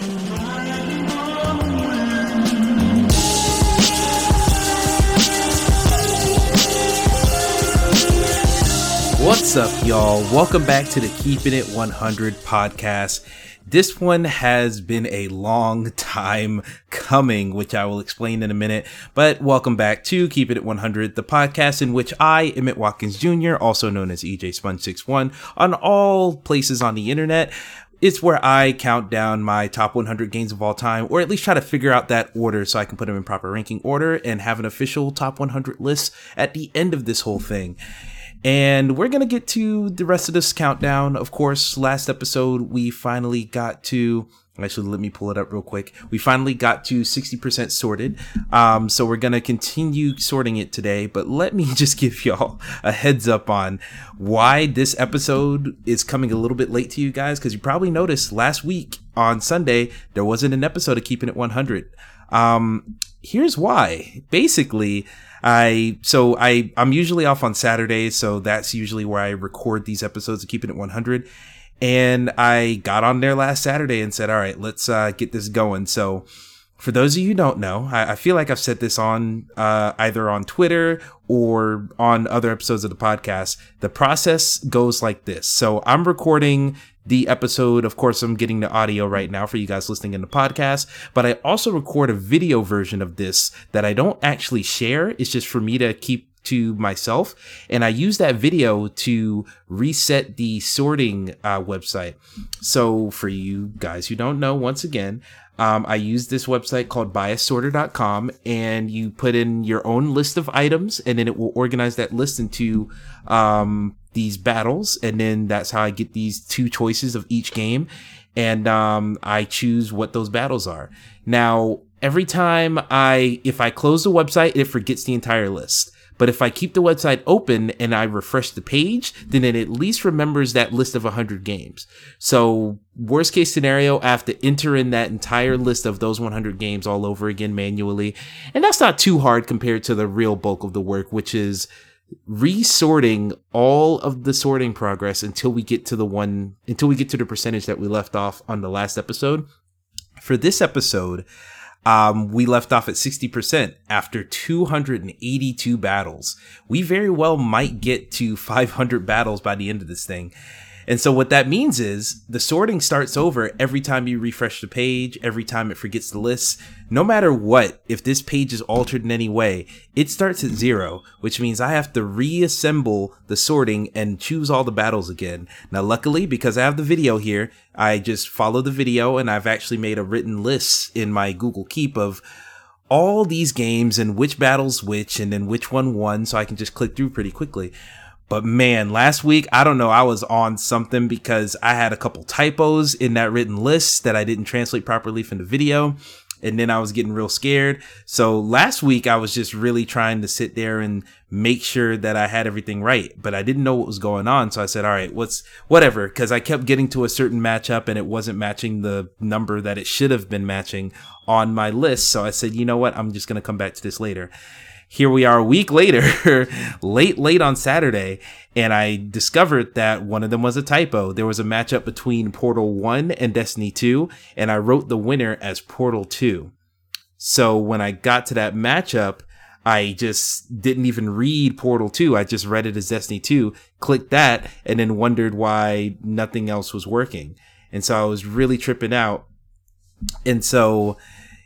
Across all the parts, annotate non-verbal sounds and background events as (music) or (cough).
What's up, y'all? Welcome back to the Keeping It 100 podcast. This one has been a long time coming, which I will explain in a minute. But welcome back to Keep It at 100, the podcast in which I, Emmett Watkins Jr., also known as EJ Sponge61, on all places on the internet, it's where I count down my top 100 games of all time, or at least try to figure out that order so I can put them in proper ranking order and have an official top 100 list at the end of this whole thing. And we're going to get to the rest of this countdown. Of course, last episode, we finally got to, actually, let me pull it up real quick. We finally got to 60% sorted. Um, so we're going to continue sorting it today, but let me (laughs) just give y'all a heads up on why this episode is coming a little bit late to you guys. Cause you probably noticed last week on Sunday, there wasn't an episode of Keeping It 100. Um, here's why. Basically, I so I I'm usually off on Saturdays, so that's usually where I record these episodes of Keeping It 100. And I got on there last Saturday and said, "All right, let's uh, get this going." So, for those of you who don't know, I, I feel like I've said this on uh, either on Twitter or on other episodes of the podcast. The process goes like this. So I'm recording the episode. Of course, I'm getting the audio right now for you guys listening in the podcast, but I also record a video version of this that I don't actually share. It's just for me to keep to myself and I use that video to reset the sorting uh, website. So for you guys who don't know, once again, um, I use this website called biasorter.com and you put in your own list of items and then it will organize that list into um, these battles. And then that's how I get these two choices of each game. And um, I choose what those battles are. Now, every time I, if I close the website, it forgets the entire list. But if I keep the website open and I refresh the page, then it at least remembers that list of 100 games. So worst case scenario, I have to enter in that entire list of those 100 games all over again manually. And that's not too hard compared to the real bulk of the work, which is resorting all of the sorting progress until we get to the one, until we get to the percentage that we left off on the last episode. For this episode, um, we left off at 60% after 282 battles. We very well might get to 500 battles by the end of this thing. And so what that means is the sorting starts over every time you refresh the page, every time it forgets the list. No matter what, if this page is altered in any way, it starts at zero, which means I have to reassemble the sorting and choose all the battles again. Now, luckily, because I have the video here, I just follow the video and I've actually made a written list in my Google Keep of all these games and which battles which and then which one won so I can just click through pretty quickly. But man, last week, I don't know, I was on something because I had a couple typos in that written list that I didn't translate properly from the video. And then I was getting real scared. So last week, I was just really trying to sit there and make sure that I had everything right, but I didn't know what was going on. So I said, all right, what's whatever. Cause I kept getting to a certain matchup and it wasn't matching the number that it should have been matching on my list. So I said, you know what? I'm just going to come back to this later here we are a week later, (laughs) late, late on Saturday, and I discovered that one of them was a typo. There was a matchup between Portal 1 and Destiny 2, and I wrote the winner as Portal 2. So when I got to that matchup, I just didn't even read Portal 2. I just read it as Destiny 2, clicked that, and then wondered why nothing else was working. And so I was really tripping out. And so,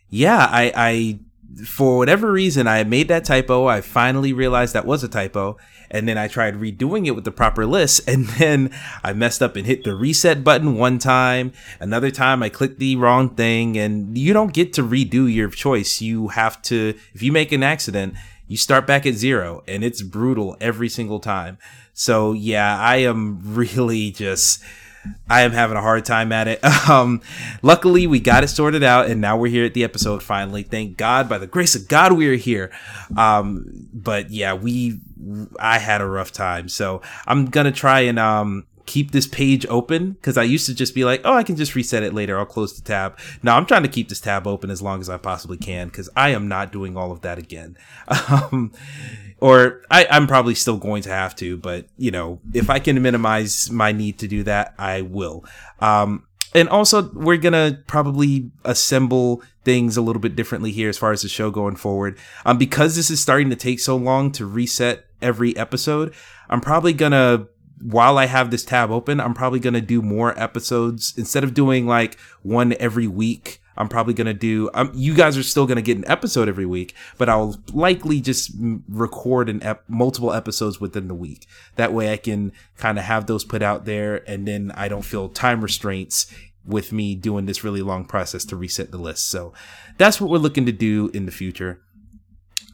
yeah, I, I for whatever reason, I made that typo. I finally realized that was a typo. And then I tried redoing it with the proper list. (laughs) And then I messed up and hit the reset button one time. Another time I clicked the wrong thing. And you don't get to redo your choice. You have to, if you make an accident, you start back at zero. And it's brutal every single time. So yeah, I am (laughs) really just I am having a hard time at it. (laughs) Um, luckily, we got it sorted out, and now we're here at the episode finally. Thank God, by the grace of God, we are here. Um, but yeah, we, I had a rough time, so I'm gonna try and um keep this page open because I used to just be like, oh, I can just reset it later. I'll close the tab. Now I'm trying to keep this tab open as long as I possibly can because I am not doing all of that again. (laughs) Um, or I, I'm probably still going to have to, but you know, if I can minimize my need to do that, I will. Um, and also we're gonna probably assemble things a little bit differently here as far as the show going forward. Um, because this is starting to take so long to reset every episode, I'm probably gonna while I have this tab open, I'm probably gonna do more episodes instead of doing like one every week. I'm probably gonna do. Um, you guys are still gonna get an episode every week, but I'll likely just record an ep- multiple episodes within the week. That way, I can kind of have those put out there, and then I don't feel time restraints with me doing this really long process to reset the list. So that's what we're looking to do in the future.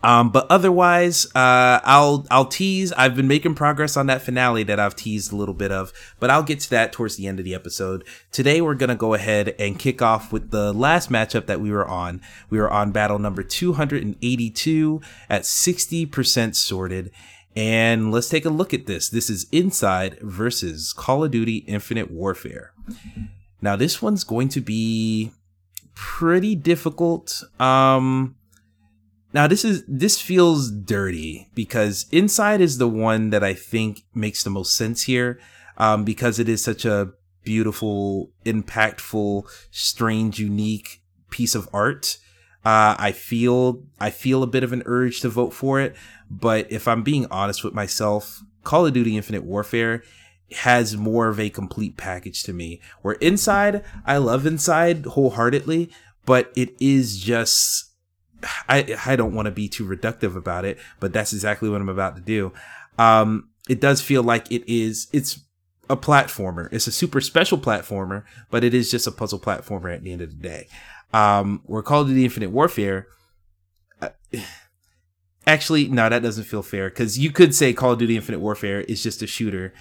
Um, but otherwise, uh, I'll I'll tease. I've been making progress on that finale that I've teased a little bit of, but I'll get to that towards the end of the episode. Today, we're gonna go ahead and kick off with the last matchup that we were on. We were on battle number 282 at 60% sorted. And let's take a look at this. This is Inside versus Call of Duty Infinite Warfare. Now, this one's going to be pretty difficult. Um, now this is this feels dirty because Inside is the one that I think makes the most sense here, um, because it is such a beautiful, impactful, strange, unique piece of art. Uh, I feel I feel a bit of an urge to vote for it, but if I'm being honest with myself, Call of Duty Infinite Warfare has more of a complete package to me. Where Inside, I love Inside wholeheartedly, but it is just I I don't want to be too reductive about it, but that's exactly what I'm about to do. Um, it does feel like it is it's a platformer. It's a super special platformer, but it is just a puzzle platformer at the end of the day. Um, we're called the Infinite Warfare. Uh, actually, no, that doesn't feel fair because you could say Call of Duty Infinite Warfare is just a shooter,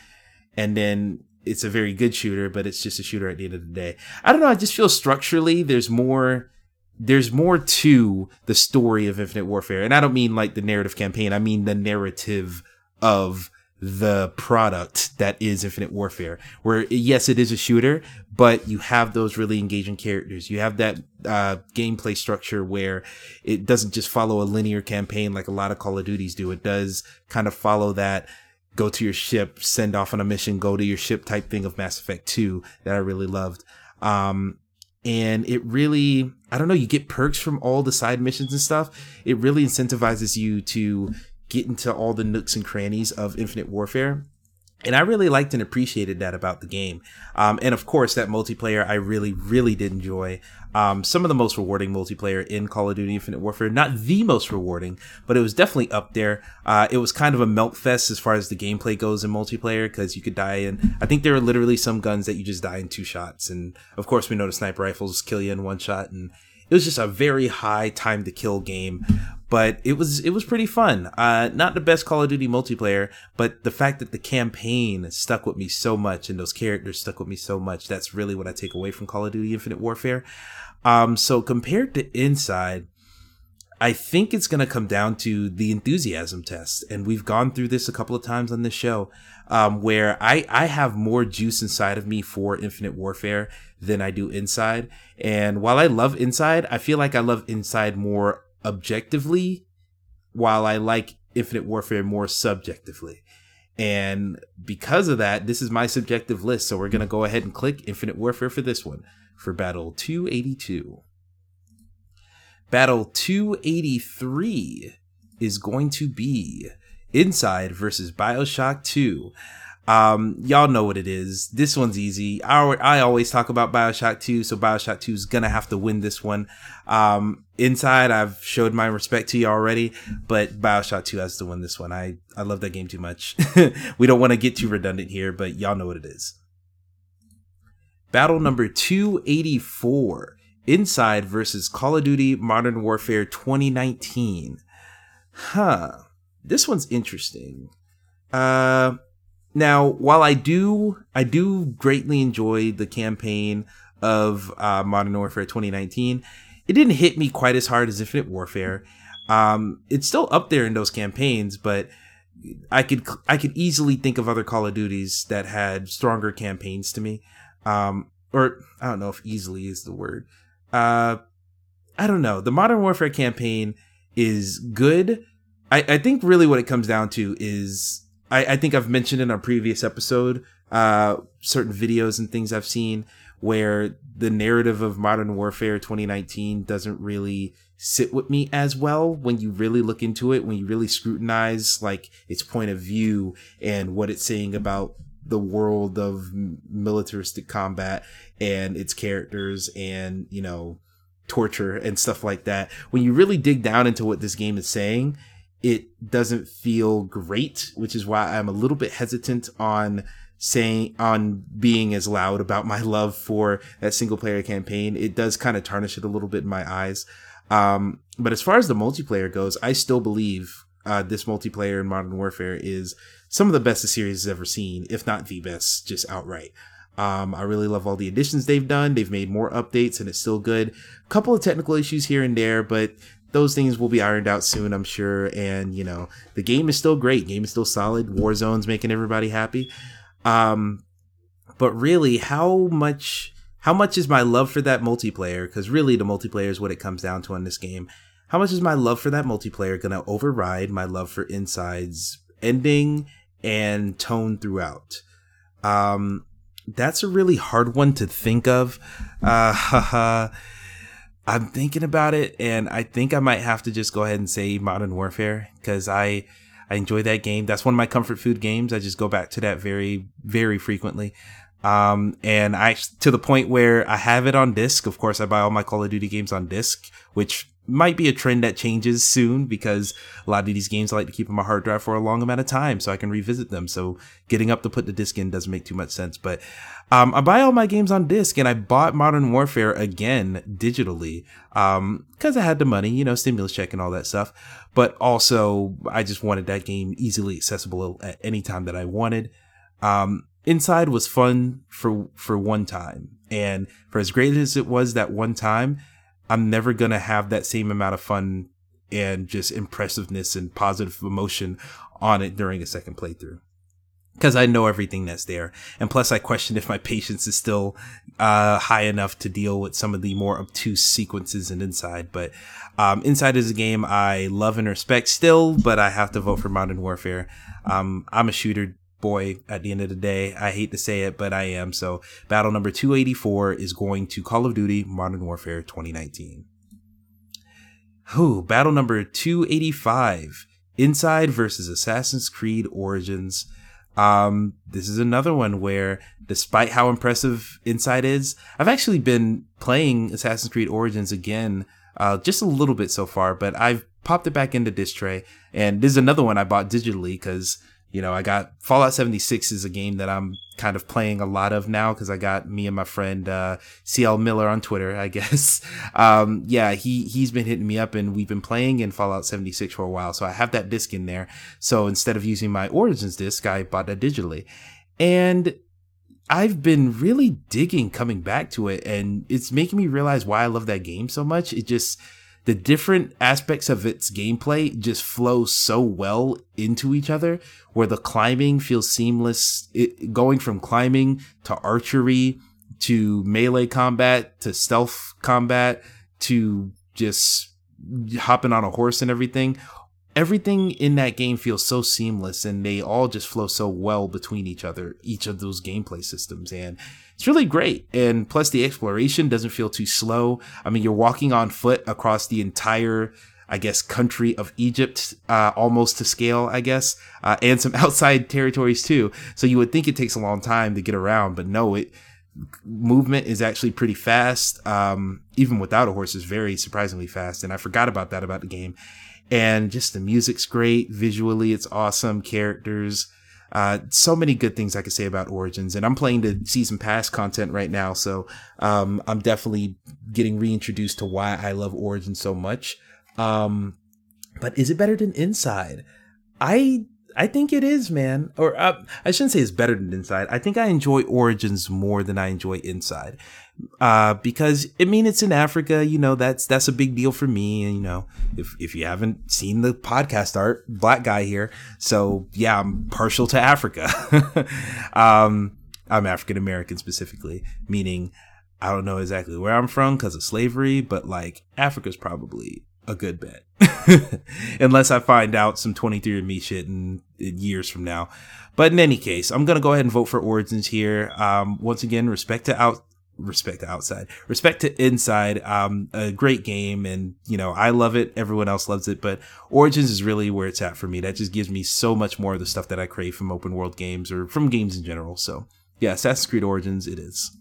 and then it's a very good shooter, but it's just a shooter at the end of the day. I don't know. I just feel structurally there's more there's more to the story of Infinite Warfare. And I don't mean like the narrative campaign, I mean the narrative of the product that is Infinite Warfare. Where, yes, it is a shooter, but you have those really engaging characters. You have that uh, gameplay structure where it doesn't just follow a linear campaign like a lot of Call of Duties do. It does kind of follow that go to your ship, send off on a mission, go to your ship type thing of Mass Effect 2 that I really loved. Um, and it really i don't know you get perks from all the side missions and stuff it really incentivizes you to get into all the nooks and crannies of infinite warfare and I really liked and appreciated that about the game. Um, and of course, that multiplayer I really, really did enjoy. Um, some of the most rewarding multiplayer in Call of Duty Infinite Warfare. Not the most rewarding, but it was definitely up there. Uh, it was kind of a melt fest as far as the gameplay goes in multiplayer because you could die in. I think there are literally some guns that you just die in two shots. And of course, we know the sniper rifles kill you in one shot. And it was just a very high time to kill game but it was it was pretty fun. Uh, not the best Call of Duty multiplayer, but the fact that the campaign stuck with me so much and those characters stuck with me so much, that's really what I take away from Call of Duty Infinite Warfare. Um, so compared to Inside, I think it's going to come down to the enthusiasm test. And we've gone through this a couple of times on this show, um, where I, I have more juice inside of me for Infinite Warfare than I do Inside. And while I love Inside, I feel like I love Inside more objectively, while I like Infinite Warfare more subjectively. And because of that, this is my subjective list. So we're going to go ahead and click Infinite Warfare for this one for Battle 282. Battle 283 is going to be Inside versus Bioshock 2. Um, y'all know what it is. This one's easy. I, I always talk about Bioshock 2, so Bioshock 2 is gonna have to win this one. Um, inside, I've showed my respect to you already, but Bioshock 2 has to win this one. I, I love that game too much. (laughs) we don't want to get too redundant here, but y'all know what it is. Battle number 284 Inside versus Call of Duty Modern Warfare 2019. Huh. This one's interesting. Uh, now, while I do, I do greatly enjoy the campaign of uh, Modern Warfare 2019, it didn't hit me quite as hard as Infinite Warfare. Um, it's still up there in those campaigns, but I could I could easily think of other Call of Duties that had stronger campaigns to me. Um, or I don't know if easily is the word. Uh, I don't know. The Modern Warfare campaign is good. I, I think really what it comes down to is I, I think I've mentioned in a previous episode uh, certain videos and things I've seen where the narrative of Modern Warfare 2019 doesn't really sit with me as well when you really look into it, when you really scrutinize like its point of view and what it's saying about the world of militaristic combat and its characters and, you know, torture and stuff like that. When you really dig down into what this game is saying, it doesn't feel great, which is why I'm a little bit hesitant on saying on being as loud about my love for that single player campaign. It does kind of tarnish it a little bit in my eyes. Um, but as far as the multiplayer goes, I still believe uh, this multiplayer in Modern Warfare is some of the best the series has ever seen, if not the best, just outright. Um, I really love all the additions they've done. They've made more updates and it's still good. A couple of technical issues here and there, but those things will be ironed out soon, I'm sure. And, you know, the game is still great. Game is still solid. Warzone's making everybody happy. Um, but really, how much how much is my love for that multiplayer? Because really, the multiplayer is what it comes down to in this game. How much is my love for that multiplayer gonna override my love for Inside's ending and tone throughout? Um, that's a really hard one to think of. Uh, (laughs) I'm thinking about it, and I think I might have to just go ahead and say Modern Warfare because I I enjoy that game. That's one of my comfort food games. I just go back to that very, very frequently. Um, and I, to the point where I have it on disc. Of course, I buy all my Call of Duty games on disc, which might be a trend that changes soon because a lot of these games I like to keep on my hard drive for a long amount of time so I can revisit them. So getting up to put the disc in doesn't make too much sense. But um, I buy all my games on disc and I bought Modern Warfare again digitally um, because I had the money, you know, stimulus check and all that stuff. But also, I just wanted that game easily accessible at any time that I wanted. Um, Inside was fun for for one time, and for as great as it was that one time, I'm never going to have that same amount of fun and just impressiveness and positive emotion on it during a second playthrough. Because I know everything that's there. And plus, I question if my patience is still uh, high enough to deal with some of the more obtuse sequences in Inside. But um, Inside is a game I love and respect still, but I have to vote for Modern Warfare. Um, I'm a shooter boy at the end of the day. I hate to say it, but I am. So battle number 284 is going to Call of Duty Modern Warfare 2019. Who battle number 285 Inside versus Assassin's Creed Origins. Um, this is another one where, despite how impressive Inside is, I've actually been playing Assassin's Creed Origins again, uh, just a little bit so far, but I've popped it back into disc tray, and this is another one I bought digitally because you know, I got Fallout 76 is a game that I'm kind of playing a lot of now because I got me and my friend uh, CL Miller on Twitter, I (laughs) guess. Um, yeah, he he's been hitting me up and we've been playing in Fallout 76 for a while. So I have that disc in there. So instead of using my Origins disc, I bought that digitally. And I've been really digging coming back to it and it's making me realize why I love that game so much. It just the different aspects of its gameplay just flow so well into each other where the climbing feels seamless. It, going from climbing to archery to melee combat to stealth combat to just hopping on a horse and everything everything in that game feels so seamless and they all just flow so well between each other each of those gameplay systems and it's really great. And plus the exploration doesn't feel too slow. I mean, you're walking on foot across the entire, I guess, country of Egypt, uh, almost to scale, I guess, uh, and some (laughs) outside territories too. So you would think it takes a long time to get around, but no, it, movement is actually pretty fast. Um, even without a horse is very surprisingly fast. And I forgot about that about the game. And just the music's great. Visually, it's awesome. Characters, uh, so many good things I could say about Origins, and I'm playing the season pass content right now, so um, I'm definitely getting reintroduced to why I love Origins so much. Um, but is it better than Inside? I I think it is, man. Or uh, I shouldn't say it's better than Inside. I think I enjoy Origins more than I enjoy Inside uh, because I mean it's in Africa. You know that's that's a big deal for me. And you know if if you haven't seen the podcast art, black guy here. So yeah, I'm partial to Africa. (laughs) um, I'm African American specifically, meaning I don't know exactly where I'm from because of slavery, but like Africa's probably a good bet. (laughs) Unless I find out some 23andMe shit in, in, years from now. But in any case, I'm to go ahead and vote for Origins here. Um, once again, respect to out respect to outside. Respect to inside um a great game and you know i love it. Everyone else loves it but origins is really where it's at for me. That just gives me so much more of the stuff that i crave from open world games or from games in general. So yeah assassin's creed origins it is.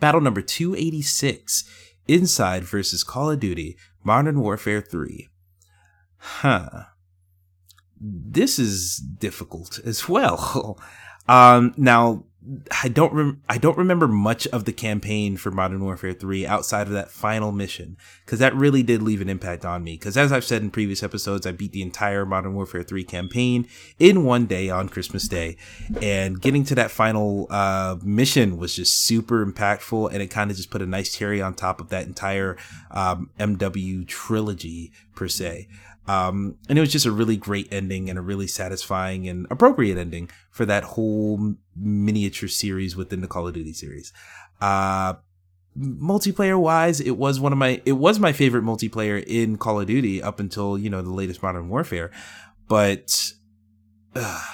Battle number 286 inside versus call of duty modern warfare 3 huh. This is difficult as (laughs) well. Um now I don't rem- I don't remember much of the campaign for Modern Warfare 3 outside of that final mission cuz that really did leave an impact on me cuz as I've said in previous episodes I beat the entire Modern Warfare 3 campaign in one day on Christmas Day and getting to that final uh, mission was just super impactful and it kind of just put a nice cherry on top of that entire um, MW trilogy per se. Um, and it was just a really great ending and a really satisfying and appropriate ending for that whole miniature series within the Call of Duty series. Uh, multiplayer wise, it was one of my, it was my favorite multiplayer in Call of Duty up until, you know, the latest Modern Warfare. But, uh,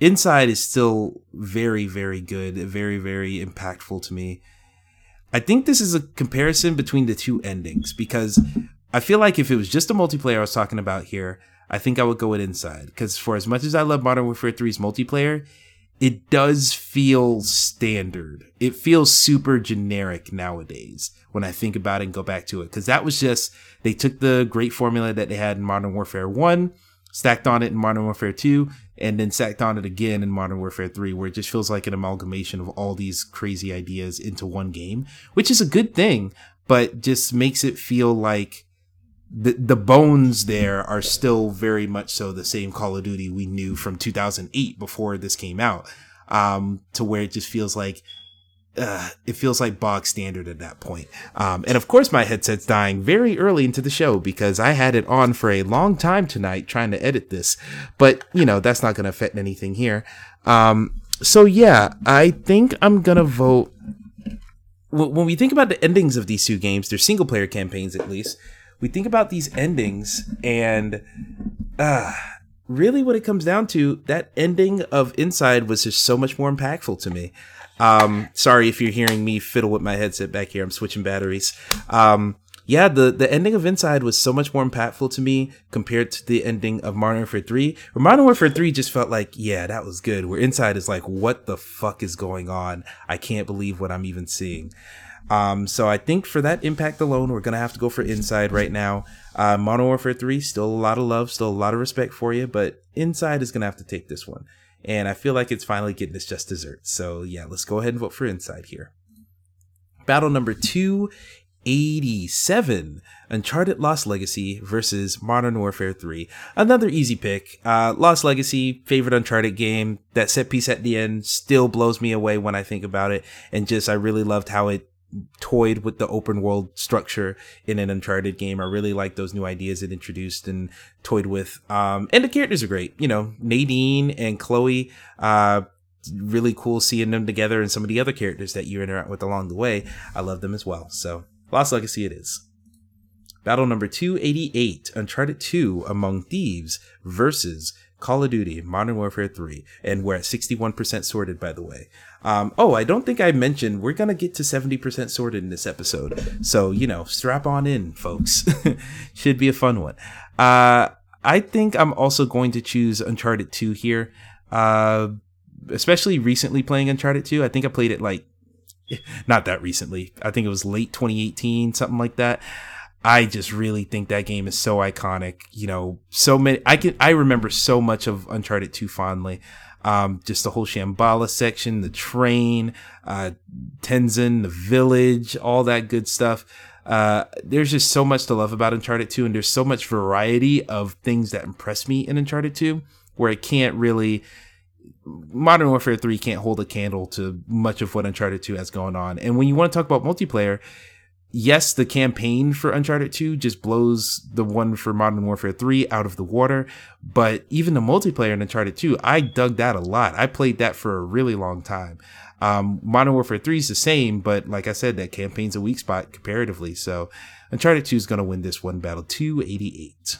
Inside is still very, very good, very, very impactful to me. I think this is a comparison between the two endings because I feel like if it was just a multiplayer I was talking about here, I think I would go with Inside. Because for as much as I love Modern Warfare 3's multiplayer, it does feel standard. It feels super generic nowadays when I think about it and go back to it. Because that was just, they took the great formula that they had in Modern Warfare 1, stacked on it in Modern Warfare 2, and then stacked on it again in Modern Warfare 3, where it just feels like an amalgamation of all these crazy ideas into one game, which is a good thing, but just makes it feel like the the bones there are still very much so the same Call of Duty we knew from 2008 before this came out. Um, to where it just feels like uh, it feels like bog standard at that point. Um, and of course, my headset's dying very early into the show because I had it on for a long time tonight trying to edit this. But, you know, that's not going to affect anything here. Um, so yeah, I think I'm going to vote. When we think about the endings of these two games, they're single player campaigns at least we think about these endings and uh really what it comes down to that ending of inside was just so much more impactful to me um sorry if you're hearing me fiddle with my headset back here i'm switching batteries um yeah, the, the ending of Inside was so much more impactful to me compared to the ending of Modern Warfare 3. Where Modern Warfare 3 just felt like, yeah, that was good. Where Inside is like, what the fuck is going on? I can't believe what I'm even seeing. Um, so I think for that impact alone, we're gonna have to go for Inside right now. Uh, Modern Warfare 3, still a lot of love, still a lot of respect for you, but Inside is gonna have to take this one. And I feel like it's finally getting its just desserts. So yeah, let's go ahead and vote for Inside here. Battle number 287 Uncharted Lost Legacy versus Modern Warfare 3. Another easy pick. Uh, Lost Legacy, favorite Uncharted game. That set piece at the end still blows me away when I think about it. And just, I really loved how it toyed with the open world structure in an Uncharted game. I really like those new ideas it introduced and toyed with. Um, and the characters are great. You know, Nadine and Chloe, uh, really cool seeing them together and some of the other characters that you interact with along the way. I love them as well. So, Lost Legacy it is. Battle number 288, Uncharted 2 Among Thieves versus Call of Duty Modern Warfare 3. And we're at 61% sorted, by the way. Um, oh, I don't think I mentioned we're gonna get to 70% sorted in this episode. So, you know, strap on in, folks. (laughs) Should be a fun one. Uh, I think I'm also going to choose Uncharted 2 here. Uh, especially recently playing Uncharted 2. I think I played it like, (laughs) not that recently. I think it was late 2018, something like that. I just really think that game is so iconic. You know, so many, I can, I remember so much of Uncharted 2 fondly. Um, just the whole Shambhala section, the train, uh, Tenzin, the village, all that good stuff. Uh, there's just so much to love about Uncharted 2, and there's so much variety of things that impress me in Uncharted 2, where it can't really. Modern Warfare 3 can't hold a candle to much of what Uncharted 2 has going on. And when you want to talk about multiplayer, yes, the campaign for Uncharted 2 just blows the one for Modern Warfare 3 out of the water, but even the multiplayer in Uncharted 2, I dug that a lot. I played that for a really long time. Um, Modern Warfare 3 is the same, but like I said, that campaign's a weak spot comparatively. So Uncharted 2 is going to win this one battle 288.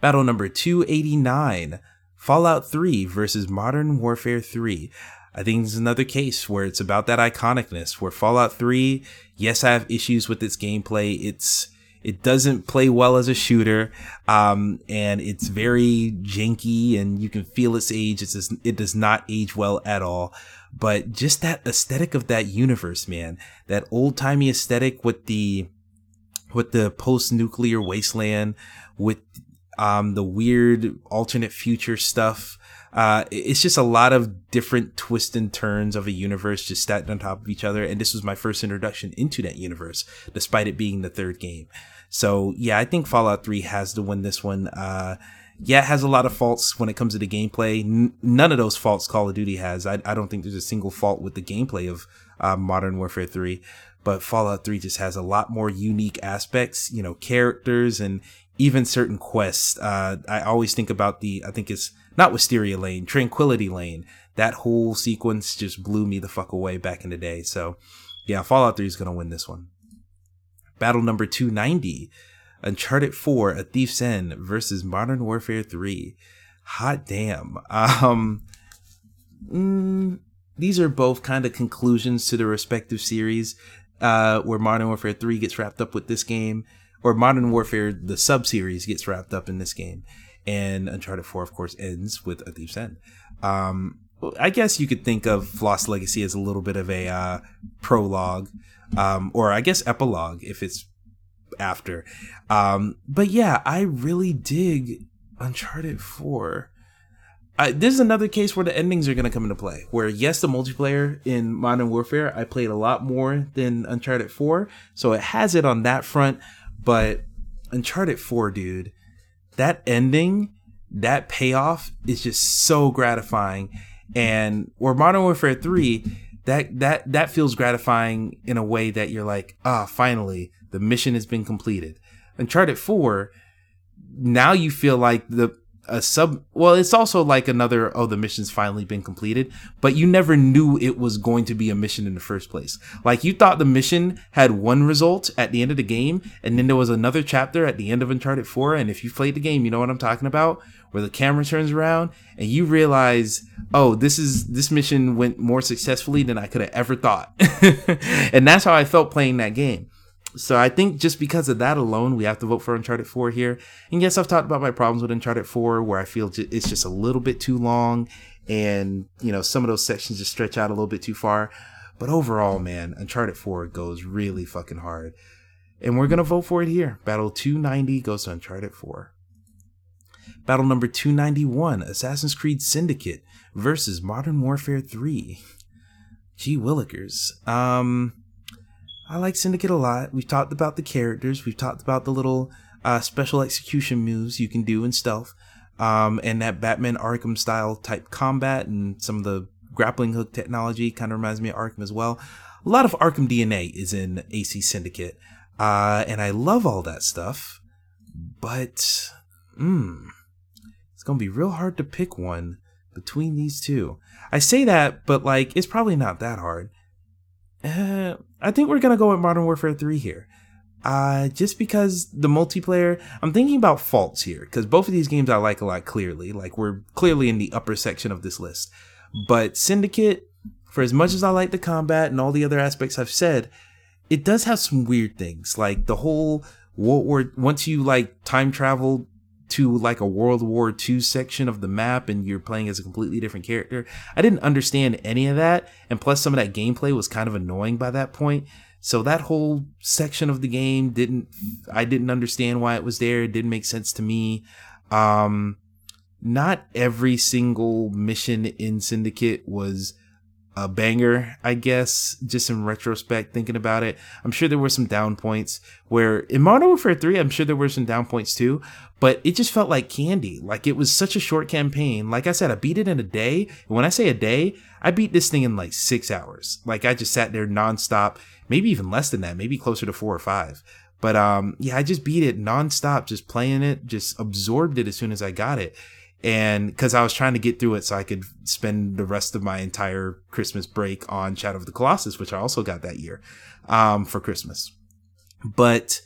Battle number 289 Fallout 3 versus Modern Warfare 3. I think is another case where it's about that iconicness. Where Fallout 3, yes, I have issues with its gameplay. It's it doesn't play well as a shooter, um, and it's very janky, and you can feel its age. It's just, it does not age well at all. But just that aesthetic of that universe, man, that old timey aesthetic with the with the post nuclear wasteland, with um, the weird alternate future stuff. Uh, it's just a lot of different twists and turns of a universe just stacked on top of each other. And this was my first introduction into that universe, despite it being the third game. So yeah, I think Fallout 3 has to win this one. Uh, yeah, it has a lot of faults when it comes to the gameplay. N- none of those faults Call of Duty has. I, I don't think there's a single fault with the gameplay of uh, Modern Warfare 3, but Fallout 3 just has a lot more unique aspects, you know, characters and even certain quests. Uh, I always think about the, I think it's not Wisteria Lane, Tranquility Lane. That whole sequence just blew me the fuck away back in the day. So yeah, Fallout 3 is going to win this one. Battle number 290 Uncharted 4 A Thief's End versus Modern Warfare 3. Hot damn. (laughs) Um, mm, these are both kind of conclusions to the respective series, uh, where Modern Warfare 3 gets wrapped up with this game, or Modern Warfare, the sub series, gets wrapped up in this game. And Uncharted 4, of course, ends with A Thief's End. Um, I guess you could think of Lost Legacy as a little bit of a uh, prologue, um, or I guess epilogue if it's after. Um, but yeah, I really dig Uncharted 4. I, this is another case where the endings are going to come into play. Where, yes, the multiplayer in Modern Warfare, I played a lot more than Uncharted 4. So it has it on that front. But Uncharted 4, dude, that ending, that payoff is just so gratifying. And where Modern Warfare 3, that that that feels gratifying in a way that you're like, ah, finally, the mission has been completed. Uncharted 4, now you feel like the a sub well it's also like another oh the mission's finally been completed but you never knew it was going to be a mission in the first place. Like you thought the mission had one result at the end of the game and then there was another chapter at the end of uncharted 4 and if you played the game you know what i'm talking about where the camera turns around and you realize oh this is this mission went more successfully than i could have ever thought. (laughs) And that's how i felt playing that game so I think just because of that alone, we have to vote for Uncharted 4 here. And yes, I've talked about my problems with Uncharted 4, where I feel it's just a little bit too long, and you know some of those sections just stretch out a little bit too far. But overall, man, Uncharted 4 goes really fucking hard, and we're gonna vote for it here. Battle 290 goes to Uncharted 4. Battle number 291, Assassin's Creed Syndicate versus Modern Warfare 3. Gee willikers. Um I like Syndicate a lot. We've talked about the characters. We've talked about the little uh, special execution moves you can do in stealth, um, and that Batman Arkham style type combat and some of the grappling hook technology kind of reminds me of Arkham as well. A lot of Arkham DNA is in AC Syndicate, uh, and I love all that stuff. But, hmm, it's gonna be real hard to pick one between these two. I say that, but like, it's probably not that hard. Uh, I think we're gonna go with Modern Warfare 3 here. Uh, just because the multiplayer, I'm thinking about faults here, because both of these games I like a lot clearly. Like, we're clearly in the upper section of this list. But Syndicate, for as much as I like the combat and all the other aspects I've said, it does have some weird things. Like, the whole World War, once you like time travel to like a World War II section of the map and you're playing as a completely different character. I didn't understand any of that. And plus some of that gameplay was kind of annoying by that point. So that whole section of the game didn't, I didn't understand why it was there. It didn't make sense to me. Um, not every single mission in Syndicate was a banger, I guess, just in retrospect, thinking about it. I'm sure there were some down points where in Modern Warfare 3, I'm sure there were some down points too, but it just felt like candy. Like it was such a short campaign. Like I said, I beat it in a day. And when I say a day, I beat this thing in like six hours. Like I just sat there nonstop, maybe even less than that, maybe closer to four or five. But um, yeah, I just beat it nonstop, just playing it, just absorbed it as soon as I got it and because I was trying to get through it so I could spend the rest of my entire Christmas break on Shadow of the Colossus, which I also got that year um, for Christmas. But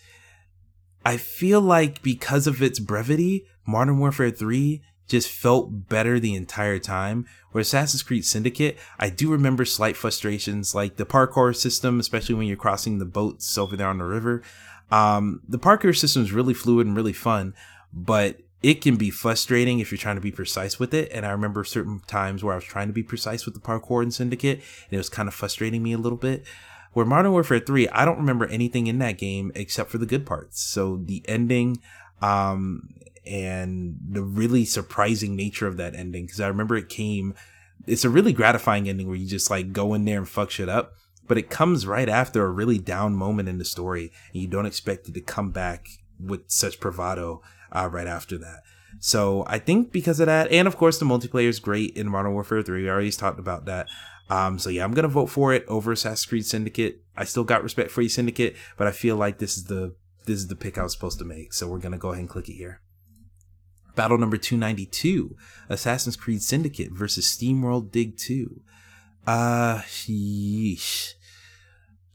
I feel like because of its brevity, Modern Warfare 3 just felt better the entire time. Where Assassin's Creed Syndicate, I do remember slight frustrations, like the parkour system, especially when you're crossing the boats over there on the river. Um, the parkour system is really fluid and really fun, but it can be frustrating if you're trying to be precise with it. And I remember certain times where I was trying to be precise with the parkour in Syndicate, and it was kind of frustrating me a little bit. Where Modern Warfare 3, I don't remember anything in that game except for the good parts. So the ending, um, and the really surprising nature of that ending because I remember it came. It's a really gratifying ending where you just like go in there and fuck shit up, but it comes right after a really down moment in the story, and you don't expect it to come back with such bravado uh, right after that. So I think because of that, and of course the multiplayer is great in Modern Warfare 3. We already talked about that. Um, so yeah, I'm gonna vote for it over Assassin's Creed Syndicate. I still got respect for you, Syndicate, but I feel like this is the this is the pick I was supposed to make. So we're gonna go ahead and click it here. Battle number 292, Assassin's Creed Syndicate versus SteamWorld Dig 2. Uh, yeesh.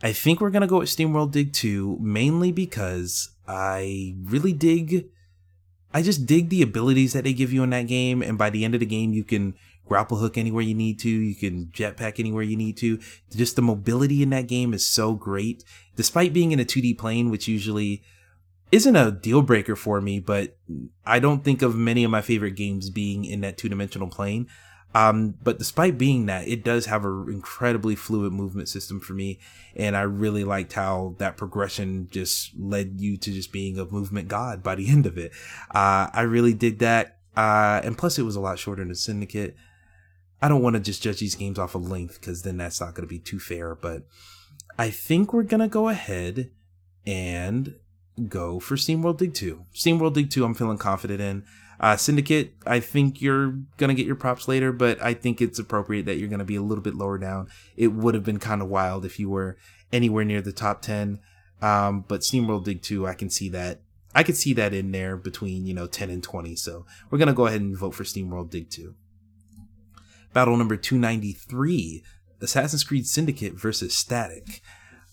I think we're gonna go with SteamWorld Dig 2 mainly because I really dig. I just dig the abilities that they give you in that game, and by the end of the game, you can grapple hook anywhere you need to, you can jetpack anywhere you need to. Just the mobility in that game is so great, despite being in a 2D plane, which usually isn't a deal breaker for me, but I don't think of many of my favorite games being in that two dimensional plane. Um, but despite being that, it does have an incredibly fluid movement system for me. And I really liked how that progression just led you to just being a movement god by the (laughs) end of it. Uh, I really did that. Uh, and plus it was a lot shorter than Syndicate. I don't want to just judge these games off of length because then that's not going to be too fair. But I think we're going to go ahead and go for SteamWorld Dig 2. SteamWorld Dig 2, I'm feeling confident in. Uh, Syndicate, I think you're to get your props later, but I think it's appropriate that you're to be a little bit lower down. It would have been kind of wild if you were anywhere near the top 10. Um, but SteamWorld Dig 2, I can see that. I could see that in there between, you know, 10 and 20. So we're going to go ahead and vote for SteamWorld Dig 2. Battle number 293 Assassin's Creed Syndicate versus Static.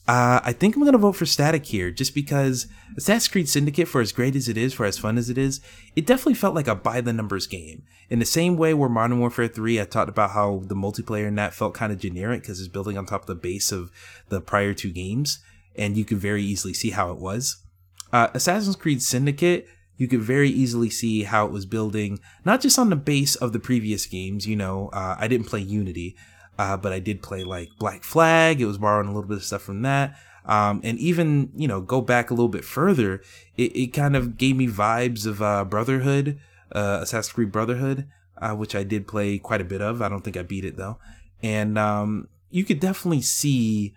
Uh, I think I'm gonna vote for Static here, just because Assassin's Creed Syndicate, for as great as it is, for as fun as it is, it definitely felt like a by the numbers game. In the same way where Modern Warfare 3, I talked about how the multiplayer in that felt kind of generic because it's building on top of the base of the prior two games, and you could very easily see how it was. Uh, Assassin's Creed Syndicate, you could very easily see how it was building not just on the base of the previous games. You know, uh, I didn't play Unity, uh, but I did play like Black Flag. It was borrowing a little bit of stuff from that. Um, and even, you know, go back a little bit further, it, it kind of gave me vibes of uh, Brotherhood, uh, Assassin's Creed Brotherhood, uh, which I did play quite a bit of. I don't think I beat it though. And um, you could definitely see,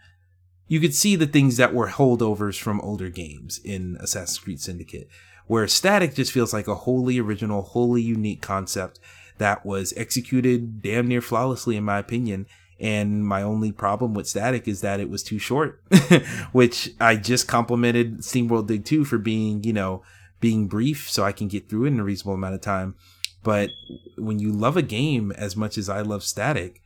you could see the things that were holdovers from older games in Assassin's Creed Syndicate, where Static just feels like a wholly original, wholly unique concept that was executed damn near flawlessly in my opinion. And my only problem with static is that it was too short (laughs) which i just complimented steamworld dig 2 for being you know being brief so i can get through it in a reasonable amount of time. But when you love a game as much as i love static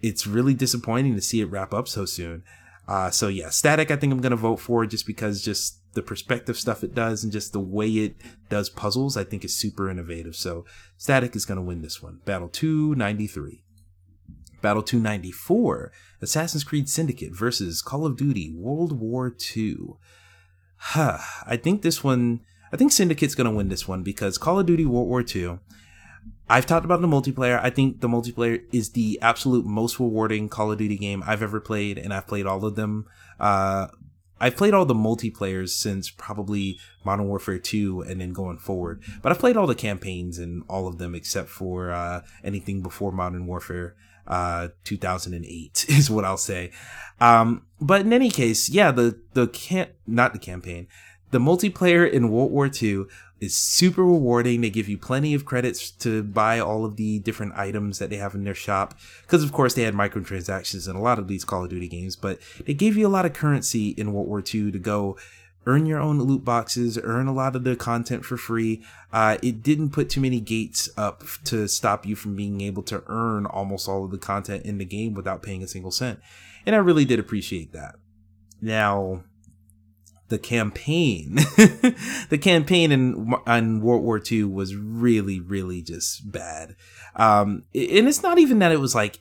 it's really disappointing to see it wrap up so soon. Uh, so yeah static i think i'm gonna vote for just because just the perspective stuff it does and just the way it does puzzles, I think is super innovative. So Static is going to win this one. Battle 293. Battle 294, Assassin's Creed Syndicate versus Call of Duty World War II. Huh. I think this one, I think Syndicate's going to win this one because Call of Duty World War II, I've talked about the multiplayer. I think the multiplayer is the absolute most rewarding Call of Duty game I've ever played, and I've played all of them. Uh, I've played all the multiplayers since probably Modern Warfare 2 and then going forward. But I've played all the campaigns and all of them except for uh, anything before Modern Warfare uh, 2008 (laughs) is what I'll say. Um, but in any case, yeah, the the can not the campaign, the multiplayer in World War II is super rewarding. They give you plenty of credits to buy all of the different items that they have in their shop. Because, of course, they had microtransactions in a lot of these Call of Duty games, but they gave you a lot of currency in World War II to go earn your own loot boxes, earn a lot of the content for free. Uh, it didn't put too many gates up to stop you from being able to earn almost all of the content in the game without paying a single cent. And I really did appreciate that. Now, the campaign, (laughs) the campaign in, in World War II was really, really just bad. Um, and it's not even that it was like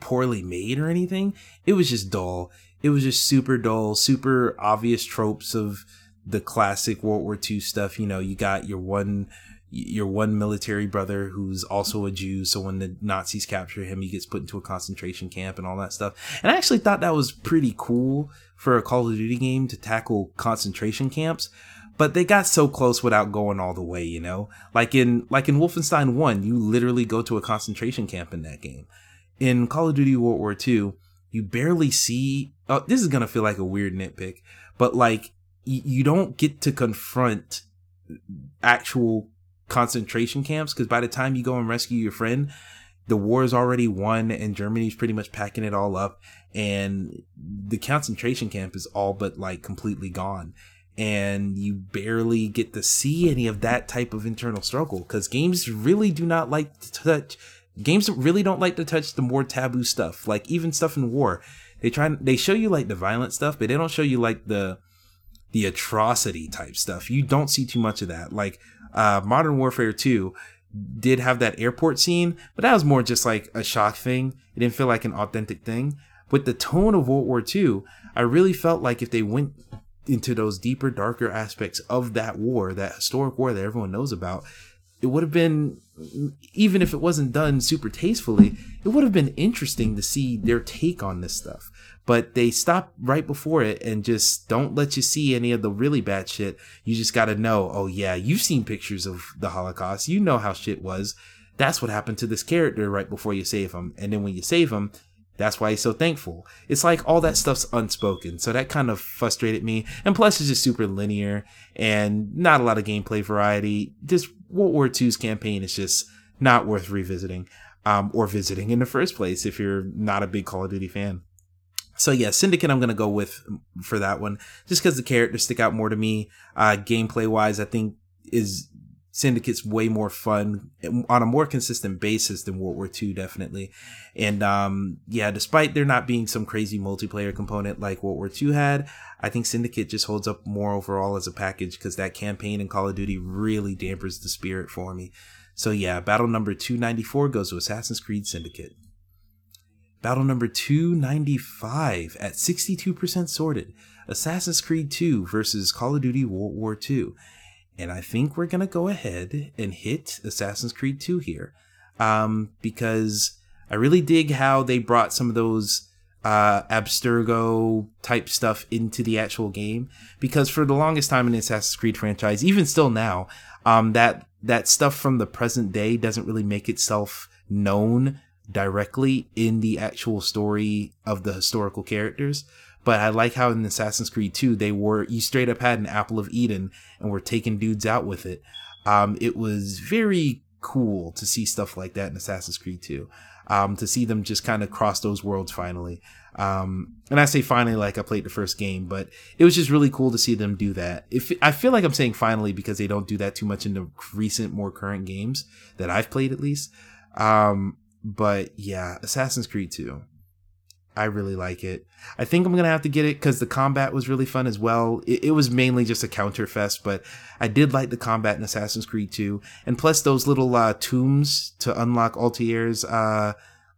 poorly made or anything. It was just dull. It was just super dull, super obvious tropes of the classic World War II stuff. You know, you got your one your one military brother who's also a Jew. So when the Nazis capture him, he gets put into a concentration camp and all that stuff. And I actually thought that was pretty cool for a Call of Duty game to tackle concentration camps. But they got so close without going all the way, you know? Like in like in Wolfenstein 1, you literally go to a concentration camp in that game. In Call of Duty World War Two, you barely see oh, this is gonna feel like a weird nitpick, but like you don't get to confront actual concentration camps because by the time you go and rescue your friend, the war is already won and Germany's pretty much packing it all up and the concentration camp is all but like completely gone. And you barely get to see any of that type of internal struggle because games really do not like to touch games really don't like to touch the more taboo stuff like even stuff in war. They try they show you like the violent stuff but they don't show you like the the atrocity type stuff. You don't see too much of that. Like uh, Modern Warfare 2 did have that airport scene, but that was more just like a shock thing. It didn't feel like an authentic thing. With the tone of World War II, I really felt like if they went into those deeper, darker aspects of that war, that historic war that everyone knows about, it would have been, even if it wasn't done super tastefully, it would have been interesting to see their take on this stuff but they stop right before it and just don't let you see any of the really bad shit. You just got to know, oh yeah, you've seen pictures of the Holocaust. You know how shit was. That's what happened to this character right before you save him. And then when you save him, that's why he's so thankful. It's like all that stuff's unspoken. So that kind of frustrated me. And plus it's just super linear and not a lot of gameplay variety. Just World War II's campaign is just not worth revisiting. Um, or visiting in the first place if you're not a big Call of Duty fan. So yeah, Syndicate I'm gonna go with for that one, just because the characters stick out more to me. Uh, gameplay wise, I think is Syndicate's way more fun on a more consistent basis than World War II, definitely. And um, yeah, despite there not being some crazy multiplayer component like World War II had, I think Syndicate just holds up more overall as a package because that campaign in Call of Duty really dampers the spirit for me. So yeah, battle number 294 goes to Assassin's Creed Syndicate. Battle number 295 at 62% sorted. Assassin's Creed 2 versus Call of Duty World War II. And I think we're going to go ahead and hit Assassin's Creed 2 here. Um, because I really dig how they brought some of those uh, Abstergo type stuff into the actual game. Because for the longest time in the Assassin's Creed franchise, even still now, um, that that stuff from the present day doesn't really make itself known directly in the actual story of the historical characters. But I like how in Assassin's Creed 2, they were, you straight up had an apple of Eden and were taking dudes out with it. Um, it was very cool to see stuff like that in Assassin's Creed 2. Um, to see them just kind of cross those worlds finally. Um, and I say finally, like I played the first game, but it was just really cool to see them do that. If I feel like I'm saying finally because they don't do that too much in the recent, more current games that I've played at least. Um, but yeah, Assassin's Creed 2. I really like it. I think I'm gonna have to get it because the combat was really fun as well. It, it, was mainly just a counter fest, but I did like the combat in Assassin's Creed 2. And plus those little uh, tombs to unlock Altair's uh,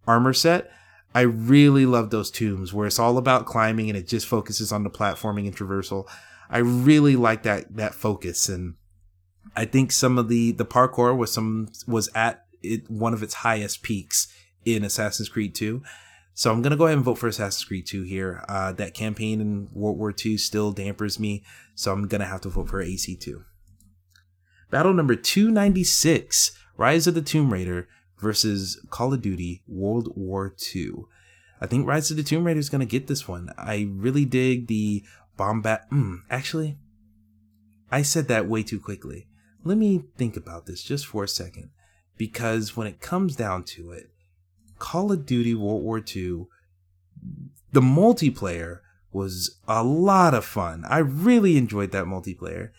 armor set. I really love those tombs where it's all about climbing and it just focuses on the platforming and traversal. I really like that that focus, and I think some of the the parkour was some was at it, one of its highest peaks in Assassin's Creed 2. So I'm gonna go ahead and vote for Assassin's Creed 2 here. Uh, that campaign in World War II still dampers me, so I'm gonna have to vote for AC2. Battle number 296: Rise of the Tomb Raider versus Call of Duty World War II. I think Rise of the Tomb Raider is gonna get this one. I really dig the bombat. Mm, actually, I said that way too quickly. Let me think about this just for a second because when it comes down to it, Call of Duty World War II, the multiplayer was a lot of fun. I really enjoyed that multiplayer.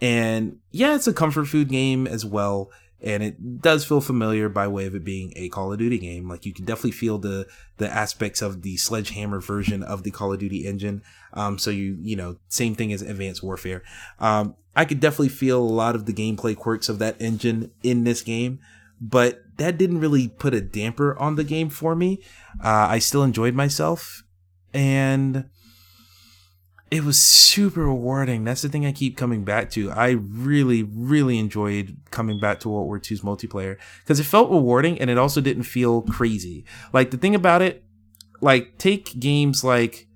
And yeah, it's a comfort food game as well. And it does feel familiar by way of it being a Call of Duty game. Like you can definitely feel the the aspects of the sledgehammer version of the Call of Duty engine. Um, so you, you know, same thing as Advanced Warfare. Um, I could definitely feel a lot of the gameplay quirks of that engine in this game, but that didn't really put a damper on the game for me. Uh, I still enjoyed myself and it was super rewarding. That's the thing I keep coming back to. I really, really enjoyed coming back to World War II's multiplayer because it felt rewarding and it also didn't feel crazy. Like the thing about it, like take games like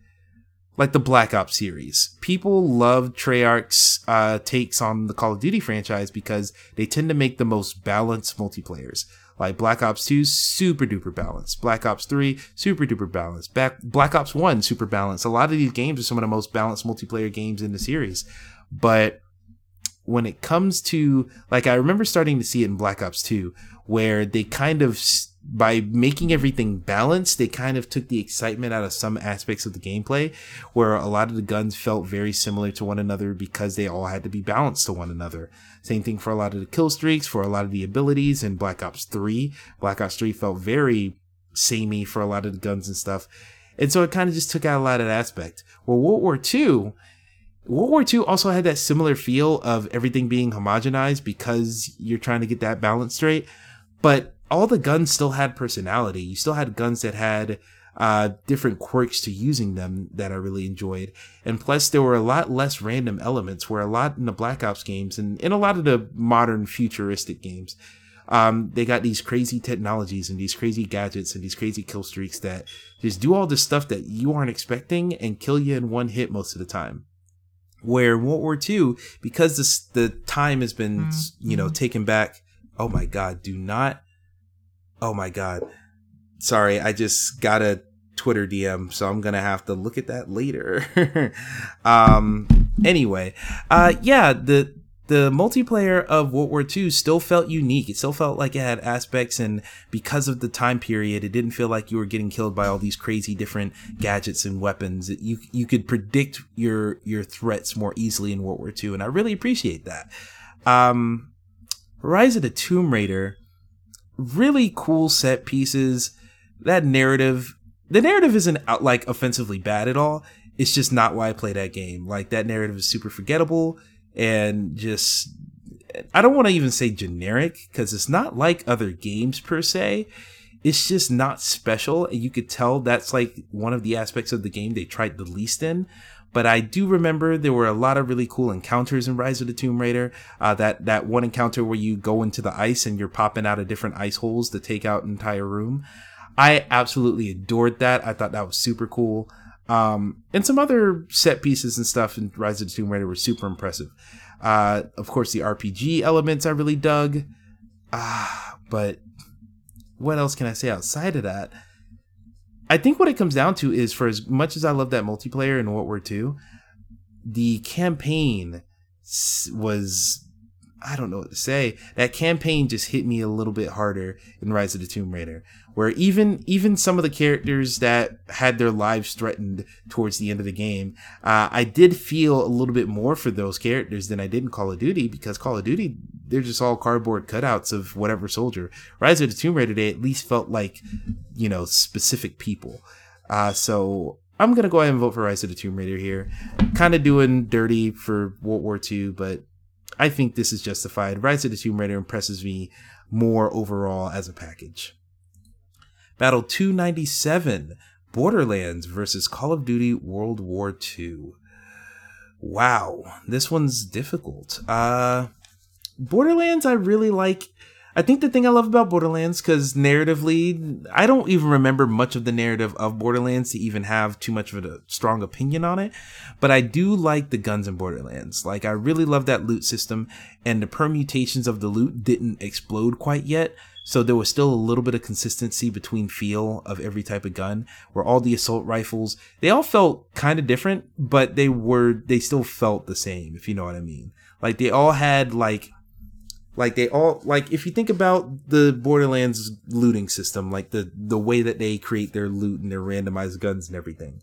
like the Black Ops series. People love Treyarch's uh, takes on the Call of Duty franchise because they tend to make the most balanced multiplayers. Like Black Ops 2, super duper balanced. Black Ops 3, super duper balanced. Back, Black Ops 1, super balanced. A lot of these games are some of the most balanced multiplayer games in the series. But when it comes to, like, I remember starting to see it in Black Ops 2, where they kind of by making everything balanced, they kind of took the excitement out of some aspects of the gameplay where a lot of the guns felt very similar to one another because they all had to be balanced to one another. Same thing for a lot of the kill streaks, for a lot of the abilities in Black Ops 3. Black Ops 3 felt very samey for a lot of the guns and stuff. And so it kind of just took out a lot of that aspect. Well, World War II, World War II also had that similar feel of everything being homogenized because you're trying to get that balance straight. But all the guns still had personality. You still had guns that had uh, different quirks to using them that I really enjoyed. And plus, there were a lot less random elements, where a lot in the Black Ops games and in a lot of the modern futuristic games, um, they got these crazy technologies and these crazy gadgets and these crazy kill streaks that just do all this stuff that you aren't expecting and kill you in one hit most of the time. Where World War II, because this, the time has been, you know, mm-hmm. taken back. Oh my God, do not Oh my god. Sorry, I just got a Twitter DM, so I'm gonna have to look at that later. (laughs) um anyway, uh yeah, the the multiplayer of World War II still felt unique. It still felt like it had aspects, and because of the time period, it didn't feel like you were getting killed by all these crazy different gadgets and weapons. You you could predict your your threats more easily in World War II, and I really appreciate that. Um, Rise of the Tomb Raider really cool set pieces. That narrative, the narrative isn't out, like offensively bad at all. It's just not why I play that game. Like that narrative is super forgettable and just I don't want to even say generic because it's not like other games per se. It's just not special, and you could tell that's like one of the aspects of the game they tried the least in. But I do remember there were a lot of really cool encounters in Rise of the Tomb Raider. Uh, that that one encounter where you go into the ice and you're popping out of different ice holes to take out an entire room. I absolutely adored that. I thought that was super cool. Um, and some other set pieces and stuff in Rise of the Tomb Raider were super impressive. Uh, of course, the RPG elements I really dug. Ah, but what else can I say outside of that? I think what it comes down to is for as much as I love that multiplayer in World War II, the campaign was I don't know what to say. That campaign just hit me a little bit harder in Rise of the Tomb Raider, where even even some of the characters that had their lives threatened towards the end of the game, uh, I did feel a little bit more for those characters than I did in Call of Duty because Call of Duty they're just all cardboard cutouts of whatever soldier. Rise of the Tomb Raider, at least felt like you know specific people. Uh, so I'm gonna go ahead and vote for Rise of the Tomb Raider here. Kind of doing dirty for World War II, but I think this is justified. Rise of the Tomb Raider impresses me more overall as a package. Battle 297 Borderlands versus Call of Duty World War II. Wow, this one's difficult. Uh Borderlands I really like I think the thing I love about Borderlands, because narratively, I don't even remember much of the narrative of Borderlands to even have too much of a strong opinion on it. But I do like the guns in Borderlands. Like, I really love that loot system, and the permutations of the loot didn't explode quite yet. So there was still a little bit of consistency between feel of every type of gun, where all the assault rifles, they all felt kind of different, but they were, they still felt the same, if you know what I mean. Like, they all had, like, like they all like if you think about the Borderlands looting system, like the the way that they create their loot and their randomized guns and everything.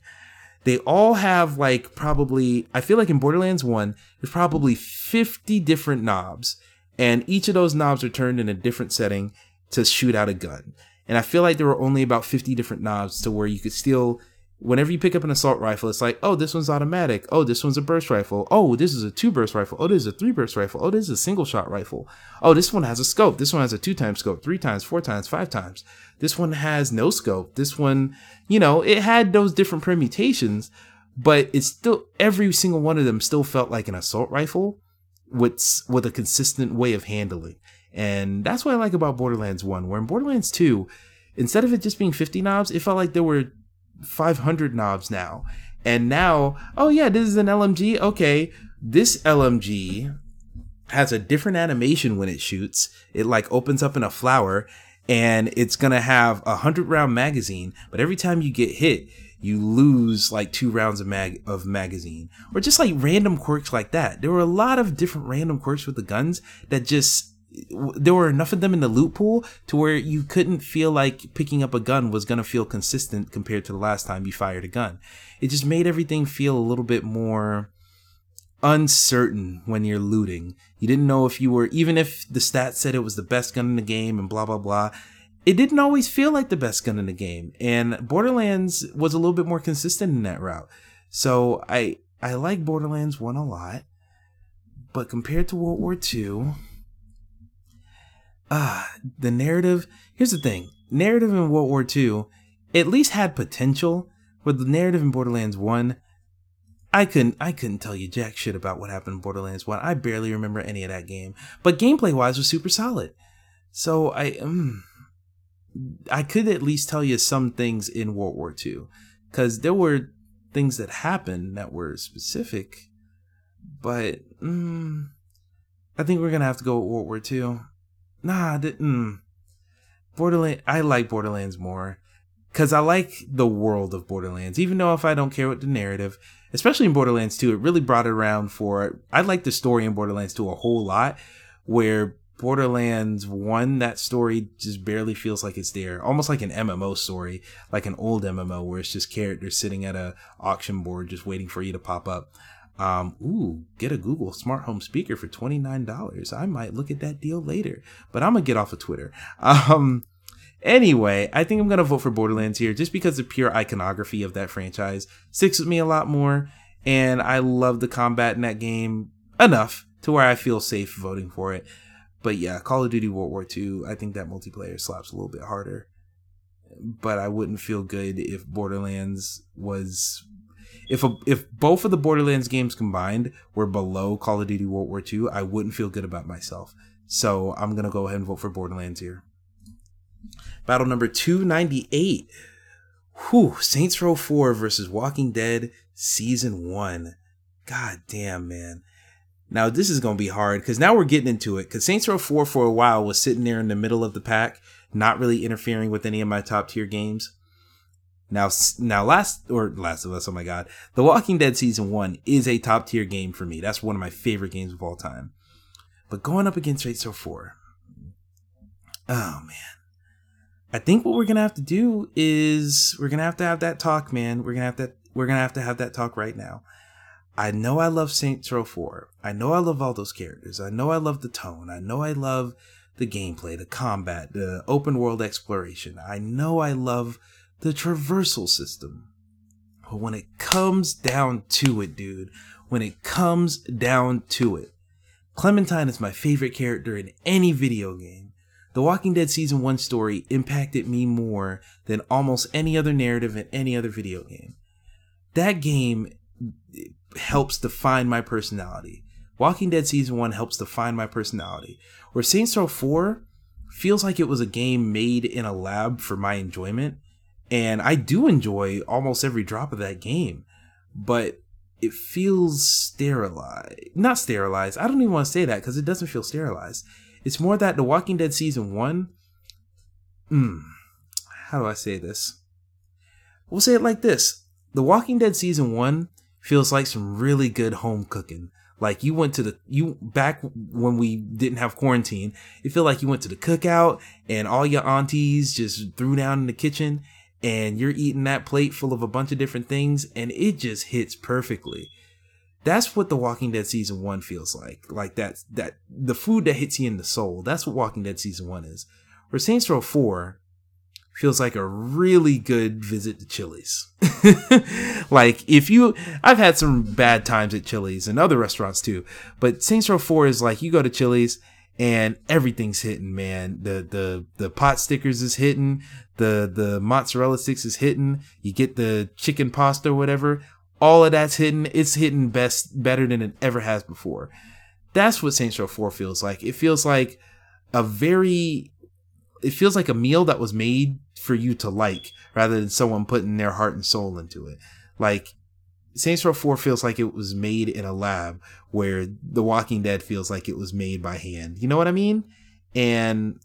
They all have like probably I feel like in Borderlands 1 there's probably 50 different knobs and each of those knobs are turned in a different setting to shoot out a gun. And I feel like there were only about 50 different knobs to where you could still whenever you pick up an assault rifle, it's like, oh, this one's automatic. Oh, this one's a burst rifle. Oh, this is a two burst rifle. Oh, this is a three burst rifle. Oh, this is a single shot rifle. Oh, this one has a scope. This one has a two times scope, three times, four times, five times. This one has no scope. This one, you know, it had those different permutations, but it's still every single one of them still felt like an assault rifle with with a consistent way of handling. And that's what I like about Borderlands 1, where in Borderlands 2, instead of it just being 50 knobs, it felt like there were 500 knobs now. And now, oh yeah, this is an LMG. Okay, this LMG has a different animation when it shoots. It like opens up in a flower and it's going to have a 100 round magazine, but every time you get hit, you lose like two rounds of mag of magazine or just like random quirks like that. There were a lot of different random quirks with the guns that just there were enough of them in the loot pool to where you couldn't feel like picking up a gun was going to feel consistent compared to the last time you fired a gun. It just made everything feel a little bit more uncertain when you're looting. You didn't know if you were, even if the stats said it was the best gun in the game and blah, blah, blah. It didn't always feel like the best gun in the game. And Borderlands was a little bit more consistent in that route. So I, I like Borderlands 1 a lot. But compared to World War II, ah, the narrative. Here's the thing: narrative in World War II at least had potential. But the narrative in Borderlands One, I couldn't I couldn't tell you jack shit about what happened in Borderlands One. I barely remember any of that game. But gameplay wise, was super solid. So I um, I could at least tell you some things in World War II, because there were things that happened that were specific. But mm, I think we're gonna have to go with World War II nah, mm. Borderlands. I like Borderlands more because I like the world of Borderlands. Even though if I don't care what the narrative, especially in Borderlands 2, it really brought it around for. I like the story in Borderlands 2 a whole lot, where Borderlands 1, that story just barely feels like it's there. Almost like an MMO story, like an old MMO where it's just characters sitting at a auction board just waiting for you to pop up. Um, ooh, get a Google smart home speaker for $29. I might look at that deal later, but I'm gonna get off of Twitter. (laughs) Um, anyway, I think I'm gonna vote for Borderlands here just because the pure iconography of that franchise sticks with me a lot more, and I love the combat in that game enough to where I feel safe voting for it. But yeah, Call of Duty World War II, I think that multiplayer slaps a little bit harder. But I wouldn't feel good if Borderlands was if a, if both of the Borderlands games combined were below Call of Duty World War II, I wouldn't feel good about myself. So I'm gonna go ahead and vote for Borderlands here. Battle number 298. Whew, Saints Row 4 versus Walking Dead Season 1. God damn, man. Now this is gonna be hard because now we're getting into it. Because Saints Row 4 for a while was sitting there in the middle of the pack, not really interfering with any of my top tier games. Now, now, last or Last of Us. Oh my God, The Walking Dead season one is a top tier game for me. That's one of my favorite games of all time. But going up against Saints Row Four, oh man, I think what we're gonna have to do is we're gonna have to have that talk, man. We're gonna have to we're gonna have to have that talk right now. I know I love Saints Row 4. I know I love all those characters. I know I love the tone. I know I love the gameplay, the combat, the open world exploration. I know I love the traversal system. But when it comes down to it, dude, when it comes down to it, Clementine is my favorite character in any video game. The Walking Dead Season 1 story impacted me more than almost any other narrative in any other video game. That game helps define my personality. Walking Dead Season 1 helps define my personality. Where Saints Row 4 feels like it was a game made in a lab for my enjoyment and I do enjoy almost every drop of that game, but it feels sterilized. Not sterilized. I don't even want to say that because it doesn't feel sterilized. It's more that The Walking Dead season one. Hmm. How do I say this? We'll say it like this: The Walking Dead season one feels like some really good home cooking. Like you went to the you back when we didn't have quarantine. It felt like you went to the cookout and all your aunties just threw down in the kitchen and you're eating that plate full of a bunch of different things and it just hits perfectly. That's what The Walking Dead season 1 feels like. Like that that the food that hits you in the soul. That's what Walking Dead season 1 is. Where Saints Row 4 feels like a really good visit to Chili's. (laughs) like if you I've had some bad times at Chili's and other restaurants too, but Saints Row 4 is like you go to Chili's and everything's hitting, man. The the the pot stickers is hitting, the the mozzarella sticks is hitting, you get the chicken pasta or whatever, all of that's hitting. It's hitting best better than it ever has before. That's what Saints Row 4 feels like. It feels like a very it feels like a meal that was made for you to like rather than someone putting their heart and soul into it. Like Saints Row 4 feels like it was made in a lab where The Walking Dead feels like it was made by hand. You know what I mean? And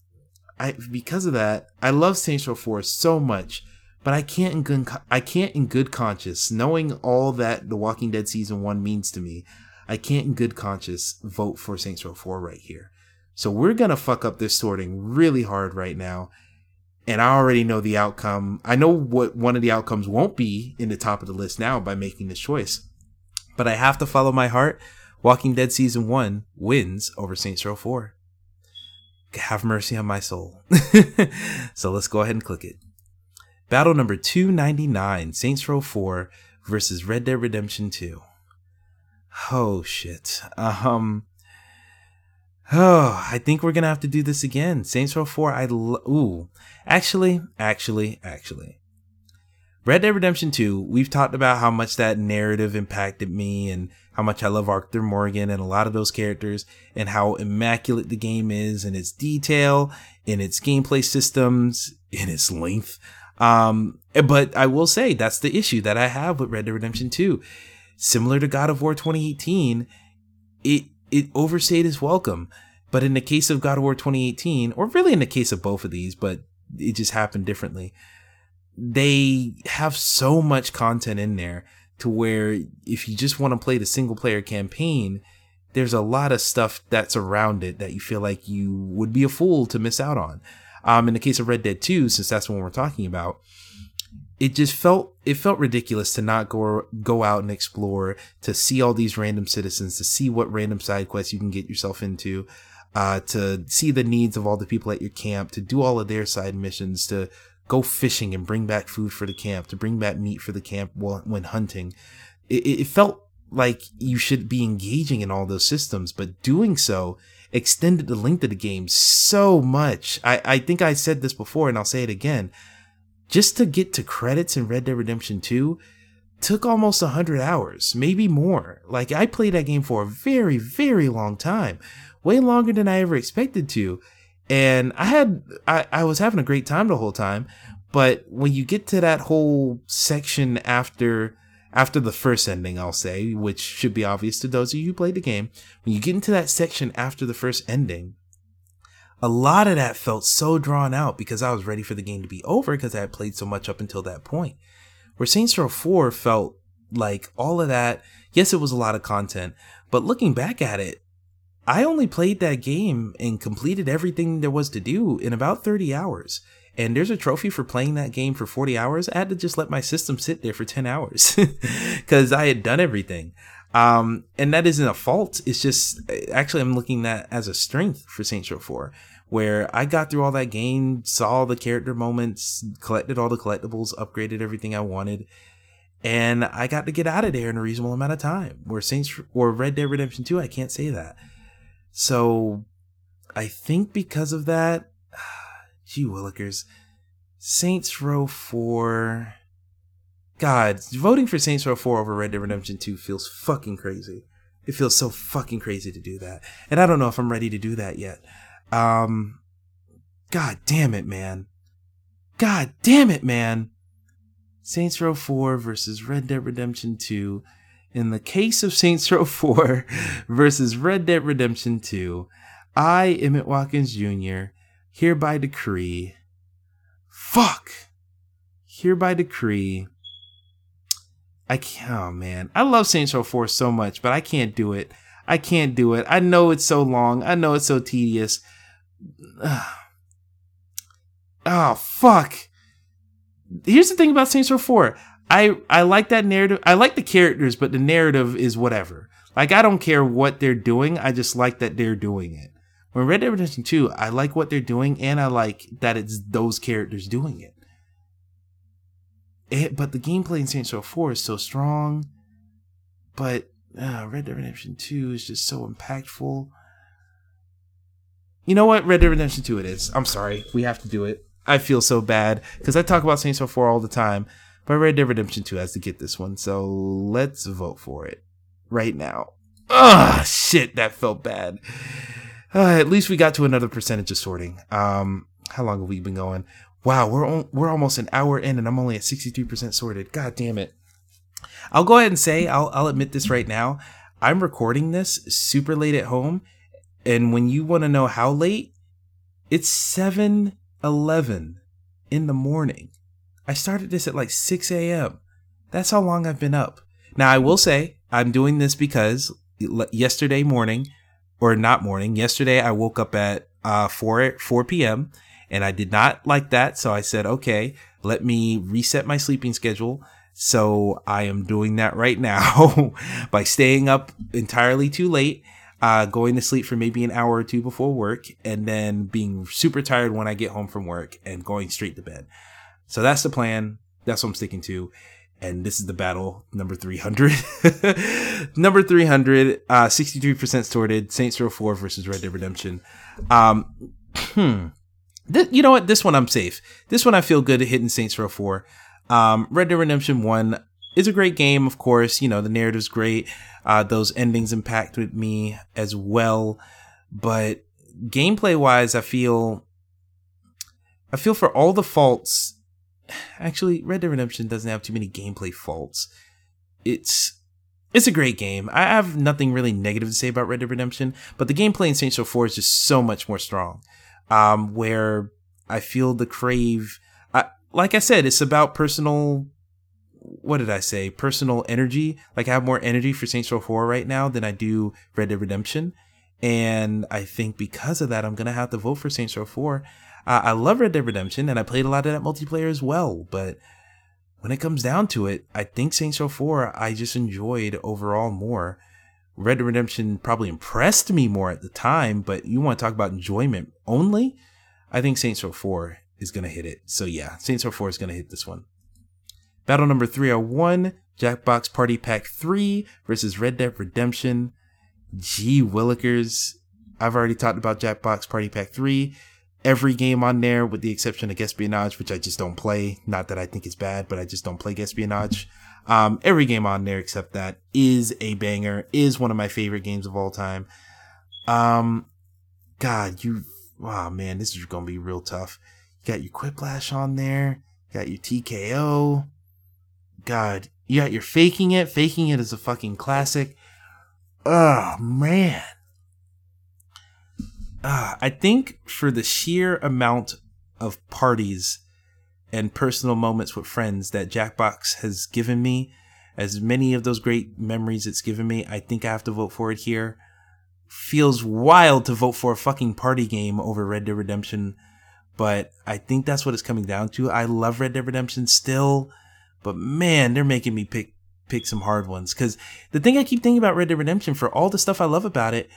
I because of that, I love Saints Row 4 so much, but I can't in good I can't in good conscience, knowing all that The Walking Dead season 1 means to me, I can't in good conscience vote for Saints Row 4 right here. So we're going to fuck up this sorting really hard right now. And I already know the outcome. I know what one of the outcomes won't be in the top of the list now by making this choice. But I have to follow my heart. Walking Dead Season 1 wins over Saints Row 4. Have mercy on my soul. (laughs) so let's go ahead and click it. Battle number 299 Saints Row 4 versus Red Dead Redemption 2. Oh shit. Um Oh, I think we're gonna have to do this again. Saints Row 4, I lo- ooh. Actually, actually, actually. Red Dead Redemption 2, we've talked about how much that narrative impacted me and how much I love Arthur Morgan and a lot of those characters and how immaculate the game is in its detail, in its gameplay systems, in its length. Um, but I will say that's the issue that I have with Red Dead Redemption 2. Similar to God of War 2018, it it overstayed its welcome. But in the case of God of War 2018, or really in the case of both of these, but it just happened differently, they have so much content in there to where if you just want to play the single player campaign, there's a lot of stuff that's around it that you feel like you would be a fool to miss out on. Um, in the case of Red Dead 2, since that's what we're talking about, it just felt it felt ridiculous to not go go out and explore to see all these random citizens to see what random side quests you can get yourself into uh, to see the needs of all the people at your camp to do all of their side missions to go fishing and bring back food for the camp to bring back meat for the camp while, when hunting. It, it felt like you should be engaging in all those systems but doing so extended the length of the game so much. I, I think i said this before and i'll say it again just to get to credits in Red Dead Redemption 2 took almost 100 hours, maybe more. Like I played that game for a very, very long time, way longer than I ever expected to. And I had, I, I was having a great time the whole time. But when you get to that whole section after, after the first ending, I'll say, which should be obvious to those of you who played the game, when you get into that section after the first ending, a lot of that felt so drawn out because I was ready for the game to be over because I had played so much up until that point. Where Saints Row 4 felt like all of that, yes, it was a lot of content, but looking back at it, I only played that game and completed everything there was to do in about 30 hours. And there's a trophy for playing that game for 40 hours. I had to just let my system sit there for 10 hours (laughs) because I had done everything. Um, and that isn't a fault. It's just actually I'm looking at as a strength for Saints Row 4, where I got through all that game, saw the character moments, collected all the collectibles, upgraded everything I wanted, and I got to get out of there in a reasonable amount of time. Where Saints or Red Dead Redemption 2, I can't say that. So I think because of that, (sighs) gee willikers, Saints Row 4 God, voting for Saints Row 4 over Red Dead Redemption 2 feels fucking crazy. It feels so fucking crazy to do that. And I don't know if I'm ready to do that yet. Um, God damn it, man. God damn it, man. Saints Row 4 versus Red Dead Redemption 2. In the case of Saints Row 4 (laughs) versus Red Dead Redemption 2, I, Emmett Watkins Jr., hereby decree. Fuck! Hereby decree I can't, oh man. I love Saints Row 4 so much, but I can't do it. I can't do it. I know it's so long. I know it's so tedious. (sighs) oh, fuck. Here's the thing about Saints Row 4. I, I like that narrative. I like the characters, but the narrative is whatever. Like, I don't care what they're doing. I just like that they're doing it. When Red Dead Redemption 2, I like what they're doing and I like that it's those characters doing it. It, but the gameplay in Saints Row 4 is so strong. But uh, Red Dead Redemption 2 is just so impactful. You know what? Red Dead Redemption 2 it is. I'm sorry. We have to do it. I feel so bad because I talk about Saints Row 4 all the time, but Red Dead Redemption 2 has to get this one. So let's vote for it right now. Ah, shit, that felt bad. Uh, at least we got to another percentage of sorting. Um, how long have we been going? Wow, we're on, we're almost an hour in, and I'm only at 63% sorted. God damn it! I'll go ahead and say I'll I'll admit this right now. I'm recording this super late at home, and when you want to know how late, it's 7:11 in the morning. I started this at like 6 a.m. That's how long I've been up. Now I will say I'm doing this because yesterday morning, or not morning, yesterday I woke up at uh, 4 4 p.m and I did not like that. So I said, okay, let me reset my sleeping schedule. So I am doing that right (laughs) now by staying up entirely too late, uh, going to sleep for maybe an hour or two before work, and then being super tired when I get home from work and going straight to bed. So that's the plan. That's what I'm sticking to. And this is the battle number 300. (laughs) number 300, uh, 63% sorted, Saints Row 4 versus Red Dead Redemption. Um, (clears throat) hmm Th- you know what? This one I'm safe. This one I feel good at hitting Saints Row 4. Um, Red Dead Redemption 1 is a great game, of course. You know, the narrative's great. Uh, those endings impacted me as well. But gameplay wise, I feel, I feel for all the faults, actually, Red Dead Redemption doesn't have too many gameplay faults. It's, it's a great game. I have nothing really negative to say about Red Dead Redemption, but the gameplay in Saints Row 4 is just so much more strong um, where I feel the crave. I, like I said, it's about personal. What did I say? Personal energy. Like I have more energy for Saints Row 4 right now than I do Red Dead Redemption. And I think because of that, I'm going to have to vote for Saints Row 4. Uh, I love Red Dead Redemption and I played a lot of that multiplayer as well. But when it comes down to it, I think Saints Row 4 I just enjoyed overall more. Red Dead Redemption probably impressed me more at the time, but you want to talk about enjoyment only? I think Saints Row 4 is going to hit it. So yeah, Saints Row 4 is going to hit this one. Battle number 301, Jackbox Party Pack 3 versus Red Dead Redemption. Gee Willikers. I've already talked about Jackbox Party Pack 3. Every game on there, with the exception of Guesspionage, which I just don't play. Not that I think it's bad, but I just don't play Guesspionage. Um, every game on there except that is a banger, is one of my favorite games of all time. Um, God, you, wow, man, this is gonna be real tough. You got your Quiplash on there, you got your TKO. God, you got your Faking It. Faking It is a fucking classic. Oh, man. Uh, I think for the sheer amount of parties and personal moments with friends that Jackbox has given me, as many of those great memories it's given me, I think I have to vote for it here. Feels wild to vote for a fucking party game over Red Dead Redemption, but I think that's what it's coming down to. I love Red Dead Redemption still, but man, they're making me pick pick some hard ones. Cause the thing I keep thinking about Red Dead Redemption, for all the stuff I love about it,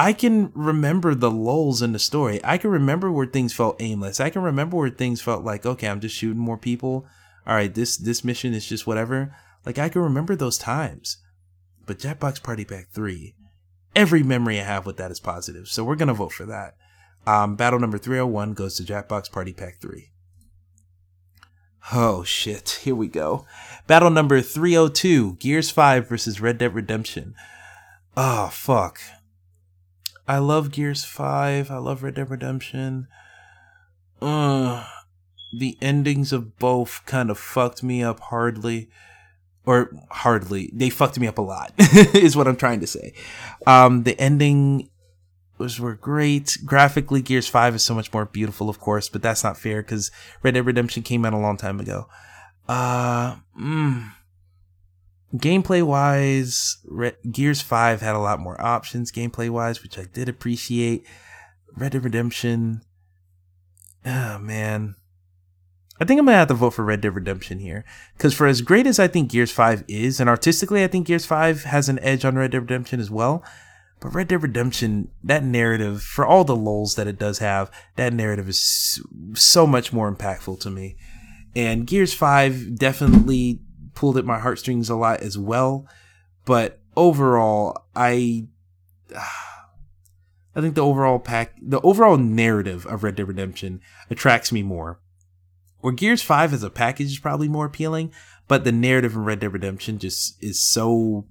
I can remember the lulls in the story. I can remember where things felt aimless. I can remember where things felt like, okay, I'm just shooting more people. All right, this this mission is just whatever. Like I can remember those times. But Jackbox Party Pack 3, every memory I have with that is positive. So we're gonna vote for that. Um, battle number 301 goes to Jackbox Party Pack 3. Oh shit, (laughs) here we go. Battle number 302, Gears 5 versus Red Dead Redemption. Oh fuck. I love Gears 5. I love Red Dead Redemption. The endings of both kind of fucked me up hardly. Or hardly. They fucked me up a lot, (laughs) is what I'm trying to say. Um, the ending was were great. Graphically, Gears 5 is so much more beautiful, of course, but that's not fair because Red Dead Redemption came out a long time ago. Uh, mm, gameplay wise, Re- Gears 5 had a lot more options gameplay wise, which I did appreciate. Red Dead Redemption, oh man. I think I'm gonna have to vote for Red Dead Redemption here. Because for as great as I think Gears 5 is, and artistically I think Gears 5 has an edge on Red Dead Redemption as well. But Red Dead Redemption, that narrative, for all the lulls that it does have, that narrative is so much more impactful to me. And Gears 5 definitely pulled at my heartstrings a lot as well. But overall, I. (sighs) I think the overall pack, the overall narrative of Red Dead Redemption attracts me more. Where Gears 5 as a package is probably more appealing, but the narrative in Red Dead Redemption just is so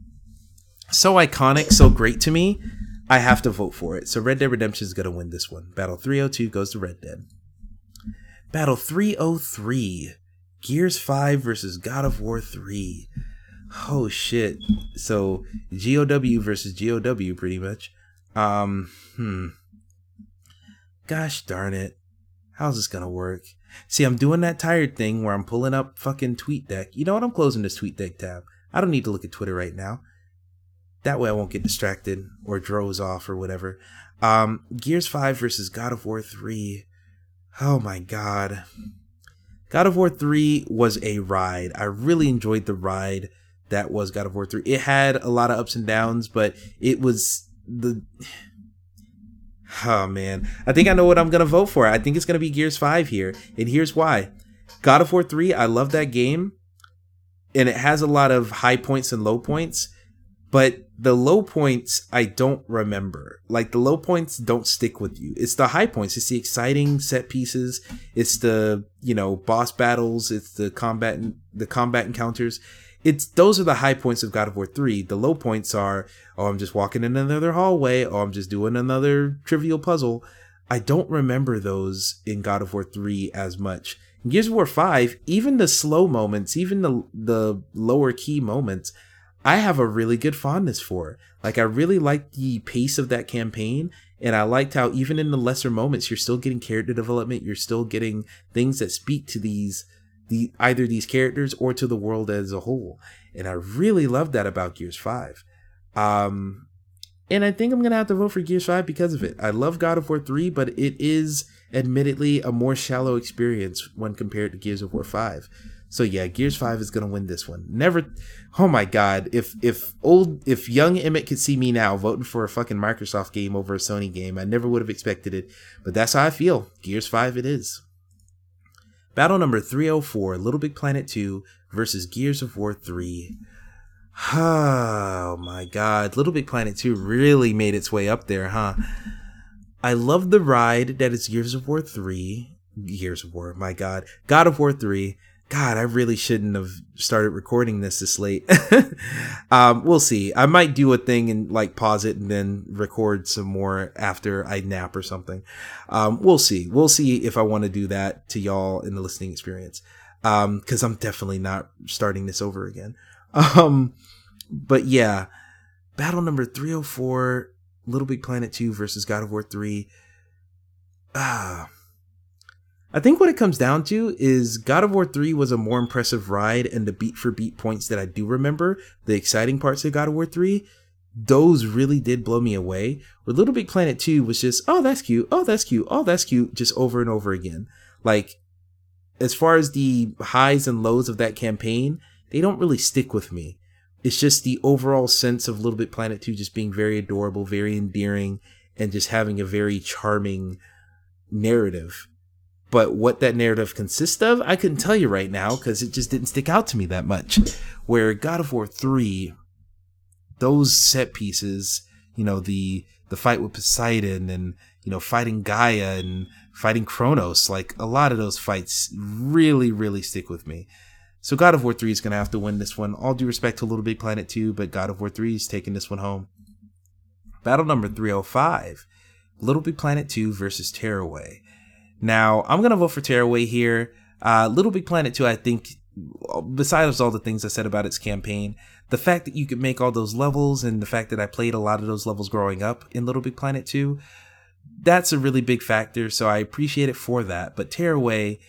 so iconic, so great to me. I have to vote for it. So Red Dead Redemption is going to win this one. Battle 302 goes to Red Dead. Battle 303 Gears 5 versus God of War 3. Oh shit. So GOW versus GOW pretty much. Um hmm. Gosh darn it. How's this gonna work? See, I'm doing that tired thing where I'm pulling up fucking TweetDeck. You know what? I'm closing this TweetDeck tab. I don't need to look at Twitter right now. That way I won't get distracted or droze off or whatever. Um, Gears 5 versus God of War 3. Oh my god. God of War 3 was a ride. I really enjoyed the ride that was God of War 3. It had a lot of ups and downs, but it was the (sighs) Oh man. I think I know what I'm going to vote for. I think it's going to be Gears 5 here, and here's why. God of War 3, I love that game, and it has a lot of high points and low points, but the low points I don't remember. Like the low points don't stick with you. It's the high points. It's the exciting set pieces. It's the, you know, boss battles, it's the combat the combat encounters it's those are the high points of God of War 3. The low points are, oh, I'm just walking in another hallway, oh, I'm just doing another trivial puzzle. I don't remember those in God of War 3 as much. In Gears of War 5, even the slow moments, even the the lower key moments, I have a really good fondness for. Like I really like the pace of that campaign and I liked how even in the lesser moments you're still getting character development, you're still getting things that speak to these the either these characters or to the world as a whole. And I really love that about Gears 5. Um, and I think I'm gonna have to vote for Gears 5 because of it. I love God of War 3, but it is admittedly a more shallow experience when compared to Gears of War 5. So yeah, Gears 5 is gonna win this one. Never oh my god, if if old if young Emmett could see me now voting for a fucking Microsoft game over a Sony game, I never would have expected it. But that's how I feel. Gears 5 it is. Battle number 304, Little Big Planet 2 versus Gears of War 3. (sighs) Oh my god, Little Big Planet 2 really made its way up there, huh? I love the ride that is Gears of War 3. Gears of War, my god. God of War 3. God, I really shouldn't have started recording this this late. (laughs) um, we'll see. I might do a thing and like pause it and then record some more after I nap or something. Um, we'll see. We'll see if I want to do that to y'all in the listening experience. Um, cause I'm definitely not starting this over again. (laughs) Um, but yeah, battle number 304, Little Big Planet 2 versus God of War 3. Ah I think what it comes down to is God of War 3 was a more impressive ride, and the beat for beat points that I do remember, the exciting parts of God of War 3, those really did blow me away. Where Little Big Planet 2 was just, oh, that's cute, oh, that's cute, oh, that's cute, just over and over again. Like, as far as the highs and lows of that campaign, they don't really stick with me. It's just the overall sense of Little Big Planet 2 just being very adorable, very endearing, and just having a very charming narrative but what that narrative consists of, I couldn't tell you right now because it just didn't stick out to me that much. Where God of War 3, those set pieces, you know, the the fight with Poseidon and, you know, fighting Gaia and fighting Kronos, like a lot of those fights really, really stick with me. So God of War 3 is going to have to win this one. All due respect to Little Big Planet 2, but God of War 3 is taking this one home. Battle number 305 Little Big Planet 2 versus Tearaway. Now, I'm going to vote for Tearaway here. Uh, Little Big Planet 2, I think, besides all the things I said about its campaign, the fact that you could make all those levels and the fact that I played a lot of those levels growing up in Little Big Planet 2, that's a really big factor. So I appreciate it for that. But Tearaway,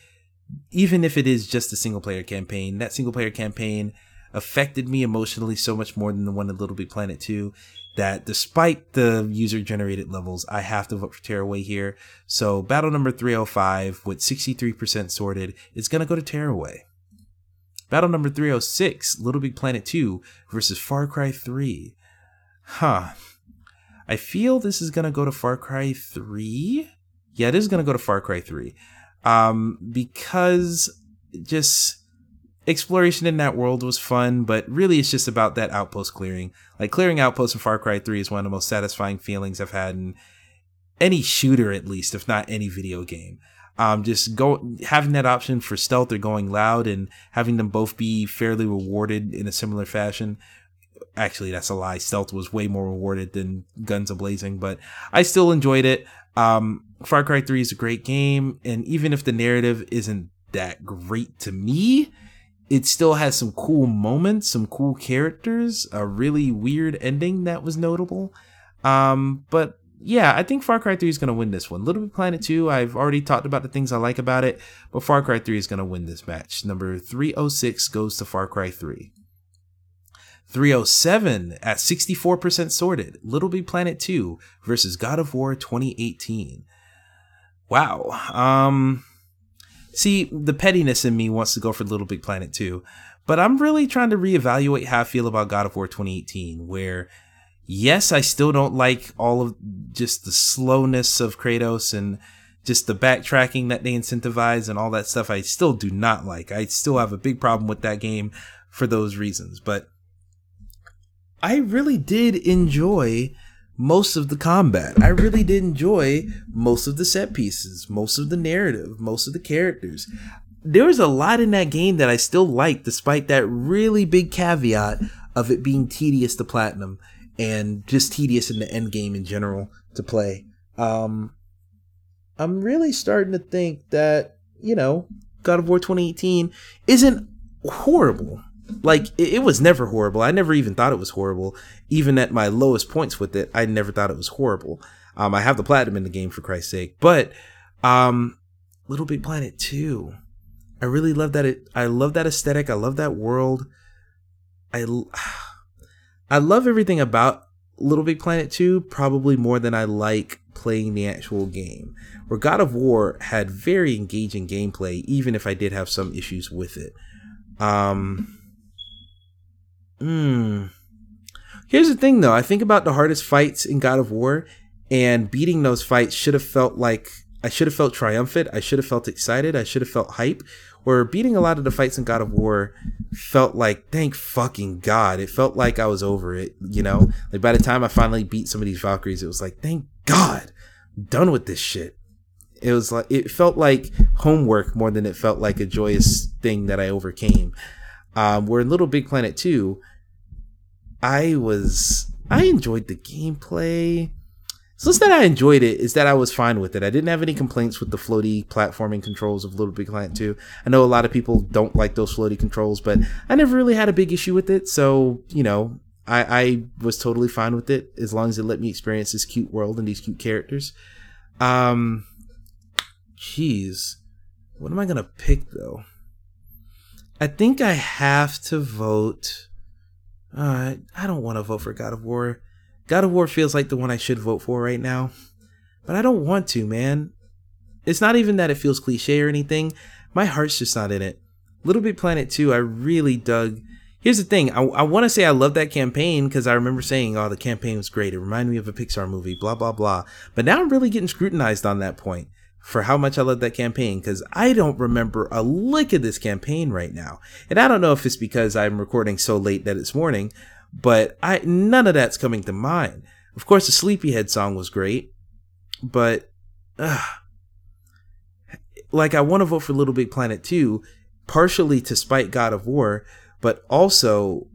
even if it is just a single player campaign, that single player campaign affected me emotionally so much more than the one in Little Big Planet 2 that despite the user generated levels, I have to vote for Tearaway here. So battle number 305 with 63% sorted is going to go to Tearaway. Battle number 306, Little Big Planet 2 versus Far Cry 3. Huh. I feel this is going to go to Far Cry 3. Yeah, it is going to go to Far Cry 3. Um, because just exploration in that world was fun, but really it's just about that outpost clearing. Like clearing outposts in Far Cry 3 is one of the most satisfying feelings I've had in any shooter at least, if not any video game. Um, just go having that option for stealth or going loud and having them both be fairly rewarded in a similar fashion. Actually, that's a lie. Stealth was way more rewarded than Guns Ablazing, but I still enjoyed it. Um, Far Cry 3 is a great game, and even if the narrative isn't that great to me, it still has some cool moments, some cool characters, a really weird ending that was notable. Um, but yeah, I think Far Cry 3 is going to win this one. Little Big Planet 2, I've already talked about the things I like about it, but Far Cry 3 is going to win this match. Number 306 goes to Far Cry 3. 307 at 64% sorted. Little Big Planet 2 versus God of War 2018. Wow. Um See, the pettiness in me wants to go for Little Big Planet 2, but I'm really trying to reevaluate how I feel about God of War 2018, where yes, I still don't like all of just the slowness of Kratos and just the backtracking that they incentivize and all that stuff. I still do not like. I still have a big problem with that game for those reasons, but I really did enjoy most of the combat. I really did enjoy most of the set pieces, most of the narrative, most of the characters. There was a lot in that game that I still liked, despite that really big caveat of it being tedious to platinum and just tedious in the end game in general to play. Um, I'm really starting to think that, you know, God of War 2018 isn't horrible like it, it, was never horrible. I never even thought it was horrible. Even at my lowest points with it, I never thought it was horrible. Um, I have the platinum in the game for Christ's sake, but um, Little Big Planet 2. I really love that. It, I love that aesthetic. I love that world. I (sighs) I love everything about Little Big Planet 2 probably more than I like playing the actual game. Where God of War had very engaging gameplay, even if I did have some issues with it. Um, Hmm. Here's the thing, though. I think about the hardest fights in God of War, and beating those fights should have felt like I should have felt triumphant. I should have felt excited. I should have felt hype. Where beating a lot of the fights in God of War felt like, thank fucking God. It felt like I was over it, you know? Like by the time I finally beat some of these Valkyries, it was like, thank God, I'm done with this shit. It was like, it felt like homework more than it felt like a joyous thing that I overcame. Um, where in Little Big Planet 2, I was I enjoyed the gameplay. So it's that I enjoyed it is that I was fine with it. I didn't have any complaints with the floaty platforming controls of Little Big Planet 2. I know a lot of people don't like those floaty controls, but I never really had a big issue with it. So, you know, I, I was totally fine with it as long as it let me experience this cute world and these cute characters. Um, jeez, what am I gonna pick though? I think I have to vote uh, I don't want to vote for God of War. God of War feels like the one I should vote for right now, but I don't want to, man. It's not even that it feels cliche or anything. My heart's just not in it. Little Big Planet 2, I really dug. Here's the thing I, I want to say I love that campaign because I remember saying, oh, the campaign was great. It reminded me of a Pixar movie, blah, blah, blah. But now I'm really getting scrutinized on that point for how much I love that campaign because I don't remember a lick of this campaign right now. And I don't know if it's because I'm recording so late that it's morning, but I none of that's coming to mind. Of course, the Sleepyhead song was great, but like I want to vote for Little Big Planet 2, partially to spite God of War, but also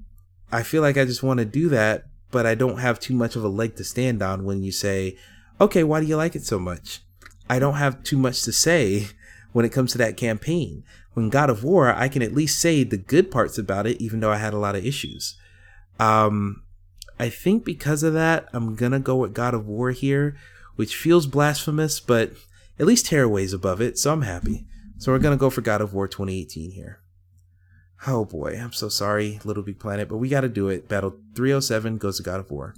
I feel like I just want to do that, but I don't have too much of a leg to stand on when you say, okay, why do you like it so much? I don't have too much to say when it comes to that campaign. When God of War, I can at least say the good parts about it, even though I had a lot of issues. Um, I think because of that, I'm gonna go with God of War here, which feels blasphemous, but at least Tearaway's above it, so I'm happy. So we're gonna go for God of War 2018 here. Oh boy, I'm so sorry, Little Big Planet, but we gotta do it. Battle 307 goes to God of War.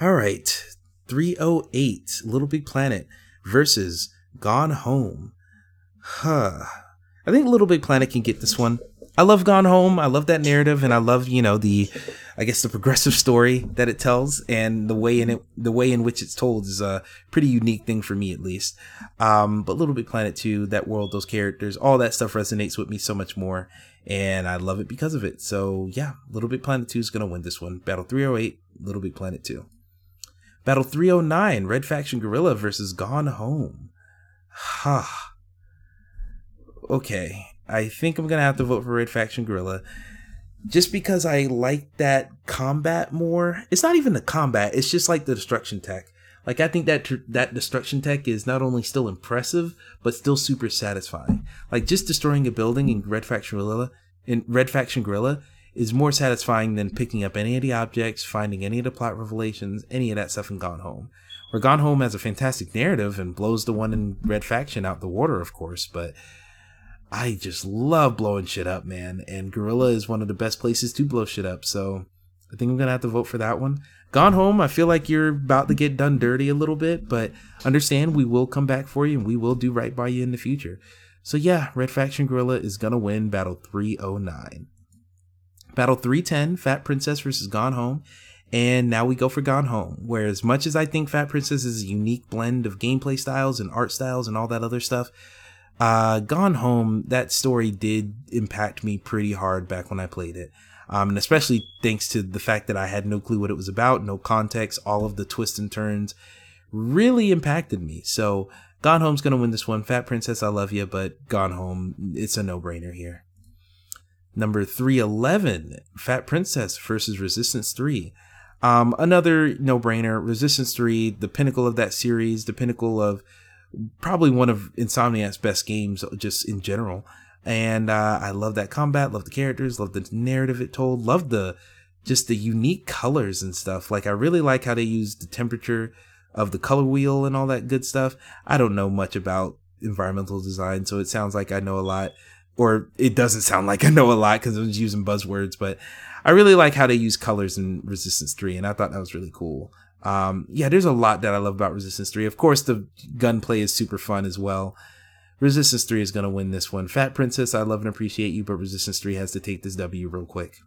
All right, 308 Little Big Planet versus Gone Home. Huh. I think Little Big Planet can get this one. I love Gone Home. I love that narrative, and I love you know the, I guess the progressive story that it tells, and the way in it, the way in which it's told is a pretty unique thing for me at least. Um, but Little Big Planet 2, that world, those characters, all that stuff resonates with me so much more, and I love it because of it. So yeah, Little Big Planet 2 is gonna win this one. Battle 308, Little Big Planet 2. Battle 309, Red Faction Guerrilla versus Gone Home. Ha. okay. I think I'm gonna have to vote for Red Faction Guerrilla. Just because I like that combat more. It's not even the combat, it's just like the destruction tech. Like I think that tr- that destruction tech is not only still impressive, but still super satisfying. Like just destroying a building in Red Faction Guerrilla in Red Faction Guerrilla is more satisfying than picking up any of the objects, finding any of the plot revelations, any of that stuff in Gone Home. Where Gone Home has a fantastic narrative and blows the one in Red Faction out the water, of course, but I just love blowing shit up, man. And Guerrilla is one of the best places to blow shit up. So I think I'm to have to vote for that one. Gone Home, I feel like you're about to get done dirty a little bit, but understand we will come back for you and we will do right by you in the future. So yeah, Red Faction Guerrilla is to win Battle 309. Battle 310, Fat Princess versus Gone Home. And now we go for Gone Home, where as much as I think Fat Princess is a unique blend of gameplay styles and art styles and all that other stuff, uh, Gone Home, that story did impact me pretty hard back when I played it. Um, and especially thanks to the fact that I had no clue what it was about, no context, all of the twists and turns really impacted me. So Gone Home's gonna win this one. Fat Princess, I love you, but Gone Home, it's a no-brainer here. Number 311, Fat Princess versus Resistance 3. Um, another no-brainer. Resistance 3, the pinnacle of that series, the pinnacle of probably one of Insomniac's best games just in general. And uh, I love that combat, love the characters, love the narrative it told, love the just the unique colors and stuff. Like I really like how they use the temperature of the color wheel and all that good stuff. I don't know much about environmental design, so it sounds like I know a lot, or it doesn't sound like I know a lot because I was using buzzwords. But I really like how they use colors in Resistance Three, and I thought that was really cool. Um, yeah, there's a lot that I love about Resistance 3. Of course, the gunplay is super fun as well. Resistance 3 is going to win this one. Fat Princess, I love and appreciate you, but Resistance 3 has to take this W real quick.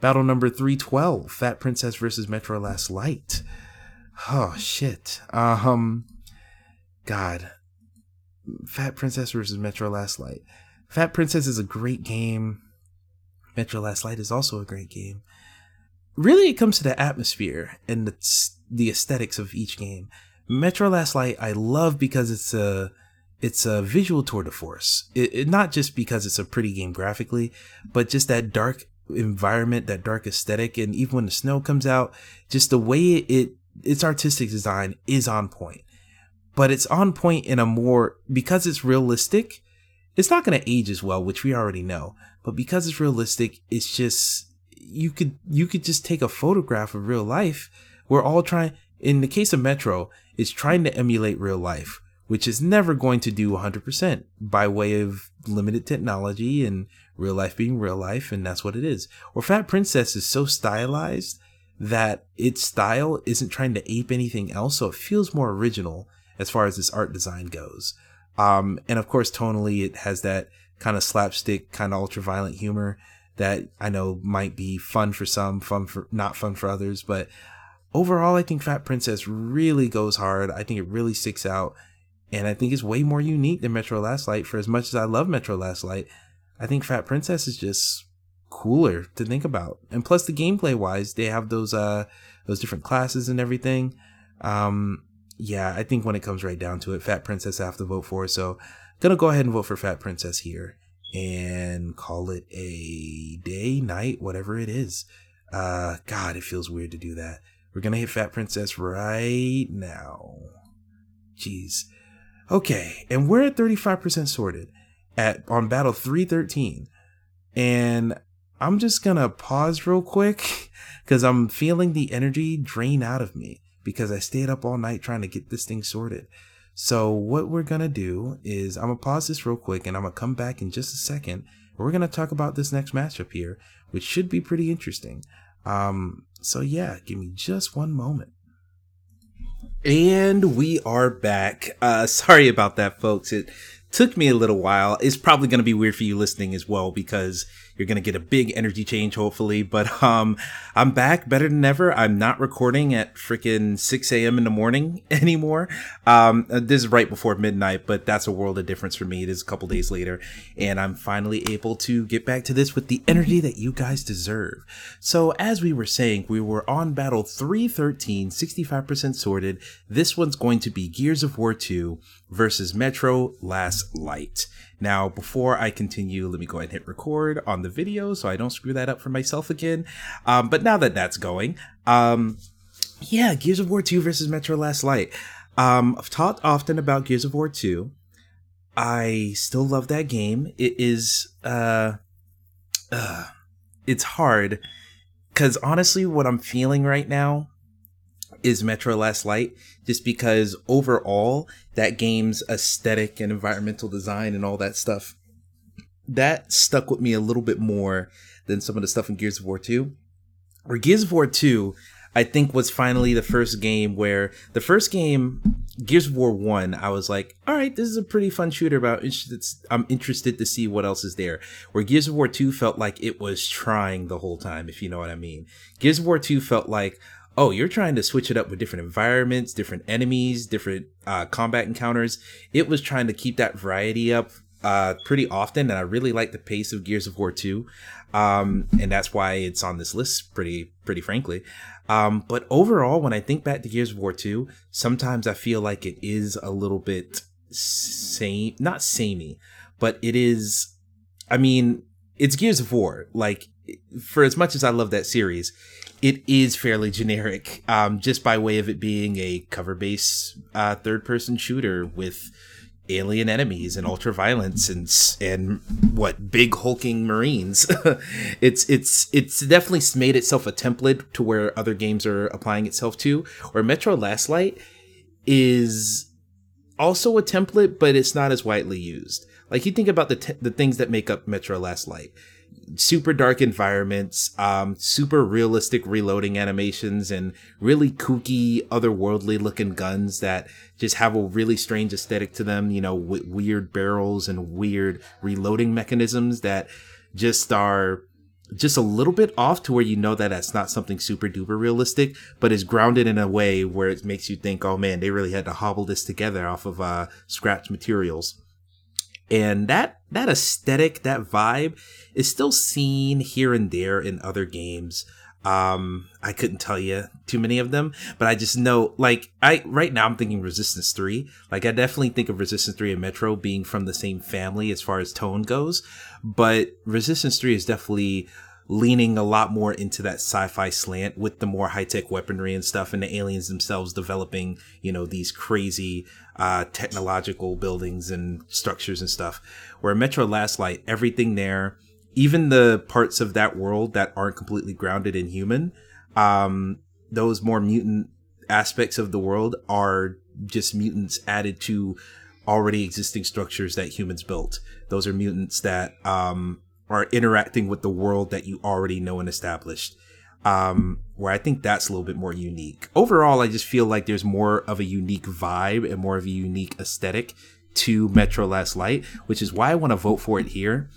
Battle number 312 Fat Princess versus Metro Last Light. Oh, shit. Um, God. Fat Princess versus Metro Last Light. Fat Princess is a great game. Metro Last Light is also a great game really it comes to the atmosphere and the, the aesthetics of each game. Metro Last Light I love because it's a it's a visual tour de force. It, it, not just because it's a pretty game graphically, but just that dark environment, that dark aesthetic, and even when the snow comes out, just the way it its artistic design is on point. But it's on point in a more because it's realistic. It's not going to age as well, which we already know. But because it's realistic, it's just you could you could just take a photograph of real life. We're all trying in the case of Metro, it's trying to emulate real life, which is never going to do 100% by way of limited technology and real life being real life, and that's what it is. Or Fat Princess is so stylized that its style isn't trying to ape anything else, so it feels more original as far as this art design goes. Um, and of course, tonally, it has that kind of slapstick, kind of ultra violent humor that I know might be fun for some, fun for not fun for others. But overall, I think Fat Princess really goes hard. I think it really sticks out, and I think it's way more unique than Metro Last Light. For as much as I love Metro Last Light, I think Fat Princess is just cooler to think about. And plus, the gameplay wise, they have those uh those different classes and everything. Um, yeah, I think when it comes right down to it, Fat Princess I have to vote for. So, gonna go ahead and vote for Fat Princess here and call it a day, night, whatever it is. Uh, God, it feels weird to do that. We're gonna hit Fat Princess right now. Jeez. Okay, and we're at 35% sorted at on battle 313. And I'm just gonna pause real quick (laughs) because I'm feeling the energy drain out of me because I stayed up all night trying to get this thing sorted. So what we're to do is I'm to pause this real quick and I'm to come back in just a second. We're to talk about this next matchup here, which should be pretty interesting. Um, so yeah, give me just one moment. And we are back. Uh, sorry about that, folks. It took me a little while. It's probably going to be weird for you listening as well because you're going to get a big energy change, hopefully. But um, I'm back better than ever. I'm not recording at freaking 6 a.m. in the morning (laughs) anymore. Um, uh, this is right before midnight, but that's a world of difference for me. It is a couple days later, and I'm finally able to get back to this with the energy that you guys deserve. So, as we were saying, we were on battle 313, 65% sorted. This one's going to be Gears of War 2 versus Metro Last Light. Now, before I continue, let me go ahead and hit record on the video so I don't screw that up for myself again. Um, but now that that's going, um, yeah, Gears of War 2 versus Metro Last Light. Um, I've talked often about Gears of War 2. I still love that game. It is, uh, uh it's hard because honestly, what I'm feeling right now is Metro Last Light, just because overall that game's aesthetic and environmental design and all that stuff that stuck with me a little bit more than some of the stuff in Gears of War 2. Or Gears of War 2, I think was finally the first game where the first game, Gears of War 1, I was like, all right, this is a pretty fun shooter, about I'm interested to see what else is there. Where Gears of War 2 felt like it was trying the whole time, if you know what I mean. Gears of War 2 felt like, oh, you're trying to switch it up with different environments, different enemies, different uh, combat encounters. It was trying to keep that variety up uh, pretty often, and I really like the pace of Gears of War 2. Um, and that's why it's on this list, pretty pretty frankly. Um, but overall, when I think back to Gears of War 2, sometimes I feel like it is a little bit same, not samey, but it is. I mean, it's Gears of War. Like, for as much as I love that series, it is fairly generic, um, just by way of it being a cover based uh, third person shooter with alien enemies and ultra violence and and what big hulking marines (laughs) it's it's it's definitely made itself a template to where other games are applying itself to or metro last light is also a template but it's not as widely used like you think about the t- the things that make up metro last light super dark environments, um, super realistic reloading animations, and really kooky, otherworldly looking guns that just have a really strange aesthetic to them. You know, with weird barrels and weird reloading mechanisms that just are just a little bit off to where you know that that's not something super duper realistic, but is grounded in a way where it makes you think, oh man, they really had to hobble this together off of uh, scratch materials and that that aesthetic that vibe is still seen here and there in other games. Um i couldn't tell you too many of them but i just know like i right now i'm thinking resistance 3 like i definitely think of resistance 3 and metro being from the same family as far as tone goes but resistance 3 is definitely leaning a lot more into that sci-fi slant with the more high-tech weaponry and stuff and the aliens themselves developing you know these crazy uh, technological buildings and structures and stuff where metro last light everything there even the parts of that world that aren't completely grounded in human um, those more mutant aspects of the world are just mutants added to already existing structures that humans built those are mutants that um, are interacting with the world that you already know and established. Um, where I think that's a little bit more unique. Overall, I just feel like there's more of a unique vibe and more of a unique aesthetic to Metro Last Light, which is why I want to vote for it here.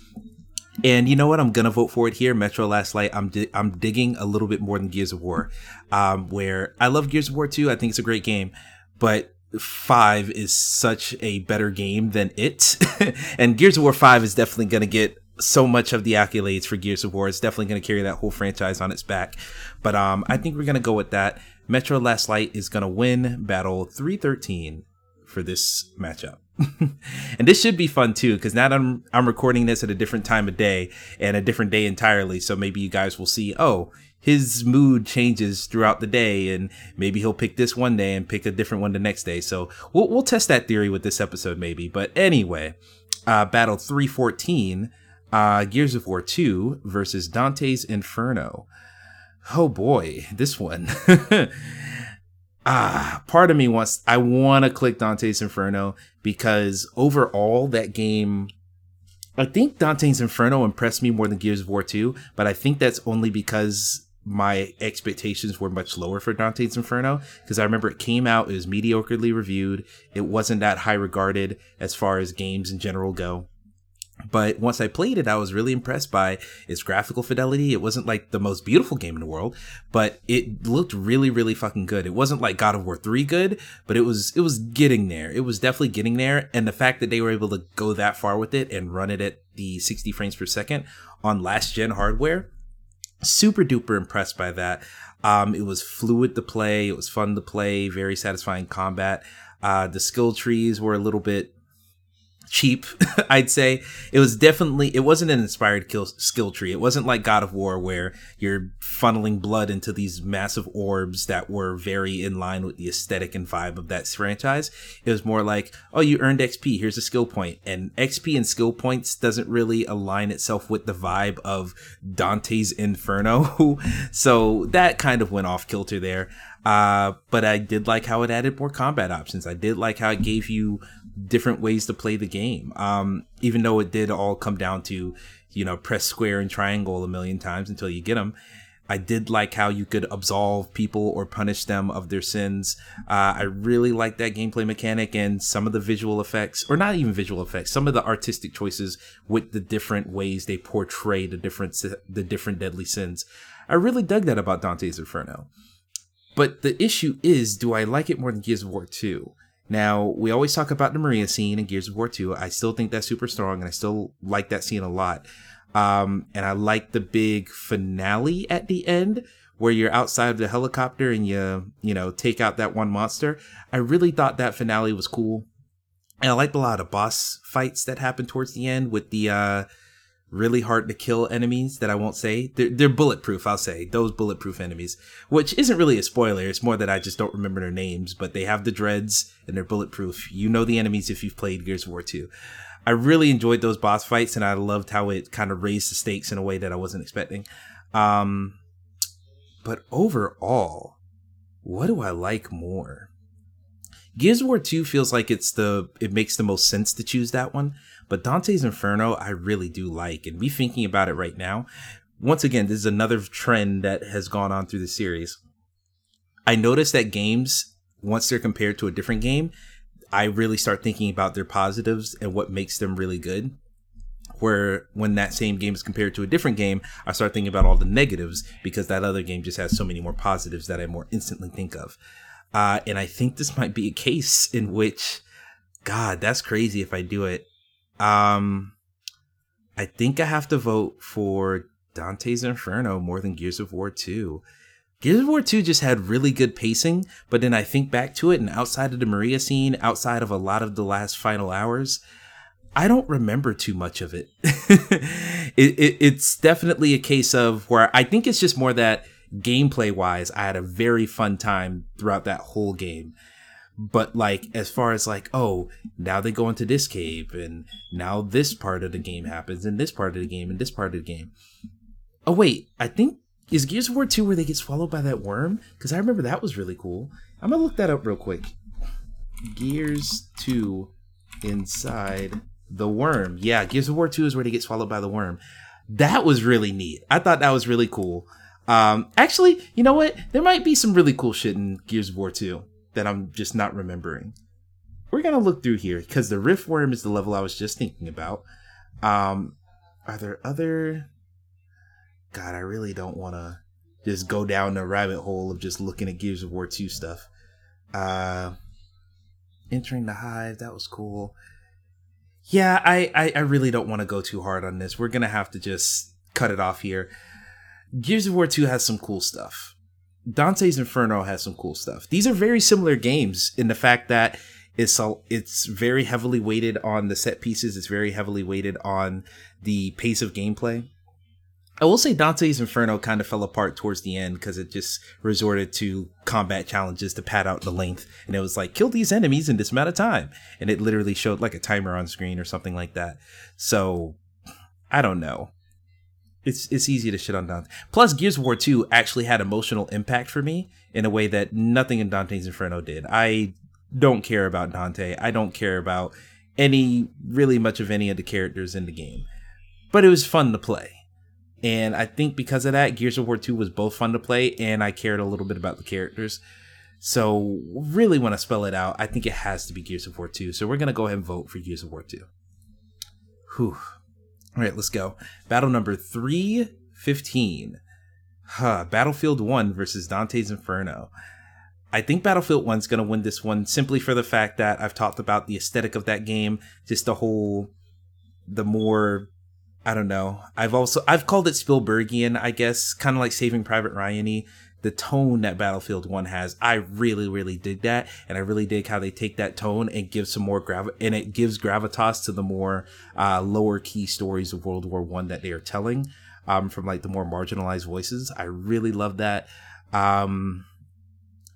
And you know what? I'm gonna vote for it here. Metro Last Light. I'm di- I'm digging a little bit more than Gears of War, um, where I love Gears of War 2. I think it's a great game, but five is such a better game than it. (laughs) and Gears of War 5 is definitely to get so much of the accolades for Gears of War. It's definitely going to carry that whole franchise on its back. But um, I think we're going to go with that. Metro Last Light is going to win Battle 313 for this matchup. (laughs) and this should be fun too, because now I'm I'm recording this at a different time of day and a different day entirely. So maybe you guys will see, oh, his mood changes throughout the day, and maybe he'll pick this one day and pick a different one the next day. So we'll we'll test that theory with this episode, maybe. But anyway, uh, Battle 314 uh, Gears of War 2 versus Dante's Inferno. Oh boy, this one. (laughs) ah, part of me wants, I want to click Dante's Inferno because overall, that game, I think Dante's Inferno impressed me more than Gears of War 2, but I think that's only because my expectations were much lower for Dante's Inferno because I remember it came out, it was mediocrely reviewed, it wasn't that high regarded as far as games in general go. But once I played it, I was really impressed by its graphical fidelity. It wasn't like the most beautiful game in the world, but it looked really, really fucking good. It wasn't like God of War 3 good, but it was, it was getting there. It was definitely getting there. And the fact that they were able to go that far with it and run it at the 60 frames per second on last gen hardware, super duper impressed by that. Um, it was fluid to play. It was fun to play. Very satisfying combat. Uh, the skill trees were a little bit cheap (laughs) i'd say. It was definitely it wasn't an inspired kill, skill tree. It wasn't like god of war where you're funneling blood into these massive orbs that were very in line with the aesthetic and vibe of that franchise. It was more like oh you earned xp here's a skill point. And xp and skill points doesn't really align itself with the vibe of dante's inferno. (laughs) So that kind of went off kilter there uh, but I did like how it added more combat options. I did like how it gave you different ways to play the game. Um, even though it did all come down to, you know, press square and triangle a million times until you get them. I did like how you could absolve people or punish them of their sins. Uh, I really like that gameplay mechanic and some of the visual effects, or not even visual effects, some of the artistic choices with the different ways they portray the different the different deadly sins. I really dug that about Dante's Inferno. But the issue is, do I like it more than Gears of War 2? Now, we always talk about the Maria scene in Gears of War 2. I still think that's super strong and I still like that scene a lot. Um, and I like the big finale at the end where you're outside of the helicopter and you, you know, take out that one monster. I really thought that finale was cool. And I liked a lot of boss fights that happened towards the end with the, uh, really hard to kill enemies that I won't say. They're, they're bulletproof, I'll say. Those bulletproof enemies, which isn't really a spoiler. It's more that I just don't remember their names, but they have the dreads and they're bulletproof. You know the enemies if you've played Gears of War 2. I really enjoyed those boss fights and I loved how it kind of raised the stakes in a way that I wasn't expecting. Um, but overall, what do I like more? Gears of War 2 feels like it's the it makes the most sense to choose that one but Dante's Inferno, I really do like, and me thinking about it right now. Once again, this is another trend that has gone on through the series. I noticed that games, once they're compared to a different game, I really start thinking about their positives and what makes them really good. Where when that same game is compared to a different game, I start thinking about all the negatives because that other game just has so many more positives that I more instantly think of. Uh, and I think this might be a case in which, God, that's crazy if I do it. Um, I think I have to vote for Dante's Inferno more than Gears of War 2. Gears of War 2 just had really good pacing, but then I think back to it and outside of the Maria scene, outside of a lot of the last final hours, I don't remember too much of it. (laughs) it, it. It's definitely a case of where I think it's just more that gameplay wise, I had a very fun time throughout that whole game but like as far as like oh now they go into this cave and now this part of the game happens and this part of the game and this part of the game. Oh wait i think is gears of war 2 where they get swallowed by that worm? Because i remember that was really cool. I'm gonna look that up real quick. Gears 2 inside the worm. Yeah gears of war 2 is where they get swallowed by the worm. That was really neat. I thought that was really cool. Um actually you know what? There might be some really cool shit in gears of war 2 that I'm just not remembering. We're gonna look through here because the rift worm is the level I was just thinking about. Um, are there other? God, I really don't want to just go down the rabbit hole of just looking at Gears of War 2 stuff. Uh, entering the hive, that was cool. Yeah, I, I, I really don't want to go too hard on this. We're gonna have to just cut it off here. Gears of War 2 has some cool stuff. Dante's Inferno has some cool stuff. These are very similar games in the fact that it's it's very heavily weighted on the set pieces. It's very heavily weighted on the pace of gameplay. I will say Dante's Inferno kind of fell apart towards the end because it just resorted to combat challenges to pad out the length. And it was like, kill these enemies in this amount of time. And it literally showed like a timer on screen or something like that. So I don't know it's it's easy to shit on Dante. Plus, Gears of War 2 actually had emotional impact for me in a way that nothing in Dante's Inferno did. I don't care about Dante. I don't care about any really much of any of the characters in the game. But it was fun to play. And I think because of that, Gears of War 2 was both fun to play and I cared a little bit about the characters. So, really want to spell it out. I think it has to be Gears of War 2. So, we're going to go ahead and vote for Gears of War 2. Whew. All right, let's go. Battle number 315. Huh, Battlefield 1 versus Dante's Inferno. I think Battlefield 1's going to win this one simply for the fact that I've talked about the aesthetic of that game, just the whole the more I don't know. I've also I've called it Spielbergian, I guess, kind of like Saving Private Ryan the tone that Battlefield 1 has. I really, really dig that. And I really dig how they take that tone and give some more grav and it gives gravitas to the more uh, lower key stories of World War One that they are telling um, from like the more marginalized voices. I really love that. Um,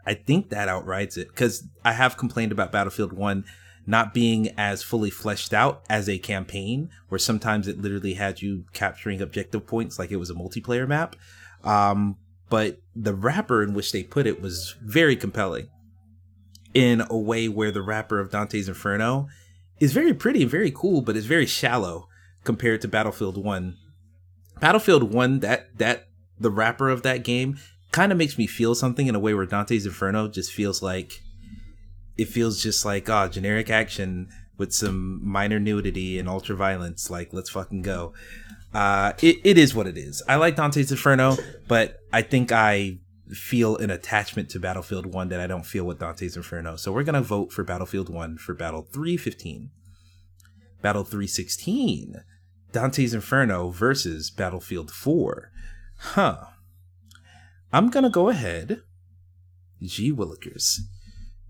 I think that outrides it because I have complained about Battlefield 1 not being as fully fleshed out as a campaign, where sometimes it literally had you capturing objective points like it was a multiplayer map. Um, but the wrapper in which they put it was very compelling in a way where the wrapper of Dante's Inferno is very pretty and very cool, but it's very shallow compared to Battlefield 1. Battlefield 1, that that the wrapper of that game kind of makes me feel something in a way where Dante's Inferno just feels like it feels just like oh generic action with some minor nudity and ultra violence like let's fucking go uh it, it is what it is. I like dante's inferno but i think i feel an attachment to battlefield 1 that i don't feel with dante's inferno. So we're gonna vote for battlefield 1 for battle 315 battle 316 dante's inferno versus battlefield 4 huh. I'm gonna go ahead. G willikers.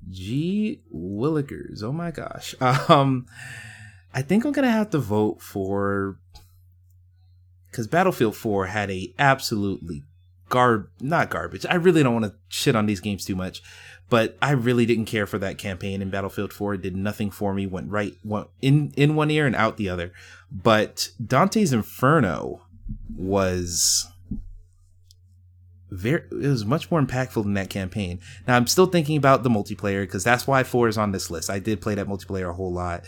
G Willikers. Oh my gosh. (laughs) Um, I think I'm gonna have to vote for because Battlefield 4 had a absolutely garb not garbage. I really don't want to shit on these games too much, but I really didn't care for that campaign in Battlefield 4. It did nothing for me. Went right went in in one ear and out the other. But Dante's Inferno was very it was much more impactful than that campaign. Now I'm still thinking about the multiplayer because that's why four is on this list. I did play that multiplayer a whole lot,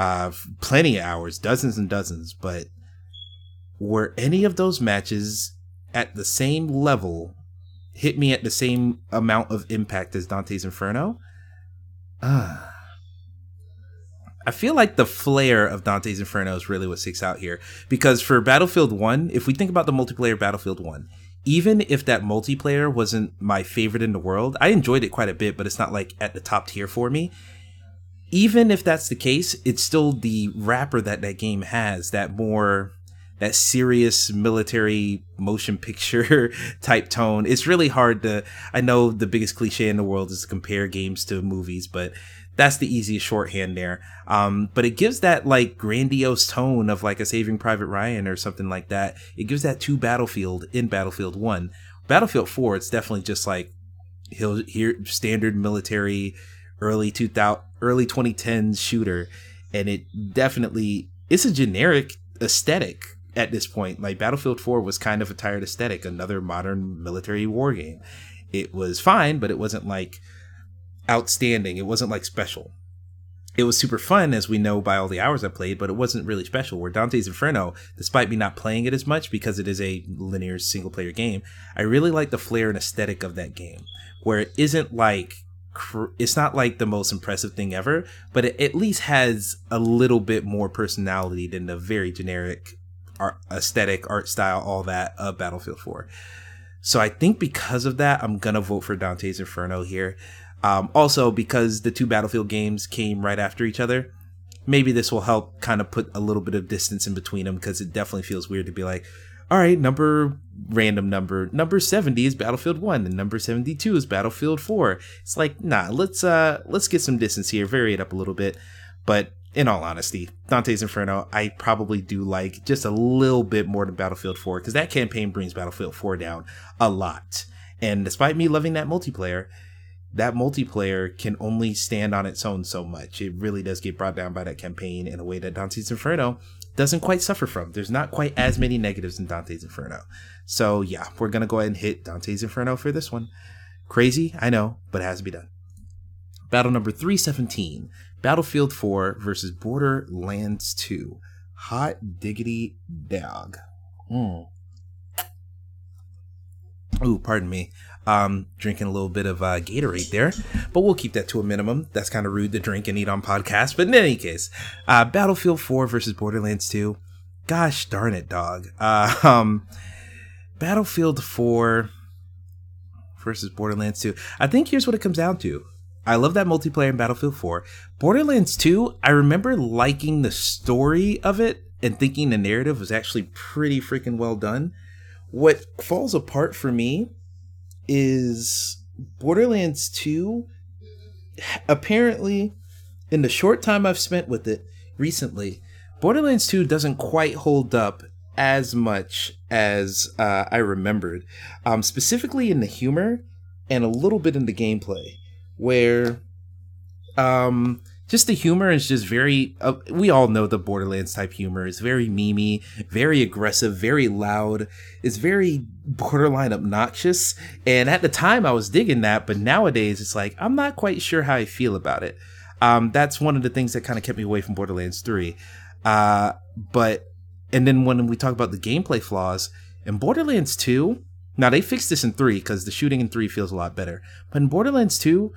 uh, plenty of hours, dozens and dozens. But were any of those matches at the same level, hit me at the same amount of impact as Dante's Inferno? Uh, I feel like the flair of Dante's Inferno is really what sticks out here. Because for Battlefield 1, if we think about the multiplayer Battlefield 1, even if that multiplayer wasn't my favorite in the world, I enjoyed it quite a bit, but it's not like at the top tier for me. Even if that's the case, it's still the wrapper that that game has, that more that serious military motion picture (laughs) type tone. It's really hard to I know the biggest cliche in the world is to compare games to movies, but that's the easiest shorthand there. Um, but it gives that like grandiose tone of like a Saving Private Ryan or something like that. It gives that to Battlefield in Battlefield One. Battlefield Four, it's definitely just like here standard military early 2000 early 2010s shooter and it definitely it's a generic aesthetic at this point like battlefield 4 was kind of a tired aesthetic another modern military war game it was fine but it wasn't like outstanding. It wasn't like special. It was super fun, as we know by all the hours I played, but it wasn't really special. Where Dante's Inferno, despite me not playing it as much because it is a linear single player game, I really like the flair and aesthetic of that game. Where it isn't like it's not like the most impressive thing ever, but it at least has a little bit more personality than the very generic art, aesthetic, art style, all that of Battlefield 4. So I think because of that, I'm gonna vote for Dante's Inferno here. Um, also, because the two Battlefield games came right after each other, maybe this will help kind of put a little bit of distance in between them because it definitely feels weird to be like, all right, number random number number 70 is Battlefield 1 and number 72 is Battlefield 4. It's like, nah, let's uh let's get some distance here, vary it up a little bit. But in all honesty, Dante's Inferno, I probably do like just a little bit more than Battlefield 4 because that campaign brings Battlefield 4 down a lot. And despite me loving that multiplayer, that multiplayer can only stand on its own so much. It really does get brought down by that campaign in a way that Dante's Inferno doesn't quite suffer from. There's not quite as many negatives in Dante's Inferno. So yeah, we're gonna go ahead and hit Dante's Inferno for this one. Crazy, I know, but it has to be done. Battle number 317, Battlefield 4 versus Borderlands 2. Hot diggity dog. Mm. Ooh, pardon me. Um, drinking a little bit of uh, Gatorade there, but we'll keep that to a minimum. That's kind of rude to drink and eat on podcast. But in any case, uh, Battlefield 4 versus Borderlands 2. Gosh darn it, dog. Uh, (laughs) um, Battlefield 4 versus Borderlands 2. I think here's what it comes down to. I love that multiplayer in Battlefield 4. Borderlands 2, I remember liking the story of it and thinking the narrative was actually pretty freaking well done. What falls apart for me is Borderlands 2 apparently in the short time I've spent with it recently, Borderlands 2 doesn't quite hold up as much as uh, I remembered, um, specifically in the humor and a little bit in the gameplay, where um, just the humor is just very. Uh, we all know the Borderlands type humor is very memey, very aggressive, very loud. It's very borderline obnoxious, and at the time I was digging that, but nowadays it's like I'm not quite sure how I feel about it. Um, that's one of the things that kind of kept me away from Borderlands 3. Uh, but and then when we talk about the gameplay flaws in Borderlands 2, now they fixed this in 3 because the shooting in 3 feels a lot better. But in Borderlands 2,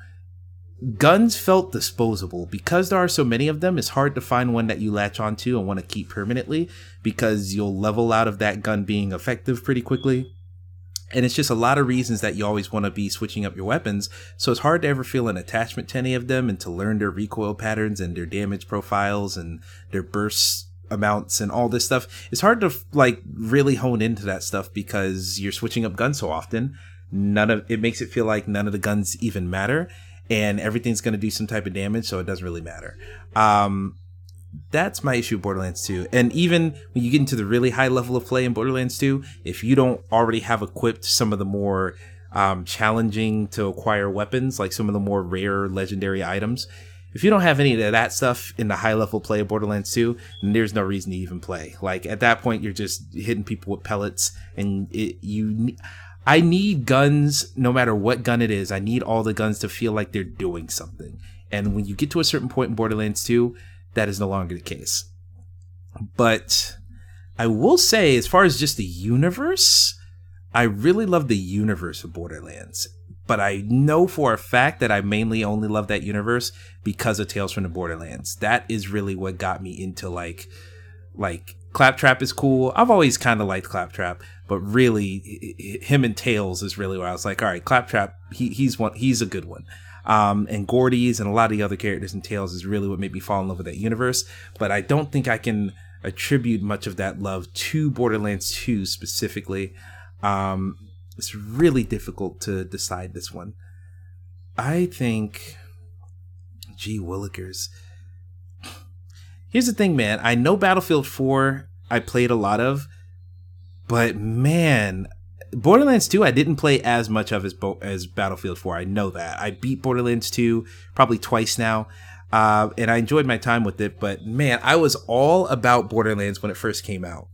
guns felt disposable. Because there are so many of them, it's hard to find one that you latch onto and want to keep permanently because you'll level out of that gun being effective pretty quickly. And it's just a lot of reasons that you always want to be switching up your weapons. So it's hard to ever feel an attachment to any of them and to learn their recoil patterns and their damage profiles and their bursts amounts and all this stuff. It's hard to like really hone into that stuff because you're switching up guns so often. None of it makes it feel like none of the guns even matter and everything's going to do some type of damage, so it doesn't really matter. Um, that's my issue with Borderlands 2. And even when you get into the really high level of play in Borderlands 2, if you don't already have equipped some of the more um, challenging to acquire weapons, like some of the more rare legendary items, if you don't have any of that stuff in the high level play of Borderlands 2, then there's no reason to even play. Like at that point, you're just hitting people with pellets, and it, you. I need guns, no matter what gun it is. I need all the guns to feel like they're doing something. And when you get to a certain point in Borderlands 2, that is no longer the case. But I will say, as far as just the universe, I really love the universe of Borderlands but I know for a fact that I mainly only love that universe because of Tales from the Borderlands. That is really what got me into like like Claptrap is cool. I've always kind of liked Claptrap, but really him and Tales is really where I was like, all right, Claptrap, he, he's one, he's a good one. Um, and Gortys and a lot of the other characters in Tales is really what made me fall in love with that universe. But I don't think I can attribute much of that love to Borderlands 2 specifically. Um, it's really difficult to decide this one. I think, gee willikers. Here's the thing, man. I know Battlefield 4 I played a lot of, but man, Borderlands 2 I didn't play as much of as, Bo- as Battlefield 4. I know that. I beat Borderlands 2 probably twice now. Uh, and I enjoyed my time with it, but man, I was all about Borderlands when it first came out.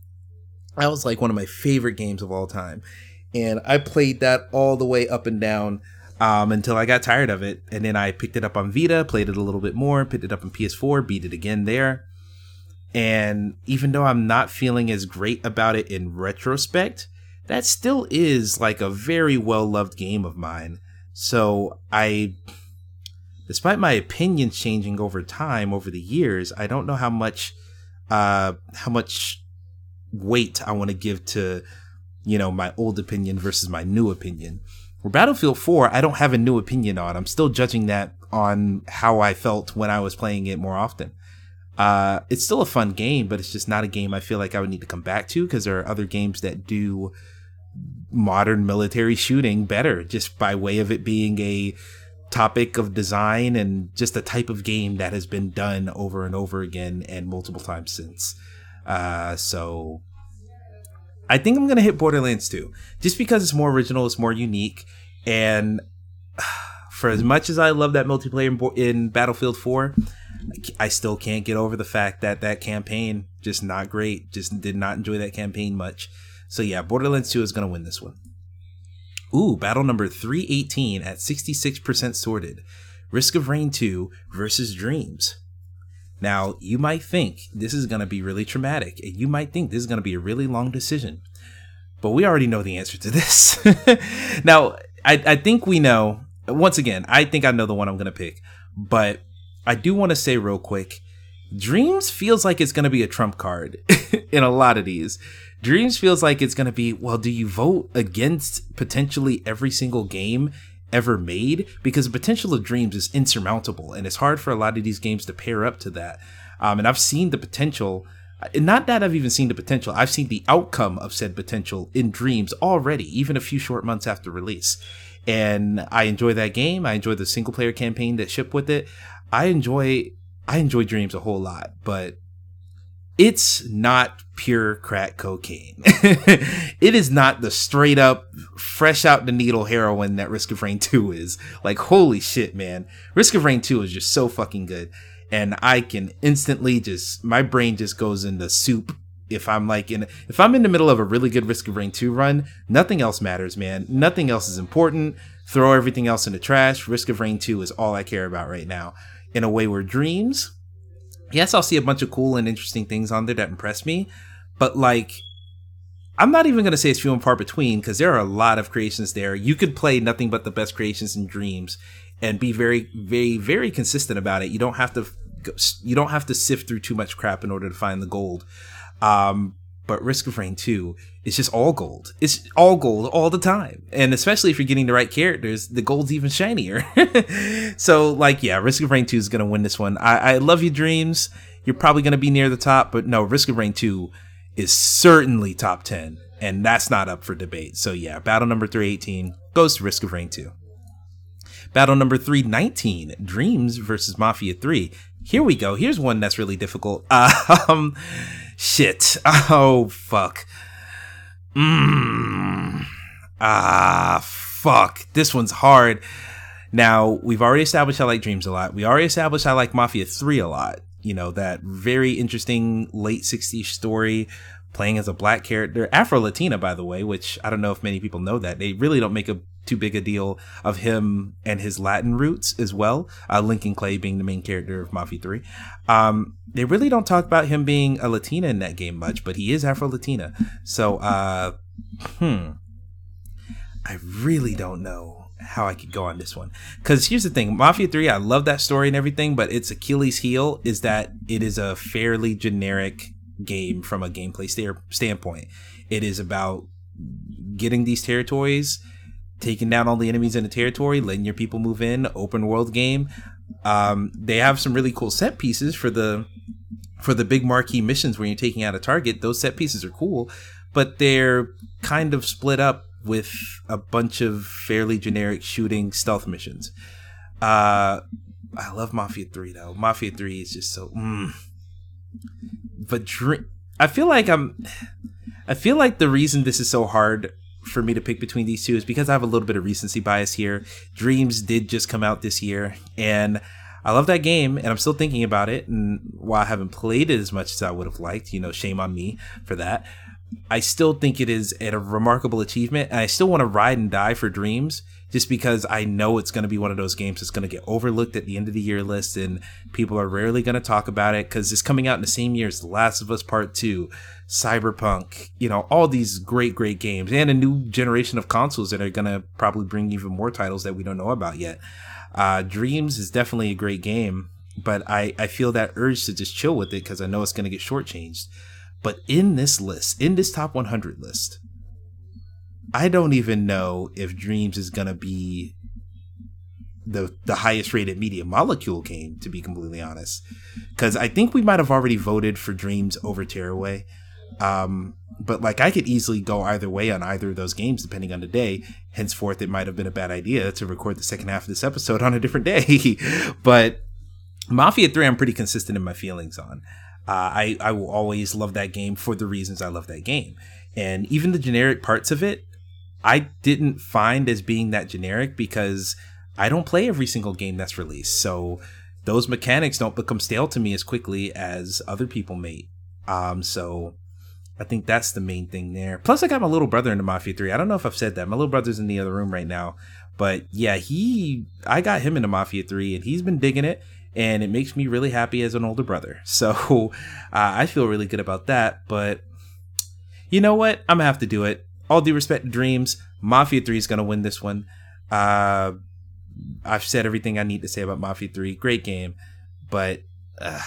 That was like one of my favorite games of all time and I played that all the way up and down um, until I got tired of it. And then I picked it up on Vita, played it a little bit more, picked it up on PS4, beat it again there. And even though I'm not feeling as great about it in retrospect, that still is like a very well loved game of mine. So I, despite my opinions changing over time, over the years, I don't know how much, uh, how much weight I want to give to you know, my old opinion versus my new opinion. For Battlefield 4, I don't have a new opinion on. I'm still judging that on how I felt when I was playing it more often. Uh, it's still a fun game, but it's just not a game I feel like I would need to come back to because there are other games that do modern military shooting better just by way of it being a topic of design and just a type of game that has been done over and over again and multiple times since. Uh, so I think I'm gonna hit Borderlands 2 just because it's more original, it's more unique, and (sighs) for as much as I love that multiplayer in, in Battlefield 4, I still can't get over the fact that that campaign just not great. Just did not enjoy that campaign much. So yeah, Borderlands 2 is gonna win this one. Ooh, battle number 318 at 66% sorted. Risk of Rain 2 versus Dreams. Now, you might think this is going to be really traumatic, and you might think this is going to be a really long decision. but we already know the answer to this. (laughs) now, I, I think we know. Once again, I think I know the one I'm gonna pick, but I do want to say real quick. Dreams feels like it's going to be a trump card (laughs) in a lot of these. Dreams feels like it's going to be, well, do you vote against potentially every single game ever made? Because the potential of Dreams is insurmountable and it's hard for a lot of these games to pair up to that. Um, and I've seen the potential, not that I've even seen the potential, I've seen the outcome of said potential in Dreams already, even a few short months after release. And I enjoy that game. I enjoy the single player campaign that shipped with it. I enjoy I enjoy Dreams a whole lot, but it's not pure crack cocaine. (laughs) it is not the straight up, fresh out the needle heroin that Risk of Rain 2 is. Like, holy shit, man. Risk of Rain 2 is just so fucking good. And I can instantly just, my brain just goes into soup. If I'm like in, if I'm in the middle of a really good Risk of Rain 2 run, nothing else matters, man. Nothing else is important. Throw everything else in the trash. Risk of Rain 2 is all I care about right now. In a way where Dreams, yes, I'll see a bunch of cool and interesting things on there that impress me, but like, I'm not even going to say it's few and far between because there are a lot of creations there. You could play nothing but the best creations in Dreams and be very, very, very consistent about it. You don't have to, you don't have to sift through too much crap in order to find the gold. Um, but Risk of Rain 2 is just all gold. It's all gold all the time. And especially if you're getting the right characters, the gold's even shinier. (laughs) so, like, yeah, Risk of Rain 2 is going to win this one. I, I love you, Dreams. You're probably going to be near the top, but no, Risk of Rain 2 is certainly top 10. And that's not up for debate. So, yeah, battle number 318 goes to Risk of Rain 2. Battle number 319, Dreams versus Mafia 3. Here we go. Here's one that's really difficult. (laughs) Um, Shit. (laughs) Oh, fuck. Mmm. Ah, fuck. This one's hard. Now, we've already established I like Dreams a lot. We already established I like Mafia 3 a lot. You know, that very interesting late 60s story playing as a black character. Afro Latina, by the way, which I don't know if many people know that. They really don't make a too big a deal of him and his Latin roots as well. Uh, Lincoln Clay being the main character of Mafia 3. Um, they really don't talk about him being a Latina in that game much, but he is Afro Latina. So, uh, hmm. I really don't know how I could go on this one. Because here's the thing Mafia 3, I love that story and everything, but its Achilles heel is that it is a fairly generic game from a gameplay st- standpoint. It is about getting these territories taking down all the enemies in the territory, letting your people move in, open world game. Um, they have some really cool set pieces for the for the big marquee missions when you're taking out a target. Those set pieces are cool, but they're kind of split up with a bunch of fairly generic shooting stealth missions. Uh, I love Mafia 3 though. Mafia 3 is just so mm. But Dream I feel like I'm I feel like the reason this is so hard for me to pick between these two is because I have a little bit of recency bias here. Dreams did just come out this year, and I love that game, and I'm still thinking about it. And while I haven't played it as much as I would have liked, you know, shame on me for that. I still think it is a remarkable achievement, and I still want to ride and die for Dreams just because I know it's going to be one of those games that's going to get overlooked at the end of the year list, and people are rarely going to talk about it because it's coming out in the same year as The Last of Us Part 2, Cyberpunk, you know, all these great, great games, and a new generation of consoles that are going to probably bring even more titles that we don't know about yet. Uh, Dreams is definitely a great game, but I, I feel that urge to just chill with it because I know it's going to get shortchanged. But in this list, in this top 100 list, I don't even know if Dreams is gonna be the the highest rated media molecule game to be completely honest because i think we might have already voted for dreams over tearaway um, but like i could easily go either way on either of those games depending on the day henceforth it might have been a bad idea to record the second half of this episode (laughs) on a different day (laughs) but mafia 3 i'm pretty consistent in my feelings on uh, I, I will always love that game for the reasons i love that game and even the generic parts of it I didn't find as being that generic because I don't play every single game that's released. So those mechanics don't become stale to me as quickly as other people may. Um, so I think that's the main thing there. Plus, I got my little brother into Mafia 3. I don't know if I've said that. My little brother's in the other room right now. But yeah, he, I got him into Mafia 3 and he's been digging it. And it makes me really happy as an older brother. (laughs) So uh, I feel really good about that. But you know what? I'm going to have to do it all due respect to Dreams, Mafia 3 is going to win this one. Uh, I've said everything I need to say about Mafia 3. Great game, but uh,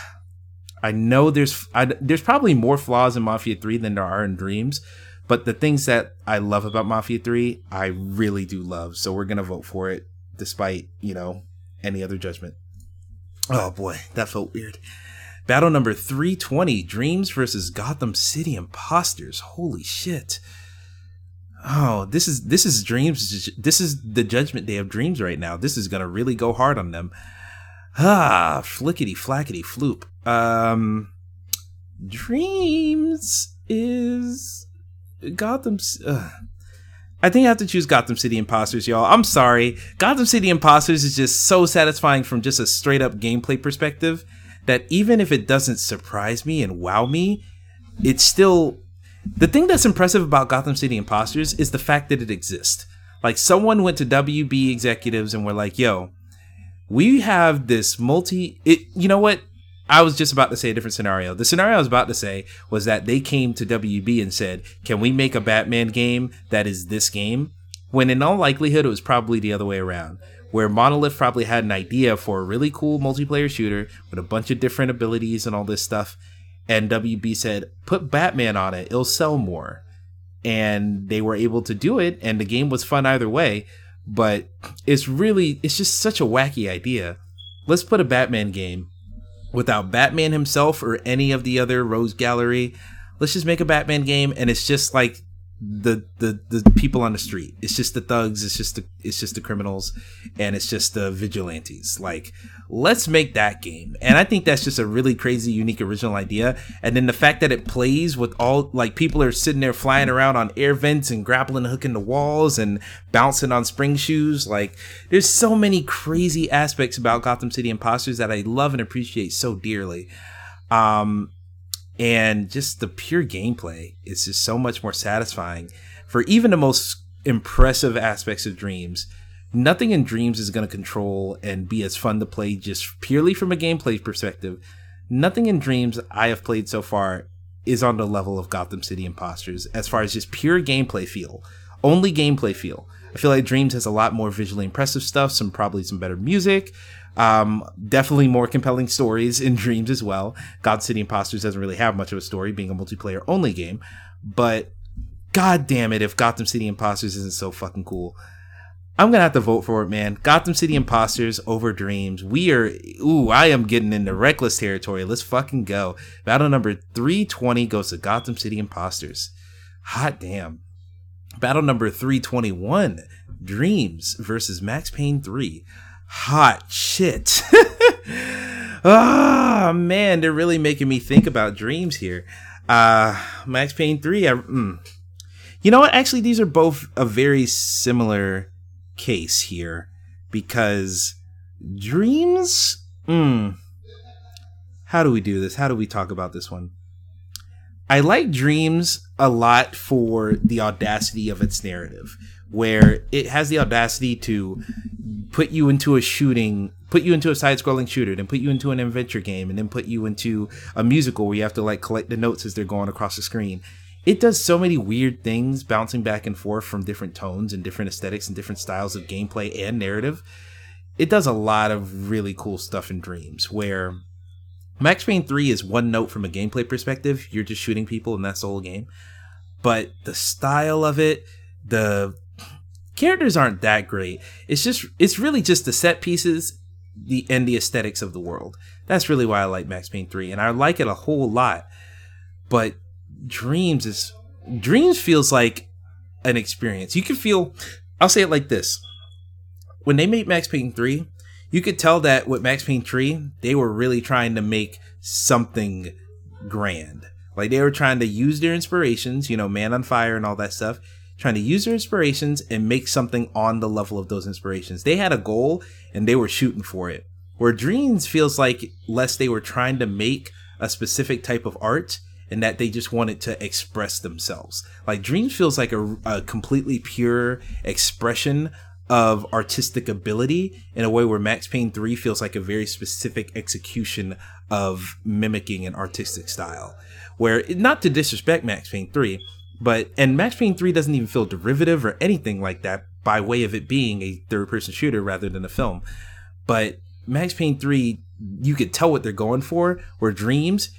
I know there's I, there's probably more flaws in Mafia 3 than there are in Dreams, but the things that I love about Mafia 3, I really do love. So we're going to vote for it despite, you know, any other judgment. Oh boy, that felt weird. Battle number 320 Dreams versus Gotham City Imposters. Holy shit. Oh, this is this is Dreams this is the judgment day of Dreams right now. This is going to really go hard on them. Ah, flickety flackety floop. Um Dreams is Gotham uh, I think I have to choose Gotham City Imposters, y'all. I'm sorry. Gotham City Imposters is just so satisfying from just a straight up gameplay perspective that even if it doesn't surprise me and wow me, it's still the thing that's impressive about Gotham City Imposters is the fact that it exists. Like someone went to WB executives and were like, "Yo, we have this multi it you know what? I was just about to say a different scenario. The scenario I was about to say was that they came to WB and said, "Can we make a Batman game that is this game?" When in all likelihood it was probably the other way around where Monolith probably had an idea for a really cool multiplayer shooter with a bunch of different abilities and all this stuff. And WB said, put Batman on it, it'll sell more. And they were able to do it, and the game was fun either way. But it's really, it's just such a wacky idea. Let's put a Batman game without Batman himself or any of the other Rogues Gallery. Let's just make a Batman game, and it's just like the the the people on the street. It's just the thugs. It's just the it's just the criminals, and it's just the vigilantes. Like, let's make that game. And I think that's just a really crazy, unique, original idea. And then the fact that it plays with all like people are sitting there flying around on air vents and grappling, hooking the walls, and bouncing on spring shoes. Like, there's so many crazy aspects about Gotham City Imposters that I love and appreciate so dearly. Um, and just the pure gameplay is just so much more satisfying for even the most impressive aspects of dreams. Nothing in dreams is going to control and be as fun to play just purely from a gameplay perspective. Nothing in dreams i have played so far is on the level of gotham city imposters as far as just pure gameplay feel only gameplay feel. I feel like dreams has a lot more visually impressive stuff some probably some better music um, definitely more compelling stories in Dreams as well. God City Imposters doesn't really have much of a story, being a multiplayer only game. But god damn it, if Gotham City Imposters isn't so fucking cool. I'm gonna have to vote for it, man. Gotham City Imposters over Dreams. We are, ooh, I am getting into reckless territory. Let's fucking go. Battle number 320 goes to Gotham City Imposters. Hot damn. Battle number 321 Dreams versus Max Payne 3 hot shit. (laughs) Ah, oh, man, they're really making me think about dreams here. Uh, Max Payne 3, I, mm. you know what? Actually, these are both a very similar case here because dreams, mm, how do we do this? How do we talk about this one? I like Dreams a lot for the audacity of its narrative, where it has the audacity to put you into a shooting, put you into a side-scrolling shooter, then put you into an adventure game, and then put you into a musical where you have to like collect the notes as they're going across the screen. It does so many weird things, bouncing back and forth from different tones and different aesthetics and different styles of gameplay and narrative. It does a lot of really cool stuff in Dreams, where Max Payne 3 is one note from a gameplay perspective. You're just shooting people and that's the whole game. But the style of it, the characters aren't that great. It's just it's really just the set pieces the and the aesthetics of the world. That's really why I like Max Payne 3 and I like it a whole lot. But Dreams is Dreams feels like an experience. You can feel I'll say it like this. When they made Max Payne 3, you could tell that with Max Payne 3, they were really trying to make something grand. Like they were trying to use their inspirations, you know, Man on Fire and all that stuff, trying to use their inspirations and make something on the level of those inspirations. They had a goal and they were shooting for it. Where Dreams feels like less they were trying to make a specific type of art and that they just wanted to express themselves. Like Dreams feels like a, a completely pure expression of artistic ability in a way where Max Payne 3 feels like a very specific execution of mimicking an artistic style. Where, not to disrespect Max Payne 3, But and Max Payne 3 doesn't even feel derivative or anything like that by way of it being a third person shooter rather than a film. But Max Payne 3 you could tell what they're going for. Where Dreams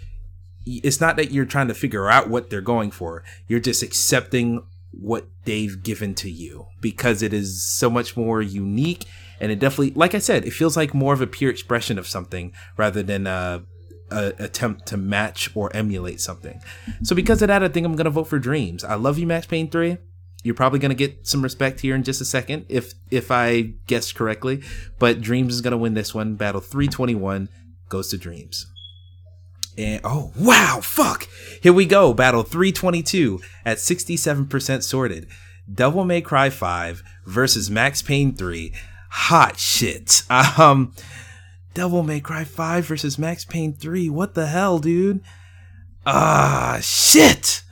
it's not that you're trying to figure out what they're going for. You're just accepting what they've given to you because it is so much more unique and it definitely like I said, it feels like more of a pure expression of something rather than a attempt to match or emulate something. So because of that, I think I'm gonna vote for Dreams. I love you, Max Payne 3. You're probably gonna get some respect here in just a second if if I guessed correctly. But Dreams is gonna win this one. Battle 321 goes to Dreams. And oh wow, fuck! Here we go. Battle 322 at 67% sorted. Devil May Cry 5 versus Max Payne 3. Hot shit. (laughs) Um Devil May Cry 5 versus Max Payne 3. What the hell, dude? Ah, shit.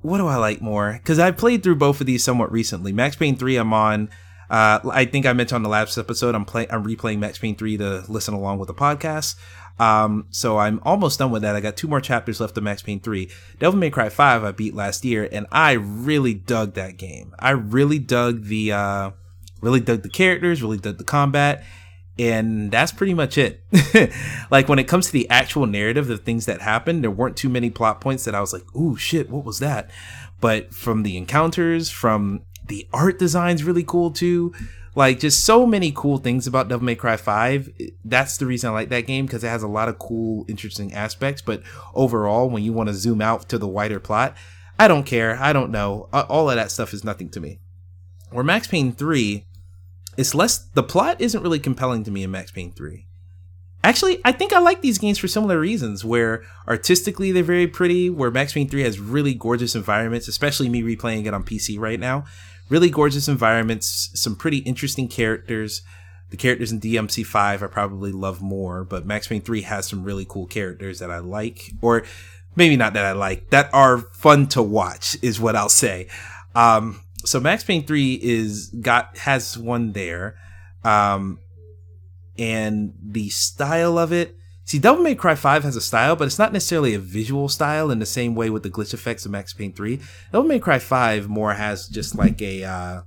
What do I like more? Because I played through both of these somewhat recently. Max Payne 3, I'm on. Uh, I think I mentioned on the last episode, I'm playing. I'm replaying Max Payne 3 to listen along with the podcast. Um, so I'm almost done with that. I got two more chapters left of Max Payne 3. Devil May Cry 5 I beat last year, and I really dug that game. I really dug the uh, really dug the characters, really dug the combat, and that's pretty much it. (laughs) like when it comes to the actual narrative of things that happened, there weren't too many plot points that I was like, "Ooh, shit, what was that?" But from the encounters, from the art design's really cool too. Like just so many cool things about Devil May Cry 5. That's the reason I like that game because it has a lot of cool, interesting aspects. But overall, when you want to zoom out to the wider plot, I don't care. I don't know. All of that stuff is nothing to me. Where Max Payne 3 it's less the plot isn't really compelling to me in Max Payne 3. Actually, I think I like these games for similar reasons where artistically they're very pretty, where Max Payne 3 has really gorgeous environments, especially me replaying it on PC right now. Really gorgeous environments, some pretty interesting characters. The characters in DMC5 I probably love more, but Max Payne 3 has some really cool characters that I like, or maybe not that I like, that are fun to watch, is what I'll say. Um, so Max Payne 3 is got has one there. Um and the style of it See, Devil May Cry 5 has a style, but it's not necessarily a visual style in the same way with the glitch effects of Max Payne 3. Devil May Cry 5 more has just like a uh,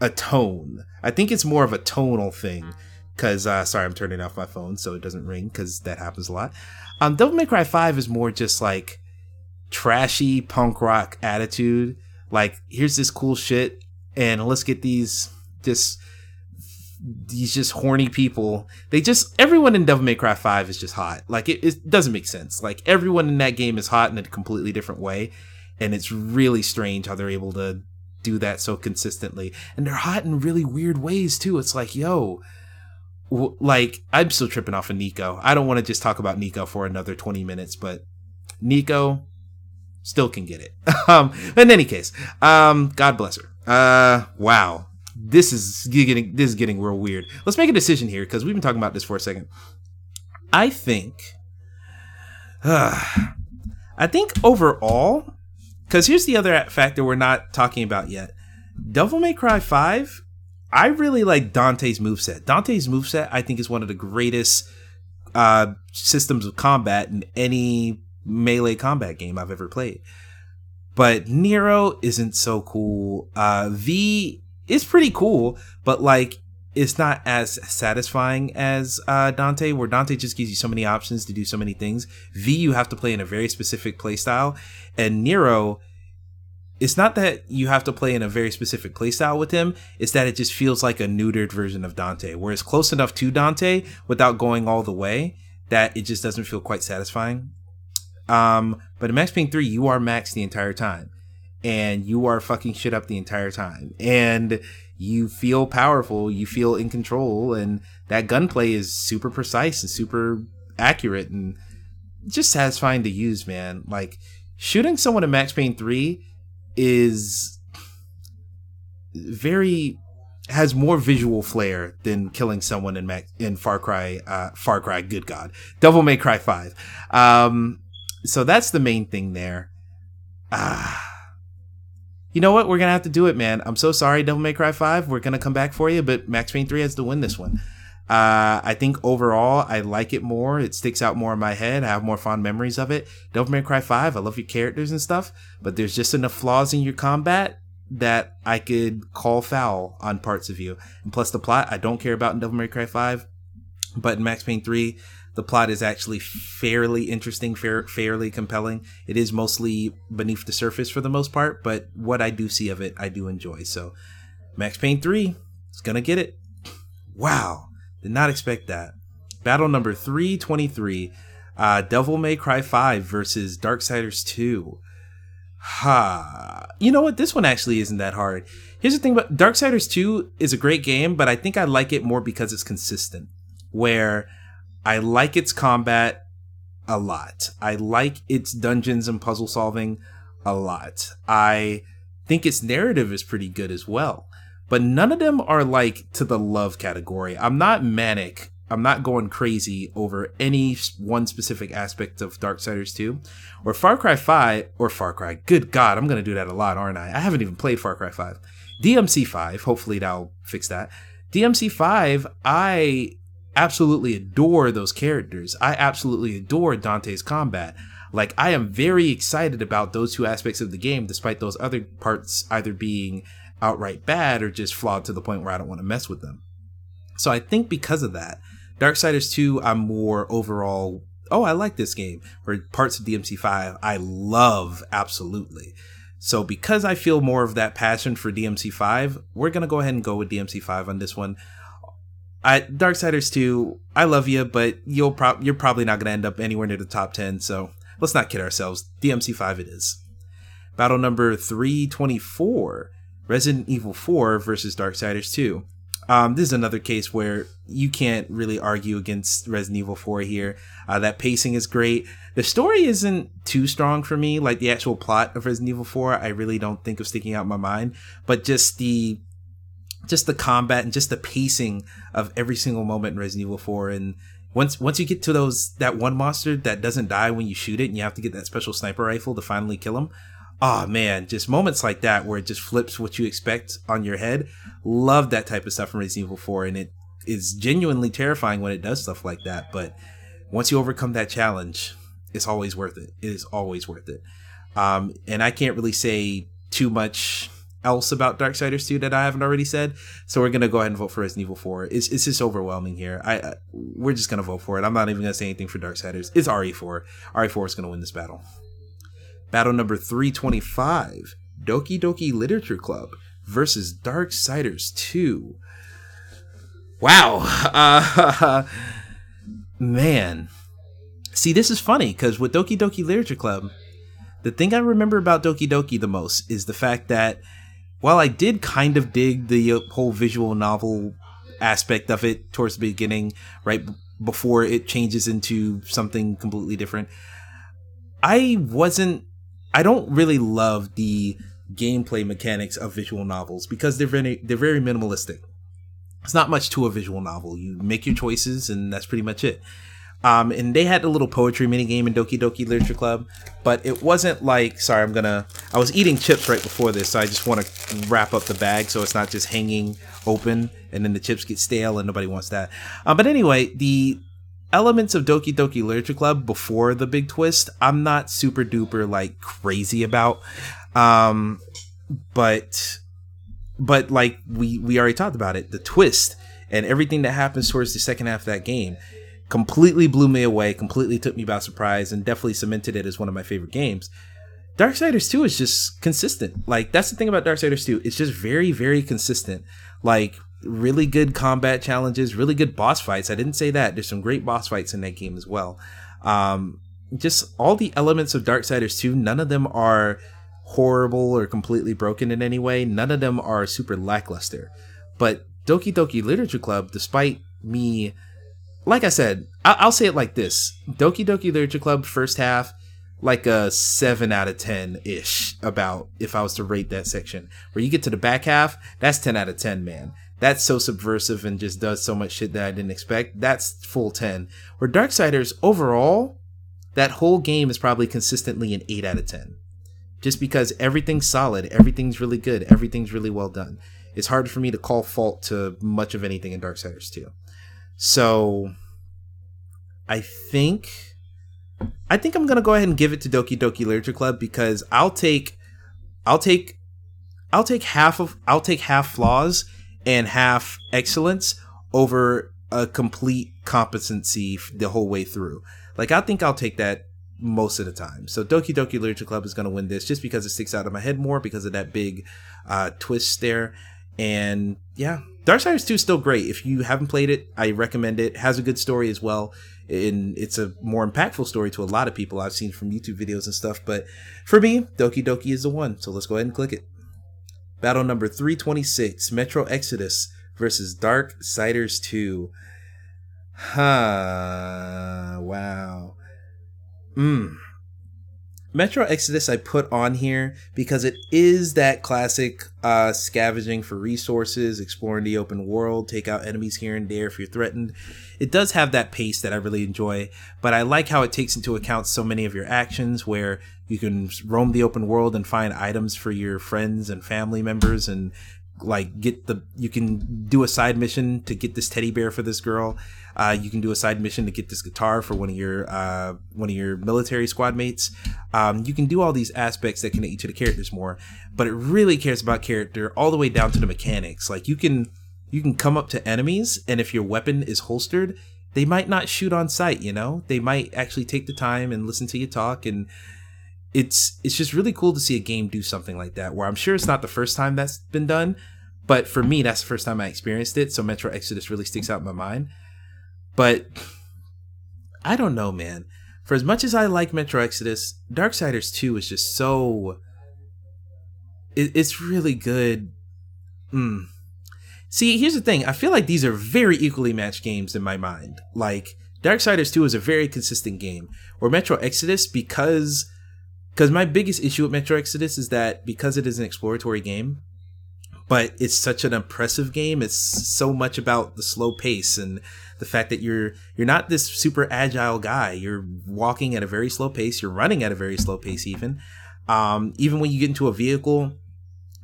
a tone. I think it's more of a tonal thing. Cause uh, sorry, I'm turning off my phone so it doesn't ring because that happens a lot. Um, Devil May Cry 5 is more just like trashy punk rock attitude like here's this cool shit and let's get these just these just horny people. They just everyone in Devil May Cry 5 is just hot. Like it, it doesn't make sense. Like everyone in that game is hot in a completely different way. And it's really strange how they're able to do that so consistently. And they're hot in really weird ways too. It's like, yo, like I'm still tripping off of Nico. I don't want to just talk about Nico for another 20 minutes, but Nico, still can get it. (laughs) um, in any case, um, God bless her. Uh, wow, this is getting this is getting real weird. Let's make a decision here because we've been talking about this for a second. I think, uh, (sighs) I think overall, because here's the other factor we're not talking about yet. Devil May Cry Five. I really like Dante's moveset. Dante's moveset, I think, is one of the greatest uh, systems of combat in any melee combat game I've ever played. But Nero isn't so cool. Uh, v is pretty cool, but like it's not as satisfying as uh, Dante, where Dante just gives you so many options to do so many things. V, you have to play in a very specific playstyle, and Nero, it's not that you have to play in a very specific playstyle with him. It's that it just feels like a neutered version of Dante, where it's close enough to Dante without going all the way that it just doesn't feel quite satisfying. Um, but in Max Payne 3, you are Max the entire time. And you are fucking shit up the entire time. And you feel powerful, you feel in control, and that gunplay is super precise and super accurate and just satisfying to use, man. Like shooting someone in Max Payne 3 is very has more visual flair than killing someone in Mac in Far Cry uh Far Cry good god. Devil May Cry 5. Um so that's the main thing there. Ah. You know what? We're gonna have to do it, man. I'm so sorry, Devil May Cry 5. We're gonna come back for you, but Max Payne 3 has to win this one. Uh, I think overall, I like it more. It sticks out more in my head. I have more fond memories of it. Devil May Cry 5, I love your characters and stuff, but there's just enough flaws in your combat that I could call foul on parts of you. And plus the plot, I don't care about in Devil May Cry 5, but in Max Payne 3, the plot is actually fairly interesting, fair, fairly compelling. It is mostly beneath the surface for the most part, but what I do see of it, I do enjoy. So, Max Payne 3 is gonna get it. Wow, did not expect that. Battle number 323, uh, Devil May Cry 5 versus Darksiders 2. Ha. You know what? This one actually isn't that hard. Here's the thing about Darksiders 2 is a great game, but I think I like it more because it's consistent. Where I like its combat a lot. I like its dungeons and puzzle solving a lot. I think its narrative is pretty good as well. But none of them are like to the love category. I'm not manic I'm not going crazy over any one specific aspect of Darksiders 2 or Far Cry 5 or Far Cry. Good God, I'm going to do that a lot, aren't I? I haven't even played Far Cry 5. DMC 5, hopefully that'll fix that. DMC 5, I absolutely adore those characters. I absolutely adore Dante's combat. Like, I am very excited about those two aspects of the game, despite those other parts either being outright bad or just flawed to the point where I don't want to mess with them. So I think because of that, Darksiders 2, I'm more overall, oh, I like this game. Where parts of DMC5, I love absolutely. So because I feel more of that passion for DMC5, we're gonna go ahead and go with DMC5 on this one. I Darksiders 2, I love you, but you'll pro- you're probably not gonna end up anywhere near the top 10. So let's not kid ourselves. DMC5 it is. Battle number 324, Resident Evil 4 versus Darksiders 2. Um, this is another case where you can't really argue against Resident Evil 4 here. Uh, that pacing is great. The story isn't too strong for me. Like the actual plot of Resident Evil 4, I really don't think of sticking out in my mind. But just the just the combat and just the pacing of every single moment in Resident Evil 4 and once once you get to those that one monster that doesn't die when you shoot it and you have to get that special sniper rifle to finally kill him oh man, just moments like that where it just flips what you expect on your head. Love that type of stuff from Resident Evil 4, and it is genuinely terrifying when it does stuff like that. But once you overcome that challenge, it's always worth it. It is always worth it. Um, and I can't really say too much else about Darksiders 2 that I haven't already said. So we're gonna go ahead and vote for Resident Evil 4. It's it's just overwhelming here. I, I we're just gonna vote for it. I'm not even gonna say anything for Darksiders. It's RE4. RE4 is gonna win this battle. Battle number 325 Doki Doki Literature Club versus Darksiders 2. Wow. (laughs) Uh, (laughs) man. See, this is funny because with Doki Doki Literature Club, the thing I remember about Doki Doki the most is the fact that while I did kind of dig the uh, whole visual novel aspect of it towards the beginning, right before it changes into something completely different, I wasn't I don't really love the gameplay mechanics of visual novels because they're very they're very minimalistic. It's not much to a visual novel. You make your choices and that's pretty much it. Um, and they had a little poetry mini game in Doki Doki Literature Club, but it wasn't like sorry, I'm gonna I was eating chips right before this, so I just want to wrap up the bag so it's not just hanging open and then the chips get stale and nobody wants that. Um, but anyway, the elements of Doki Doki Literature Club before the big twist, I'm not super duper like crazy about. Um, but but like we we already talked about it, the twist and everything that happens towards the second half of that game completely blew me away, completely took me by surprise, and definitely cemented it as one of my favorite games. Darksiders 2 is just consistent. Like that's the thing about Darksiders 2. It's just very, very consistent. Like really good combat challenges, really good boss fights. I didn't say that. There's some great boss fights in that game as well. Um, just all the elements of Darksiders 2, none of them are horrible or completely broken in any way. None of them are super lackluster. But Doki Doki Literature Club, despite me, like I said, I- will say it like this Doki Doki Literature Club, first half, like a 7 out of 10 ish, about if I was to rate that section. Where you get to the back half, that's 10 out of 10, man that's so subversive and just does so much shit that I didn't expect. That's full 10. Where Darksiders, overall, that whole game is probably consistently an 8 out of 10. Just because everything's solid, everything's really good, everything's really well done. It's hard for me to call fault to much of anything in Darksiders 2. So I think I think I'm gonna go ahead and give it to Doki Doki Literature Club because I'll take I'll take I'll take half of I'll take half flaws and half excellence over a complete competency the whole way through. Like I think I'll take that most of the time. So Doki Doki Literature Club is going to win this just because it sticks out of my head more because of that big uh, twist there. And yeah, Darksiders 2 is still great. If you haven't played it, I recommend it. it. Has a good story as well. And it's a more impactful story to a lot of people I've seen from YouTube videos and stuff. But for me, Doki Doki is the one. So let's go ahead and click it. Battle number 326 Metro Exodus versus Darksiders 2. Huh. Wow. Mmm. Metro Exodus I put on here because it is that classic uh, scavenging for resources, exploring the open world, take out enemies here and there if you're threatened. It does have that pace that I really enjoy, but I like how it takes into account so many of your actions where you can roam the open world and find items for your friends and family members and like get the you can do a side mission to get this teddy bear for this girl. Uh, you can do a side mission to get this guitar for one of your uh, one of your military squad mates. Um, you can do all these aspects that connect you to the characters more but it really cares about character all the way down to the mechanics. Like you can you can come up to enemies and if your weapon is holstered they might not shoot on sight you know? They might actually take the time and listen to you talk and it's it's just really cool to see a game do something like that where i'm sure it's not the first time that's been done but for me that's the first time i experienced it so metro exodus really sticks out in my mind. But i don't know man. For as much as i like metro exodus darksiders 2 is just so it, it's really good. Mm. see here's the thing. I feel like these are very equally matched games in my mind. Like darksiders 2 is a very consistent game or metro exodus because because my biggest issue with Metro Exodus is that because it is an exploratory game, but it's such an impressive game. It's so much about the slow pace and the fact that you're you're not this super agile guy. You're walking at a very slow pace. You're running at a very slow pace. Even um, even when you get into a vehicle,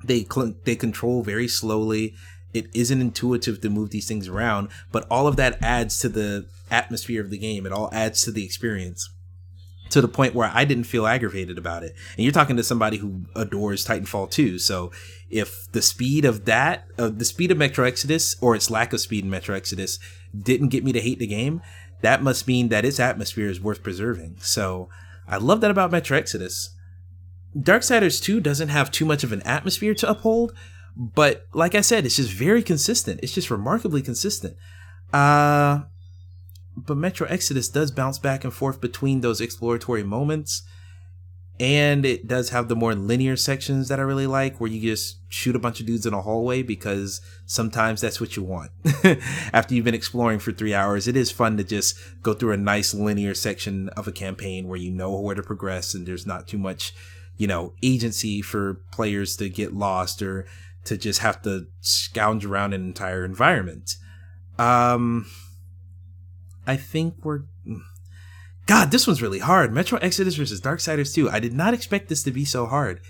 they cl- they control very slowly. It isn't intuitive to move these things around, but all of that adds to the atmosphere of the game. It all adds to the experience to the point where I didn't feel aggravated about it. And you're talking to somebody who adores Titanfall 2. So if the speed of that, uh, the speed of Metro Exodus or its lack of speed in Metro Exodus didn't get me to hate the game, that must mean that its atmosphere is worth preserving. So I love that about Metro Exodus. Darksiders 2 doesn't have too much of an atmosphere to uphold, but like I said, it's just very consistent. It's just remarkably consistent. Uh, but Metro Exodus does bounce back and forth between those exploratory moments. And it does have the more linear sections that I really like, where you just shoot a bunch of dudes in a hallway because sometimes that's what you want. (laughs) After you've been exploring for three hours, it is fun to just go through a nice linear section of a campaign where you know where to progress and there's not too much, you know, agency for players to get lost or to just have to scourge around an entire environment. Um, I think we're. God, this one's really hard. Metro Exodus versus Darksiders 2. I did not expect this to be so hard.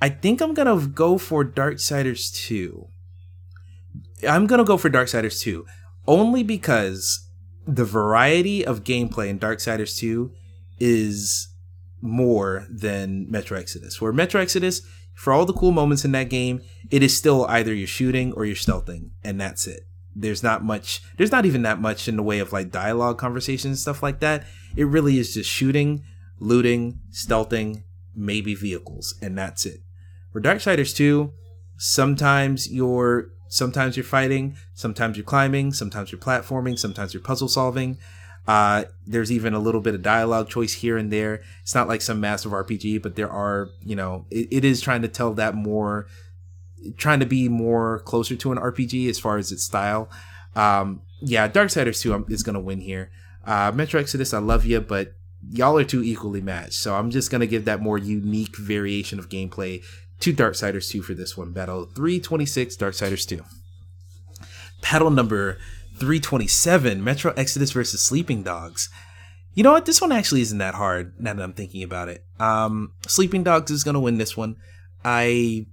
I think I'm gonna go for Darksiders 2. I'm gonna go for Darksiders 2 only because the variety of gameplay in Darksiders 2 is more than Metro Exodus. Where Metro Exodus, for all the cool moments in that game, it is still either you're shooting or you're stealthing, and that's it there's not much there's not even that much in the way of like dialogue conversations stuff like that. It really is just shooting looting stealthing maybe vehicles and that's it. For darksiders 2 sometimes you're sometimes you're fighting sometimes you're climbing sometimes you're platforming sometimes you're puzzle solving. Uh, there's even a little bit of dialogue choice here and there. It's not like some massive rpg but there are you know it, it is trying to tell that more trying to be more closer to an RPG as far as its style. Um, yeah, Darksiders 2 is going to win here. Uh, Metro Exodus, I love you, but y'all are too equally matched. So I'm just going to give that more unique variation of gameplay to Darksiders 2 for this one. Battle 326, Darksiders 2. Battle number 327, Metro Exodus versus Sleeping Dogs. You know what? This one actually isn't that hard now that I'm thinking about it. Um, Sleeping Dogs is going to win this one. I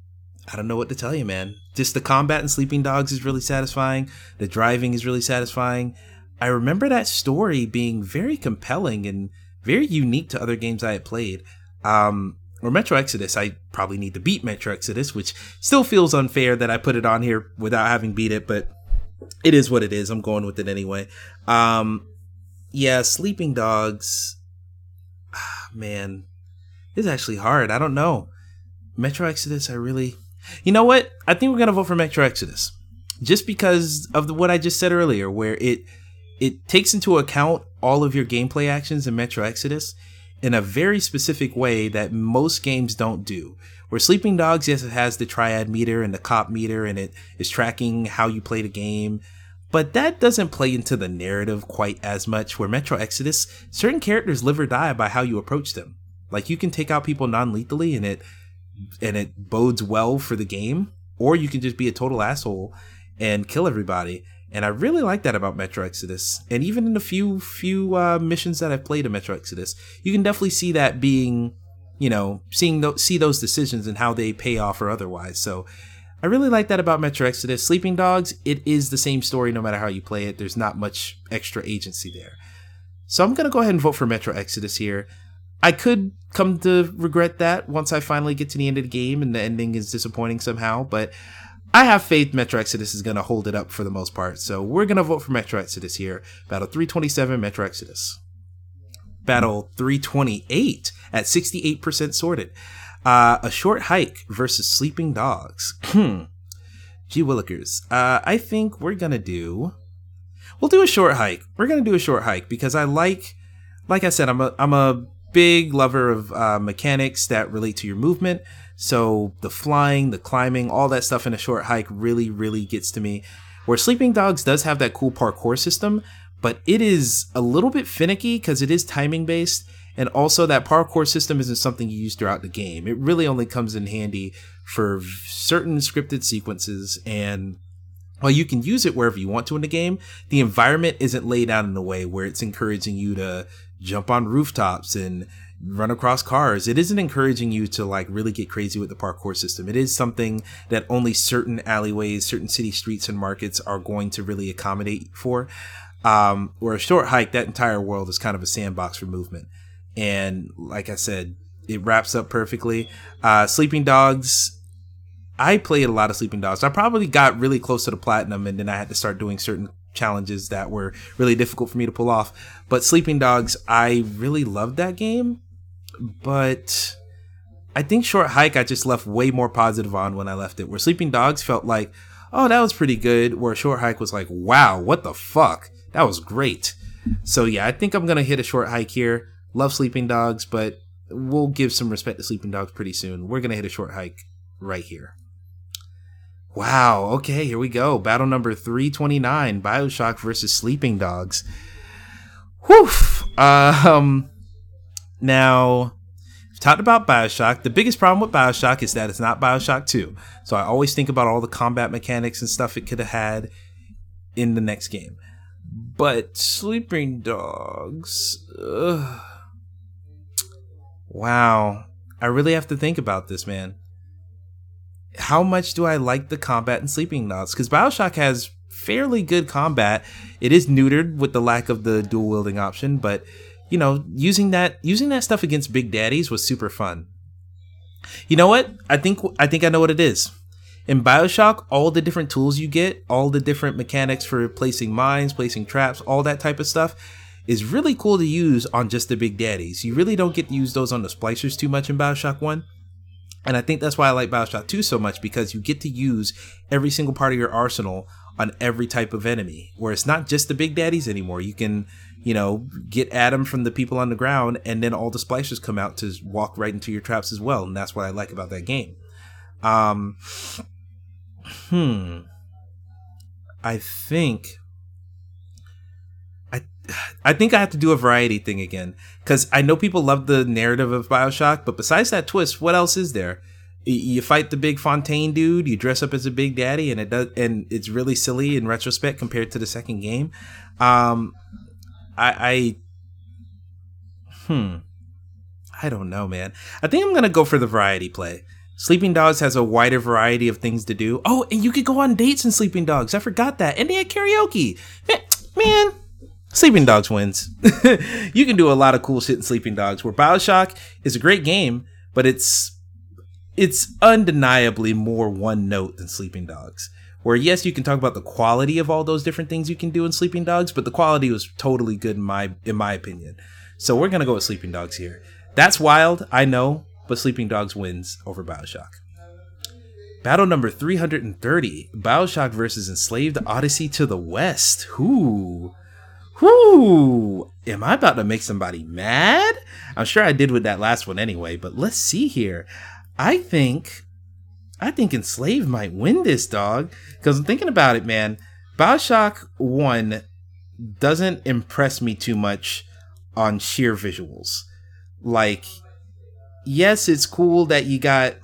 I don't know what to tell you, man. just the combat in Sleeping Dogs is really satisfying. The driving is really satisfying. I remember that story being very compelling and very unique to other games I had played. Um, or Metro Exodus, I probably need to beat Metro Exodus, which still feels unfair that I put it on here without having beat it, but it is what it is. I'm going with it anyway. Um, yeah, Sleeping Dogs, ah, man, it's actually hard. I don't know. Metro Exodus, I really, you know what? I think we're gonna vote for Metro Exodus, just because of the, what I just said earlier, where it it takes into account all of your gameplay actions in Metro Exodus in a very specific way that most games don't do. Where Sleeping Dogs, yes, it has the triad meter and the cop meter, and it is tracking how you play the game. But that doesn't play into the narrative quite as much. Where Metro Exodus, certain characters live or die by how you approach them. Like you can take out people non-lethally, and it and it bodes well for the game, or you can just be a total asshole and kill everybody. And I really like that about Metro Exodus. And even in the few few uh, missions that I've played in Metro Exodus, you can definitely see that being, you know, seeing those see those decisions and how they pay off or otherwise. So I really like that about Metro Exodus. Sleeping Dogs, it is the same story no matter how you play it. There's not much extra agency there. So I'm gonna go ahead and vote for Metro Exodus here. I could come to regret that once I finally get to the end of the game and the ending is disappointing somehow, but I have faith Metro Exodus is going to hold it up for the most part. So we're going to vote for Metro Exodus here. Battle 327, Metro Exodus. Battle 328 at 68% sorted. Uh, a short hike versus sleeping dogs. Hmm. (clears throat) Gee Willikers. Uh, I think we're going to do. We'll do a short hike. We're going to do a short hike because I like, like I said, I'm a, I'm a big lover of uh, mechanics that relate to your movement. So the flying, the climbing, all that stuff in a short hike really, really gets to me. Where Sleeping Dogs does have that cool parkour system, but it is a little bit finicky because it is timing based. And also, that parkour system isn't something you use throughout the game. It really only comes in handy for certain scripted sequences. And while you can use it wherever you want to in the game, the environment isn't laid out in a way where it's encouraging you to jump on rooftops and run across cars. It isn't encouraging you to like really get crazy with the parkour system. It is something that only certain alleyways, certain city streets and markets are going to really accommodate for. Um, where a short hike, that entire world is kind of a sandbox for movement. And like I said, it wraps up perfectly. Uh, Sleeping Dogs, I played a lot of Sleeping Dogs. I probably got really close to the platinum and then I had to start doing certain challenges that were really difficult for me to pull off. But Sleeping Dogs, I really loved that game, but I think Short Hike I just left way more positive on when I left it. Where Sleeping Dogs felt like, oh, that was pretty good. Where Short Hike was like, wow, what the fuck? That was great. So yeah, I think I'm gonna hit a short hike here. Love Sleeping Dogs, but we'll give some respect to Sleeping Dogs pretty soon. We're gonna hit a short hike right here. Wow. Okay, here we go. Battle number 329 Bioshock versus Sleeping Dogs. Whew. Um, now, I've talked about Bioshock. The biggest problem with Bioshock is that it's not Bioshock 2. So I always think about all the combat mechanics and stuff it could have had in the next game. But Sleeping Dogs. Ugh. Wow. I really have to think about this, man how much do I like the combat in Sleeping Dogs? Because Bioshock has fairly good combat. It is neutered with the lack of the dual wielding option, but you know, using that using that stuff against big daddies was super fun. You know what? I think I think I know what it is. In BioShock, all the different tools you get, all the different mechanics for placing mines, placing traps, all that type of stuff is really cool to use on just the big daddies. You really don't get to use those on the splicers too much in BioShock 1. And I think that's why I like Bioshock 2 so much because you get to use every single part of your arsenal on every type of enemy, where it's not just the big daddies anymore. You can, you know, get Adam from the people on the ground, and then all the splicers come out to walk right into your traps as well. And that's what I like about that game. Um, hmm. I think I think I have to do a variety thing again because I know people love the narrative of Bioshock, but besides that twist, what else is there? You fight the big Fontaine dude, you dress up as a big daddy, and it does, and it's really silly in retrospect compared to the second game. Um, I, I, hmm, I don't know, man. I think I'm gonna go for the variety play Sleeping Dogs has a wider variety of things to do. Oh, and you could go on dates in Sleeping Dogs. I forgot that. And they had karaoke. Man, man Sleeping Dogs wins. (laughs) you can do a lot of cool shit in Sleeping Dogs. Where Bioshock is a great game, but it's it's undeniably more one note than Sleeping Dogs. Where yes, you can talk about the quality of all those different things you can do in Sleeping Dogs, but the quality was totally good in my in my opinion. So we're gonna go with Sleeping Dogs here. That's wild, I know, but Sleeping Dogs wins over Bioshock. Battle number 330 Bioshock versus Enslaved Odyssey to the West. Whoo. Whoo. Am I about to make somebody mad? I'm sure I did with that last one anyway, but let's see here. I think. I think Enslaved might win this, dog. Because I'm thinking about it, man. Bioshock 1 doesn't impress me too much on sheer visuals. Like, yes, it's cool that you got.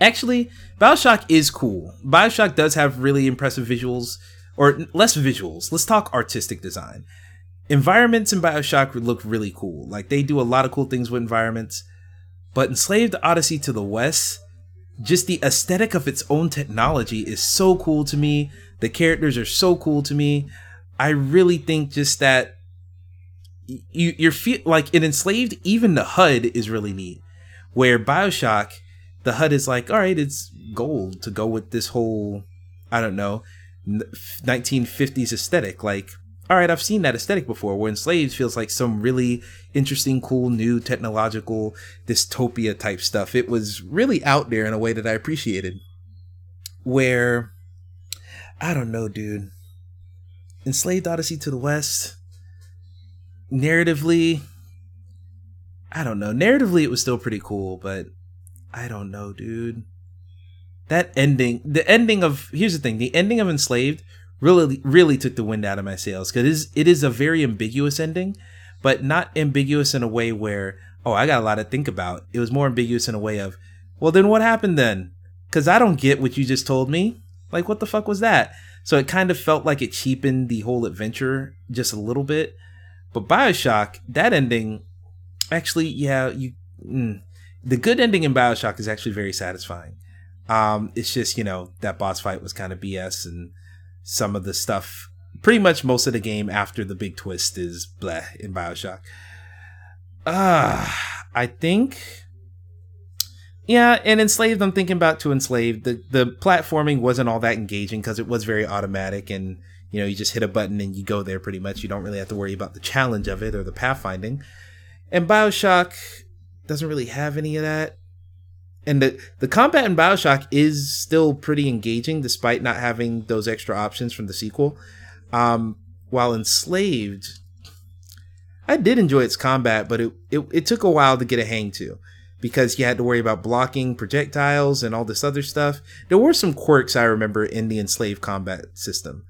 Actually, Bioshock is cool. Bioshock does have really impressive visuals, or less visuals. Let's talk artistic design. Environments in Bioshock look really cool. Like, they do a lot of cool things with environments. But Enslaved Odyssey to the West, just the aesthetic of its own technology is so cool to me. The characters are so cool to me. I really think just that you you're feel like in enslaved even the hud is really neat where bioshock the hud is like all right it's gold to go with this whole i don't know 1950s aesthetic like all right i've seen that aesthetic before where enslaved feels like some really interesting cool new technological dystopia type stuff it was really out there in a way that i appreciated where i don't know dude enslaved odyssey to the west narratively, I don't know. Narratively, it was still pretty cool, but I don't know, dude. That ending, the ending of here's the thing: the ending of Enslaved really, really took the wind out of my sails because it is, it is a very ambiguous ending, but not ambiguous in a way where oh, I got a lot to think about. It was more ambiguous in a way of, well, then what happened then? Because I don't get what you just told me. Like, what the fuck was that? So it kind of felt like it cheapened the whole adventure just a little bit. But Bioshock, that ending, actually, yeah, you, mm, the good ending in Bioshock is actually very satisfying. Um, it's just you know that boss fight was kind of BS, and some of the stuff, pretty much most of the game after the big twist is bleh in Bioshock. Uh, I think. Yeah, and enslaved. I'm thinking about to enslaved. The the platforming wasn't all that engaging because it was very automatic and you know, you just hit a button and you go there pretty much. You don't really have to worry about the challenge of it or the pathfinding. And Bioshock doesn't really have any of that. And the, the combat in Bioshock is still pretty engaging despite not having those extra options from the sequel. Um, while Enslaved, I did enjoy its combat, but it, it, it took a while to get a hang to because you had to worry about blocking projectiles and all this other stuff. There were some quirks I remember in the enslaved combat system.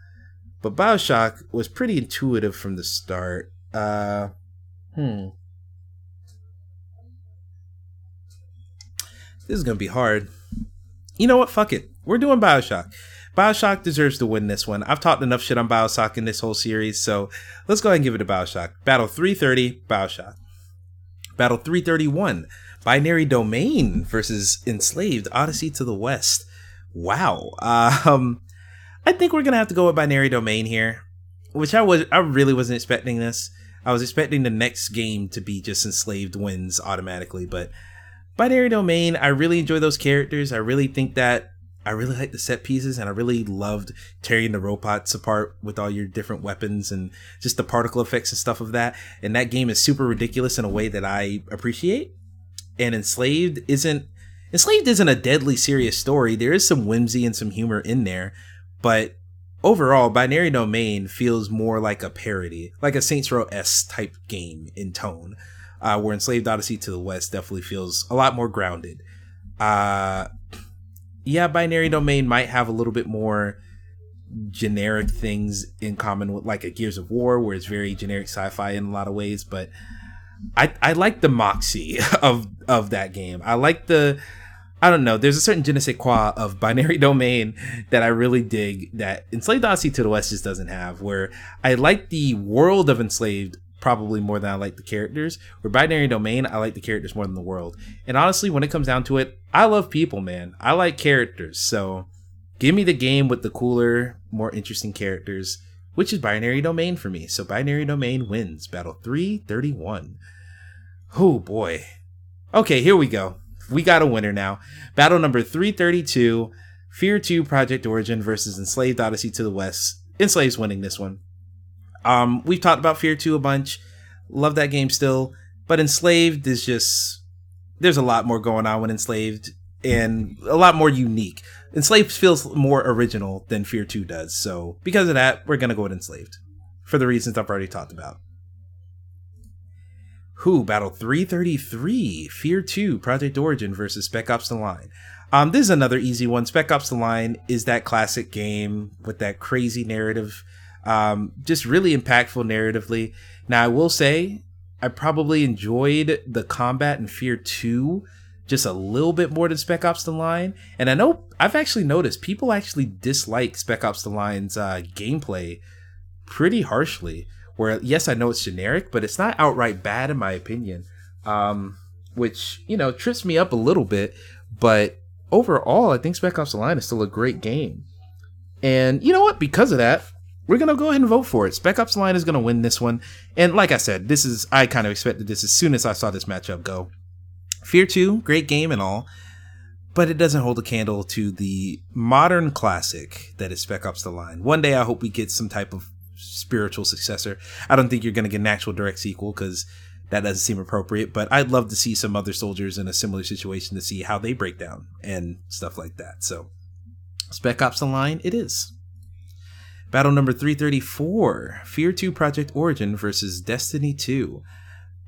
But Bioshock was pretty intuitive from the start. Uh, hmm. This is gonna be hard. You know what? Fuck it. We're doing Bioshock. Bioshock deserves to win this one. I've talked enough shit on Bioshock in this whole series, so let's go ahead and give it to Bioshock. Battle 330, Bioshock. Battle 331, Binary Domain versus Enslaved Odyssey to the West. Wow. (laughs) Um, I think we're gonna have to go with binary domain here, which I was I really wasn't expecting this. I was expecting the next game to be just enslaved wins automatically, but binary domain. I really enjoy those characters. I really think that I really like the set pieces, and I really loved tearing the robots apart with all your different weapons and just the particle effects and stuff of that. And that game is super ridiculous in a way that I appreciate. And enslaved isn't enslaved isn't a deadly serious story. There is some whimsy and some humor in there, but overall, Binary Domain feels more like a parody, like a Saints Row S type game in tone. Uh, where Enslaved Odyssey to the West definitely feels a lot more grounded. Uh, yeah, Binary Domain might have a little bit more generic things in common with like a Gears of War, where it's very generic sci-fi in a lot of ways. But I I like the moxie (laughs) of of that game. I like the I don't know. There's a certain je ne sais quoi of (laughs) binary domain that I really dig that Enslaved Odyssey to the West just doesn't have. Where I like the world of Enslaved probably more than I like the characters. Where Binary Domain, I like the characters more than the world. And honestly, when it comes down to it, I love people, man. I like characters. So give me the game with the cooler, more interesting characters, which is Binary Domain for me. So Binary Domain wins Battle 331. Oh boy. Okay, here we go. We got a winner now. Battle number 332 Fear 2 Project Origin versus Enslaved Odyssey to the West. Enslaved's winning this one. Um, we've talked about Fear 2 a bunch. Love that game still. But Enslaved is just there's a lot more going on with Enslaved and a lot more unique. Enslaved feels more original than Fear 2 does. So because of that, we're gonna go with Enslaved. For the reasons I've already talked about. Who Battle 333, Fear 2, Project Origin versus Spec Ops The Line. Um, this is another easy one. Spec Ops The Line is that classic game with that crazy narrative um, just really impactful narratively. Now, I will say, I probably enjoyed the combat in Fear 2 just a little bit more than Spec Ops The Line. And I know I've actually noticed people actually dislike Spec Ops The Line's uh, gameplay pretty harshly. Where, yes, I know it's generic, but it's not outright bad in my opinion. Um, which, you know, trips me up a little bit. But overall, I think Spec Ops The Line is still a great game. And you know what? Because of that, we're gonna go ahead and vote for it. Spec Ops Line is gonna win this one, and like I said, this is I kind of expected this as soon as I saw this matchup go. Fear Two, great game and all, but it doesn't hold a candle to the modern classic that is Spec Ops: The Line. One day, I hope we get some type of spiritual successor. I don't think you're gonna get an actual direct sequel because that doesn't seem appropriate, but I'd love to see some other soldiers in a similar situation to see how they break down and stuff like that. So, Spec Ops: The Line, it is. Battle number 334, Fear 2 Project Origin versus Destiny 2.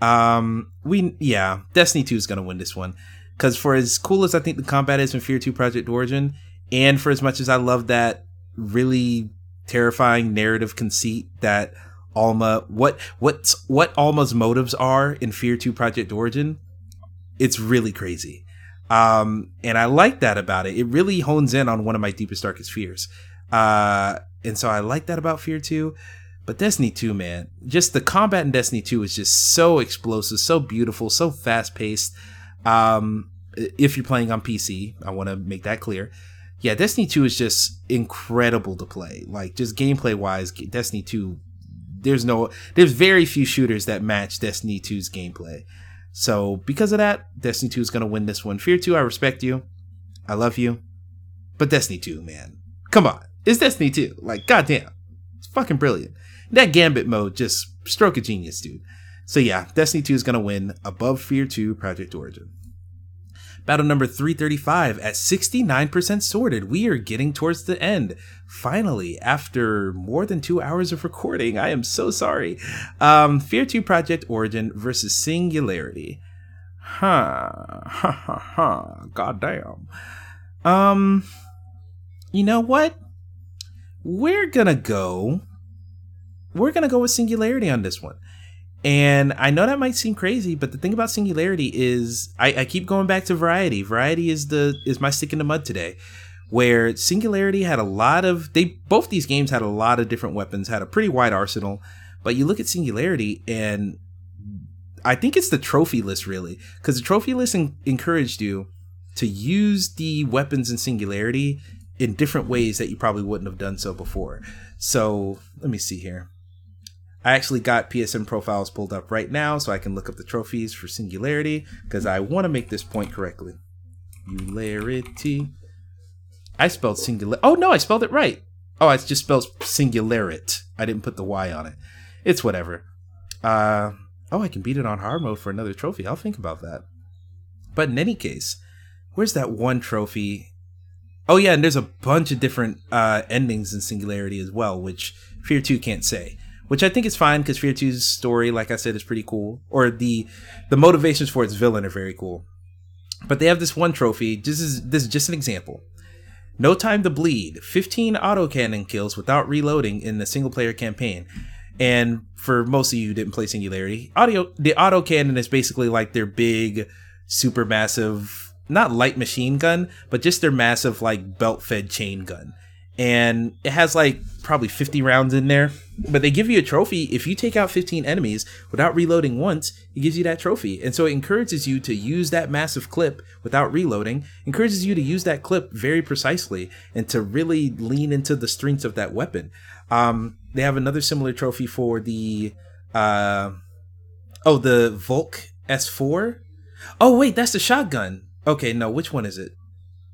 Um, we, yeah, Destiny 2 is going to win this one. Because for as cool as I think the combat is in Fear 2 Project Origin, and for as much as I love that really terrifying narrative conceit that Alma, what, what, what Alma's motives are in Fear 2 Project Origin, it's really crazy. Um, and I like that about it. It really hones in on one of my deepest, darkest fears. Uh, and so I like that about Fear 2. But Destiny 2, man, just the combat in Destiny 2 is just so explosive, so beautiful, so fast paced. Um, if you're playing on PC, I want to make that clear. Yeah, Destiny 2 is just incredible to play. Like, just gameplay wise, Destiny 2, there's no, there's very few shooters that match Destiny 2's gameplay. So, because of that, Destiny 2 is going to win this one. Fear 2, I respect you. I love you. But Destiny 2, man, come on. It's Destiny 2. Like, goddamn. It's fucking brilliant. That Gambit mode, just stroke of genius, dude. So yeah, Destiny 2 is gonna win above Fear 2 Project Origin. Battle number 335 at 69% sorted. We are getting towards the end. Finally, after more than two hours of recording, I am so sorry. Um, Fear 2 Project Origin versus Singularity. Huh. Ha ha ha. Goddamn. Um, you know what? We're gonna go we're gonna go with singularity on this one. And i know that might seem crazy but the thing about singularity is I, I, keep going back to variety. Variety is the is my stick in the mud today where singularity had a lot of they both these games had a lot of different weapons had a pretty wide arsenal but you look at singularity and i think it's the trophy list really because the trophy list in, encouraged you to use the weapons in singularity in different ways that you probably wouldn't have done so before. So let me see here. I actually got PSN profiles pulled up right now so I can look up the trophies for Singularity because I want to make this point correctly. Singularity. I spelled singular. Oh no, I spelled it right. Oh, I just spelled singularity. I didn't put the Y on it. It's whatever. Uh, oh, I can beat it on hard mode for another trophy. I'll think about that. But in any case, where's that one trophy Oh yeah, and there's a bunch of different uh, endings in Singularity as well, which Fear Two can't say. Which I think is fine because Fear 2's story, like I said, is pretty cool. Or the the motivations for its villain are very cool. But they have this one trophy. This is this is just an example. No time to bleed. 15 autocannon kills without reloading in the single player campaign. And for most of you who didn't play Singularity, audio the autocannon is basically like their big, super massive not light machine gun, but just their massive like belt fed chain gun. and it has like probably 50 rounds in there. But they give you a trophy if you take out 15 enemies without reloading once. It gives you that trophy, and so it encourages you to use that massive clip without reloading. Encourages you to use that clip very precisely and to really lean into the strengths of that weapon. Um, they have another similar trophy for the uh, oh the Volk S4. Oh wait, that's the shotgun. Okay, no, which one is it?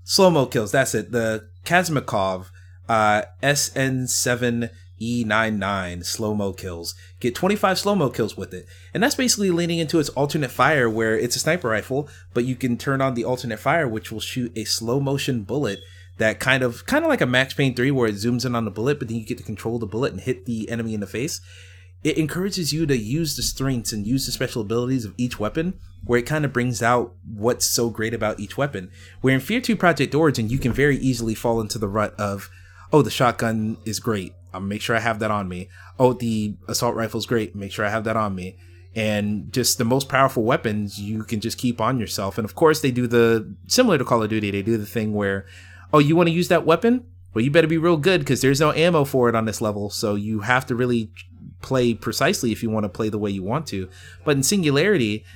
Slow mo kills. That's it. The Kazmakov uh, SN7E99 slow mo kills. Get 25 slow mo kills with it. And that's basically leaning into its alternate fire, where it's a sniper rifle, but you can turn on the alternate fire, which will shoot a slow motion bullet that kind of kind of like a Max Payne 3 where it zooms in on the bullet, but then you get to control the bullet and hit the enemy in the face. It encourages you to use the strengths and use the special abilities of each weapon, where it kind of brings out what's so great about each weapon. Where in Fear 2 Project Origin, you can very easily fall into the rut of, oh, the shotgun is great. I'll make sure I have that on me. Oh, the assault rifle is great. Make sure I have that on me. And just the most powerful weapons you can just keep on yourself. And of course, they do the similar to Call of Duty. They do the thing where, oh, you want to use that weapon? Well, you better be real good because there's no ammo for it on this level. So you have to really play precisely if you want to play the way you want to. But in Singularity,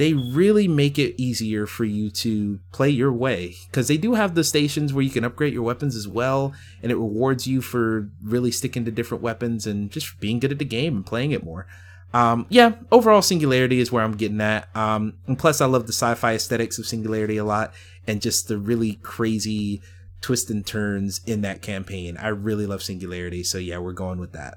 they really make it easier for you to play your way because they do have the stations where you can upgrade your weapons as well and it rewards you for really sticking to different weapons and just being good at the game and playing it more. Um, yeah overall singularity is where i'm getting at. Um, and plus i love the sci-fi aesthetics of singularity a lot and just the really crazy twists and turns in that campaign. I really love singularity so yeah we're going with that.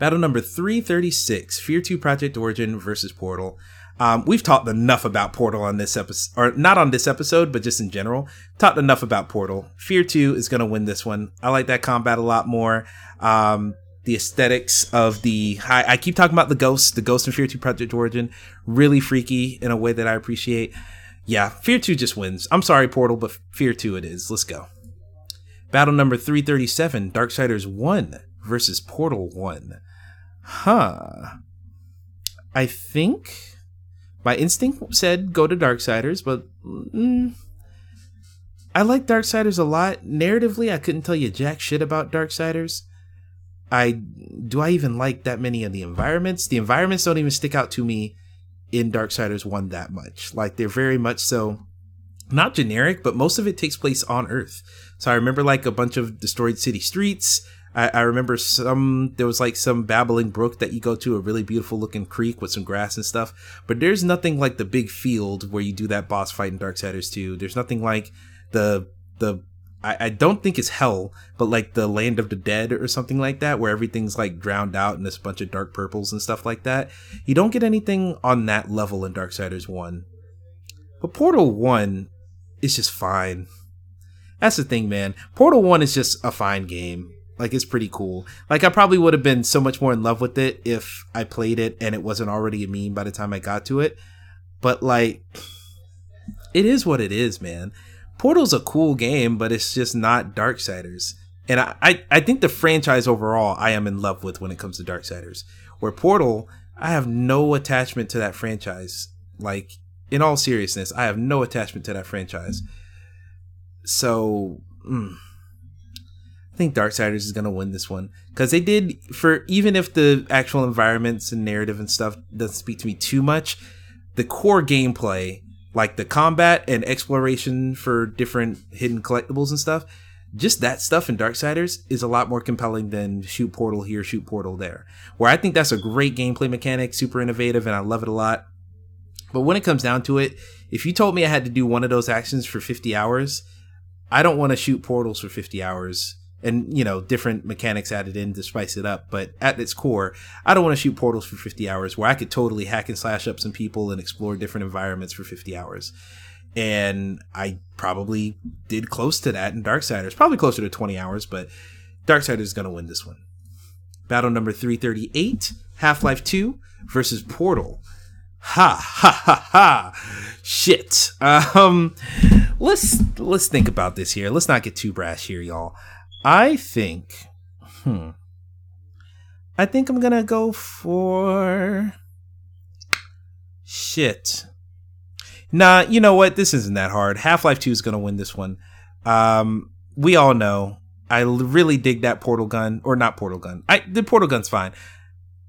Battle number 336 fear 2 project origin versus portal um, we've talked enough about Portal on this episode, or not on this episode, but just in general. Talked enough about Portal. Fear 2 is going to win this one. I like that combat a lot more. Um, the aesthetics of the, I, I, keep talking about the ghosts, the ghosts in Fear 2 Project Origin, really freaky in a way that I appreciate. Yeah, Fear 2 just wins. I'm sorry, Portal, but Fear 2 it is. Let's go. Battle number 337, Darksiders 1 versus Portal 1. Huh. I think my instinct said go to Darksiders, but mm, I like Darksiders a lot. Narratively, I couldn't tell you jack shit about Darksiders. I do I even like that many of the environments? The environments don't even stick out to me in Darksiders 1 that much. Like they're very much so not generic, but most of it takes place on Earth. So I remember like a bunch of destroyed city streets. I, I remember some there was like some babbling brook that you go to, a really beautiful looking creek with some grass and stuff. But there's nothing like the big field where you do that boss fight in Dark Darksiders 2. There's nothing like the the I, I don't think it's hell, but like the land of the dead or something like that, where everything's like drowned out in this bunch of dark purples and stuff like that. You don't get anything on that level in Dark Darksiders 1. But Portal 1 is just fine. That's the thing, man. Portal 1 is just a fine game. Like it's pretty cool. Like I probably would have been so much more in love with it if I played it and it wasn't already a meme by the time I got to it. But like it is what it is, man. Portal's a cool game, but it's just not Darksiders. And I, I, I think the franchise overall I am in love with when it comes to Darksiders. Where Portal, I have no attachment to that franchise. Like, in all seriousness, I have no attachment to that franchise. So, mm, think Darksiders is gonna win this one because they did for even if the actual environments and narrative and stuff doesn't speak to me too much, the core gameplay, like the combat and exploration for different hidden collectibles and stuff, just that stuff in Darksiders is a lot more compelling than shoot portal here, shoot portal there. Where I think that's a great gameplay mechanic, super innovative, and I love it a lot. But when it comes down to it, if you told me I had to do one of those actions for 50 hours, I don't want to shoot portals for 50 hours and you know different mechanics added in to spice it up but at its core i don't want to shoot portals for 50 hours where i could totally hack and slash up some people and explore different environments for 50 hours. And i probably did close to that in darksiders probably closer to 20 hours but darksiders is going to win this one. Battle number 338 half-life 2 versus portal. Ha ha ha ha. Shit. Um let's let's think about this here. Let's not get too brash here y'all I think, hmm, I think I'm gonna go for shit. Nah, you know what? This isn't that hard. Half Life 2 is gonna win this one. Um, we all know I really dig that portal gun, or not portal gun. I the portal gun's fine.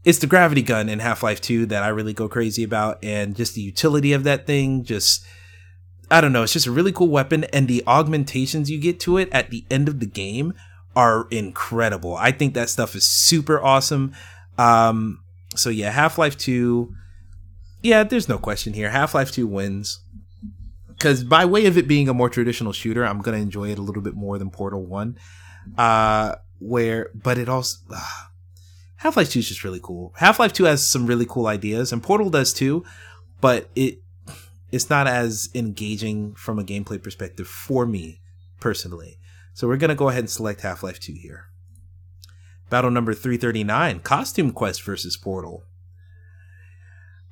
It's the gravity gun in Half Life 2 that I really go crazy about, and just the utility of that thing. Just I don't know. It's just a really cool weapon, and the augmentations you get to it at the end of the game are incredible. I think that stuff is super awesome. Um, so yeah, Half Life 2. Yeah, there's no question here. Half Life 2 wins because by way of it being a more traditional shooter, I'm gonna enjoy it a little bit more than Portal One. Uh, where, but it also uh, Half Life Two is just really cool. Half Life Two has some really cool ideas, and Portal does too, but it it's not as engaging from a gameplay perspective for me personally. So we're gonna go ahead and select Half Life Two here. Battle number 339, Costume Quest versus Portal.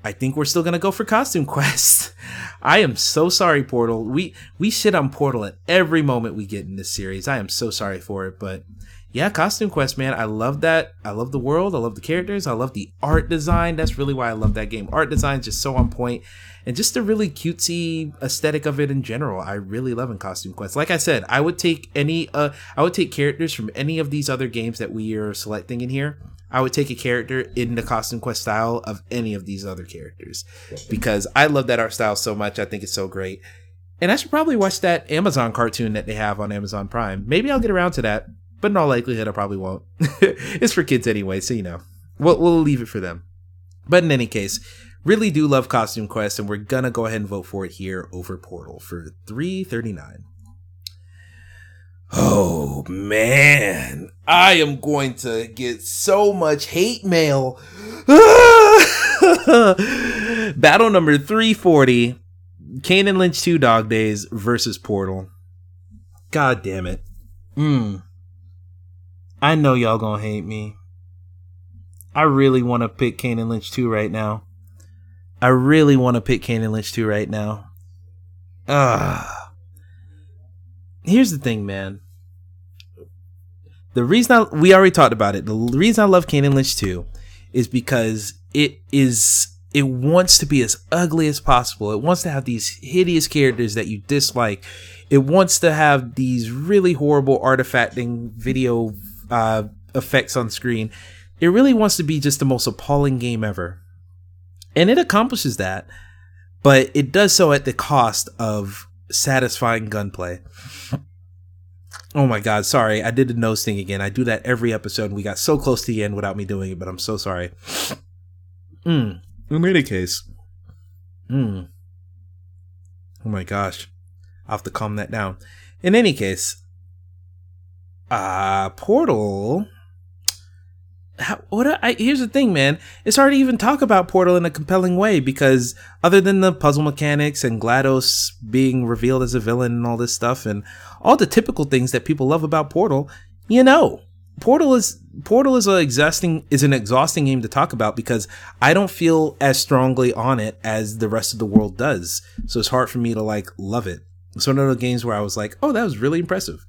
I think we're still gonna go for Costume (laughs) Quest. I am so sorry, Portal. We we shit on Portal at every moment we get in this series. I am so sorry for it, but yeah, Costume Quest, man. I love that. I love the world. I love the characters. I love the art design. That's really why I love that game. Art design is just so on point, and just the really cutesy aesthetic of it in general. I really love in Costume Quest. Like I said, I would take any. Uh, I would take characters from any of these other games that we are selecting in here I would take a character in the costume quest style of any of these other characters because I love that art style so much. I think it's so great. And I should probably watch that Amazon cartoon that they have on Amazon Prime. Maybe I'll get around to that, but in all likelihood, I probably won't. (laughs) it's for kids anyway, so you know, we'll, we'll leave it for them. But in any case, really do love Costume Quest, and we're gonna go ahead and vote for it here over Portal for 339. Oh man, I am going to get so much hate mail. (laughs) Battle number 340 Kane and Lynch 2 Dog Days versus Portal. God damn it. Mm. I know y'all gonna hate me. I really want to pick Kane and Lynch 2 right now. I really want to pick and Lynch 2 right now. Ah here's the thing, man. The reason I, we already talked about it. The reason I love and Lynch 2 is because it is it wants to be as ugly as possible. It wants to have these hideous characters that you dislike. It wants to have these really horrible artifacting video uh, effects on screen. It really wants to be just the most appalling game ever. And it accomplishes that, but it does so at the cost of satisfying gunplay. Oh my god, sorry. I did the nose thing again. I do that every episode. We got so close to the end without me doing it, but I'm so sorry. Mm. In any case. Mm. Oh my gosh. I'll have to calm that down. In any case, uh Portal how, what I, here's the thing, man. It's hard to even talk about Portal in a compelling way because other than the puzzle mechanics and GLaDOS being revealed as a villain and all this stuff and all the typical things that people love about Portal, you know, Portal is Portal is an exhausting is an exhausting game to talk about because I don't feel as strongly on it as the rest of the world does. So it's hard for me to like love it. It's one of the games where I was like, oh, that was really impressive.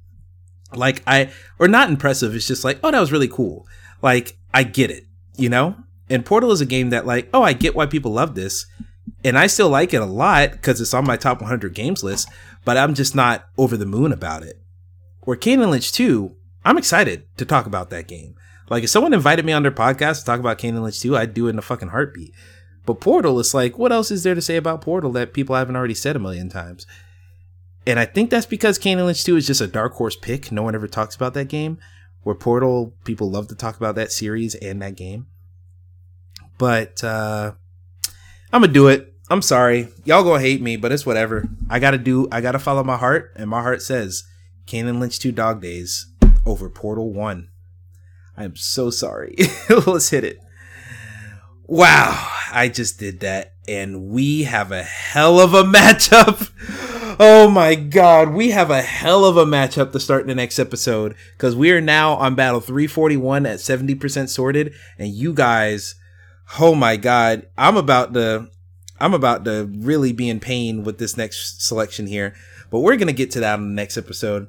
Like I or not impressive. It's just like, oh, that was really cool like I get it, you know? And Portal is a game that like, oh, I get why people love this. And I still like it a lot because it's on my top 100 games list, but I'm just not over the moon about it. Or Kane and Lynch 2, I'm excited to talk about that game. Like if someone invited me on their podcast to talk about Kane and Lynch 2, I'd do it in a fucking heartbeat. But Portal is like, what else is there to say about Portal that people haven't already said a million times? And I think that's because Kane and Lynch 2 is just a dark horse pick. No one ever talks about that game where Portal people love to talk about that series and that game. But uh I'm gonna do it. I'm sorry. Y'all gonna hate me, but it's whatever. I gotta do I gotta follow my heart, and my heart says and Lynch 2 Dog Days over Portal 1. I am so sorry. (laughs) Let's hit it. Wow, I just did that, and we have a hell of a (laughs) matchup. Oh my god, we have a hell of a matchup to start in the next episode because we are now on battle 341 at 70% sorted, and you guys, oh my god, I'm about to, I'm about to really be in pain with this next selection here, but we're gonna get to that on the next episode.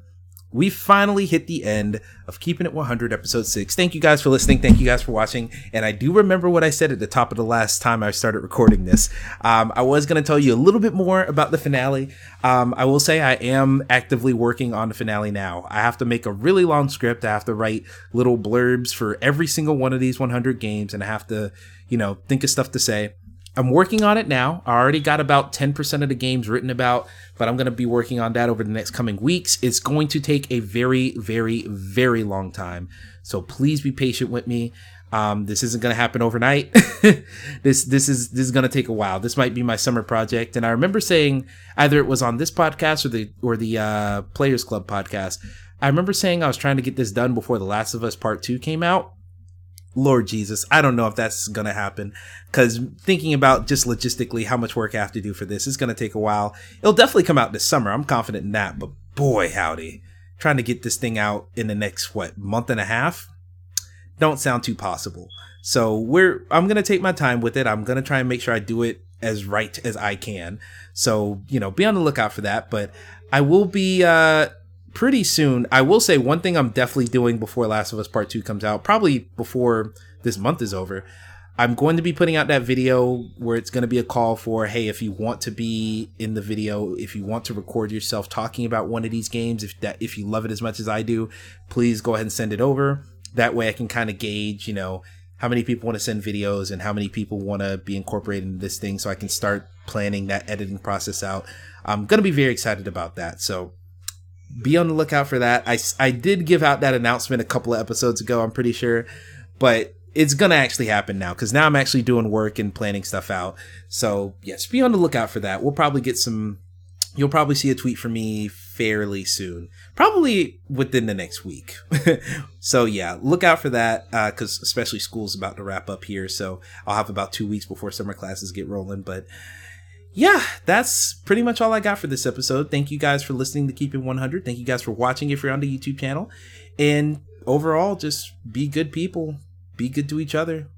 We finally hit the end of Keeping It 100, episode six. Thank you guys for listening. Thank you guys for watching. And I do remember what I said at the top of the last time I started recording this. Um, I was going to tell you a little bit more about the finale. Um, I will say I am actively working on the finale now. I have to make a really long script. I have to write little blurbs for every single one of these 100 games, and I have to, you know, think of stuff to say. I'm working on it now. I already got about 10% of the games written about, but I'm going to be working on that over the next coming weeks. It's going to take a very, very, very long time. So please be patient with me. Um, this isn't going to happen overnight. (laughs) this this is this is going to take a while. This might be my summer project. And I remember saying either it was on this podcast or the or the uh, Players Club podcast. I remember saying I was trying to get this done before The Last of Us Part Two came out Lord Jesus, I don't know if that's to happen because thinking about just logistically how much work I have to do for this is going to take a while. It'll definitely come out this summer. I'm confident in that. But boy, howdy, trying to get this thing out in the next, what, month and a half? Don't sound too possible. So we're, I'm to take my time with it. I'm to try and make sure I do it as right as I can. So, you know, be on the lookout for that. But I will be, uh, pretty soon. I will say one thing I'm definitely doing before Last of Us Part 2 comes out, probably before this month is over. I'm going to be putting out that video where it's going to be a call for, hey, if you want to be in the video, if you want to record yourself talking about one of these games, if that if you love it as much as I do, please go ahead and send it over. That way I can kind of gauge, you know, how many people want to send videos and how many people want to be incorporated in this thing so I can start planning that editing process out. I'm going to be very excited about that. So be on the lookout for that. I, I did give out that announcement a couple of episodes ago, I'm pretty sure, but it's gonna actually happen now because now I'm actually doing work and planning stuff out. So yes, be on the lookout for that. We'll probably get some. You'll probably see a tweet from me fairly soon, probably within the next week. (laughs) so yeah, look out for that because uh, especially school's about to wrap up here, so I'll have about two weeks before summer classes get rolling. But yeah, that's pretty much all I got for this episode. Thank you guys for listening to Keep It 100. Thank you guys for watching if you're on the YouTube channel. And overall, just be good people, be good to each other,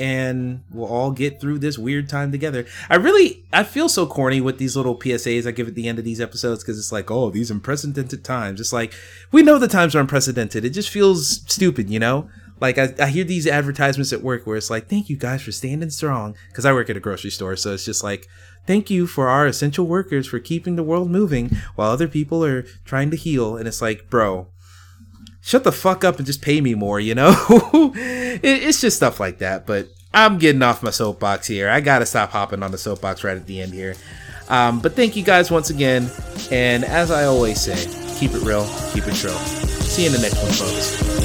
and we'll all get through this weird time together. I really, I feel so corny with these little PSAs I give at the end of these episodes because it's like, oh, these unprecedented times. It's like, we know the times are unprecedented. It just feels stupid, you know? Like I, I hear these advertisements at work where it's like, thank you guys for standing strong. Cause I work at a grocery store. So it's just like, thank you for our essential workers for keeping the world moving while other people are trying to heal. And it's like, bro, shut the fuck up and just pay me more, you know? (laughs) it, it's just stuff like that. But I'm getting off my soapbox here. I gotta stop hopping on the soapbox right at the end here. Um, but thank you guys once again. And as I always say, keep it real, keep it true. See you in the next one, folks.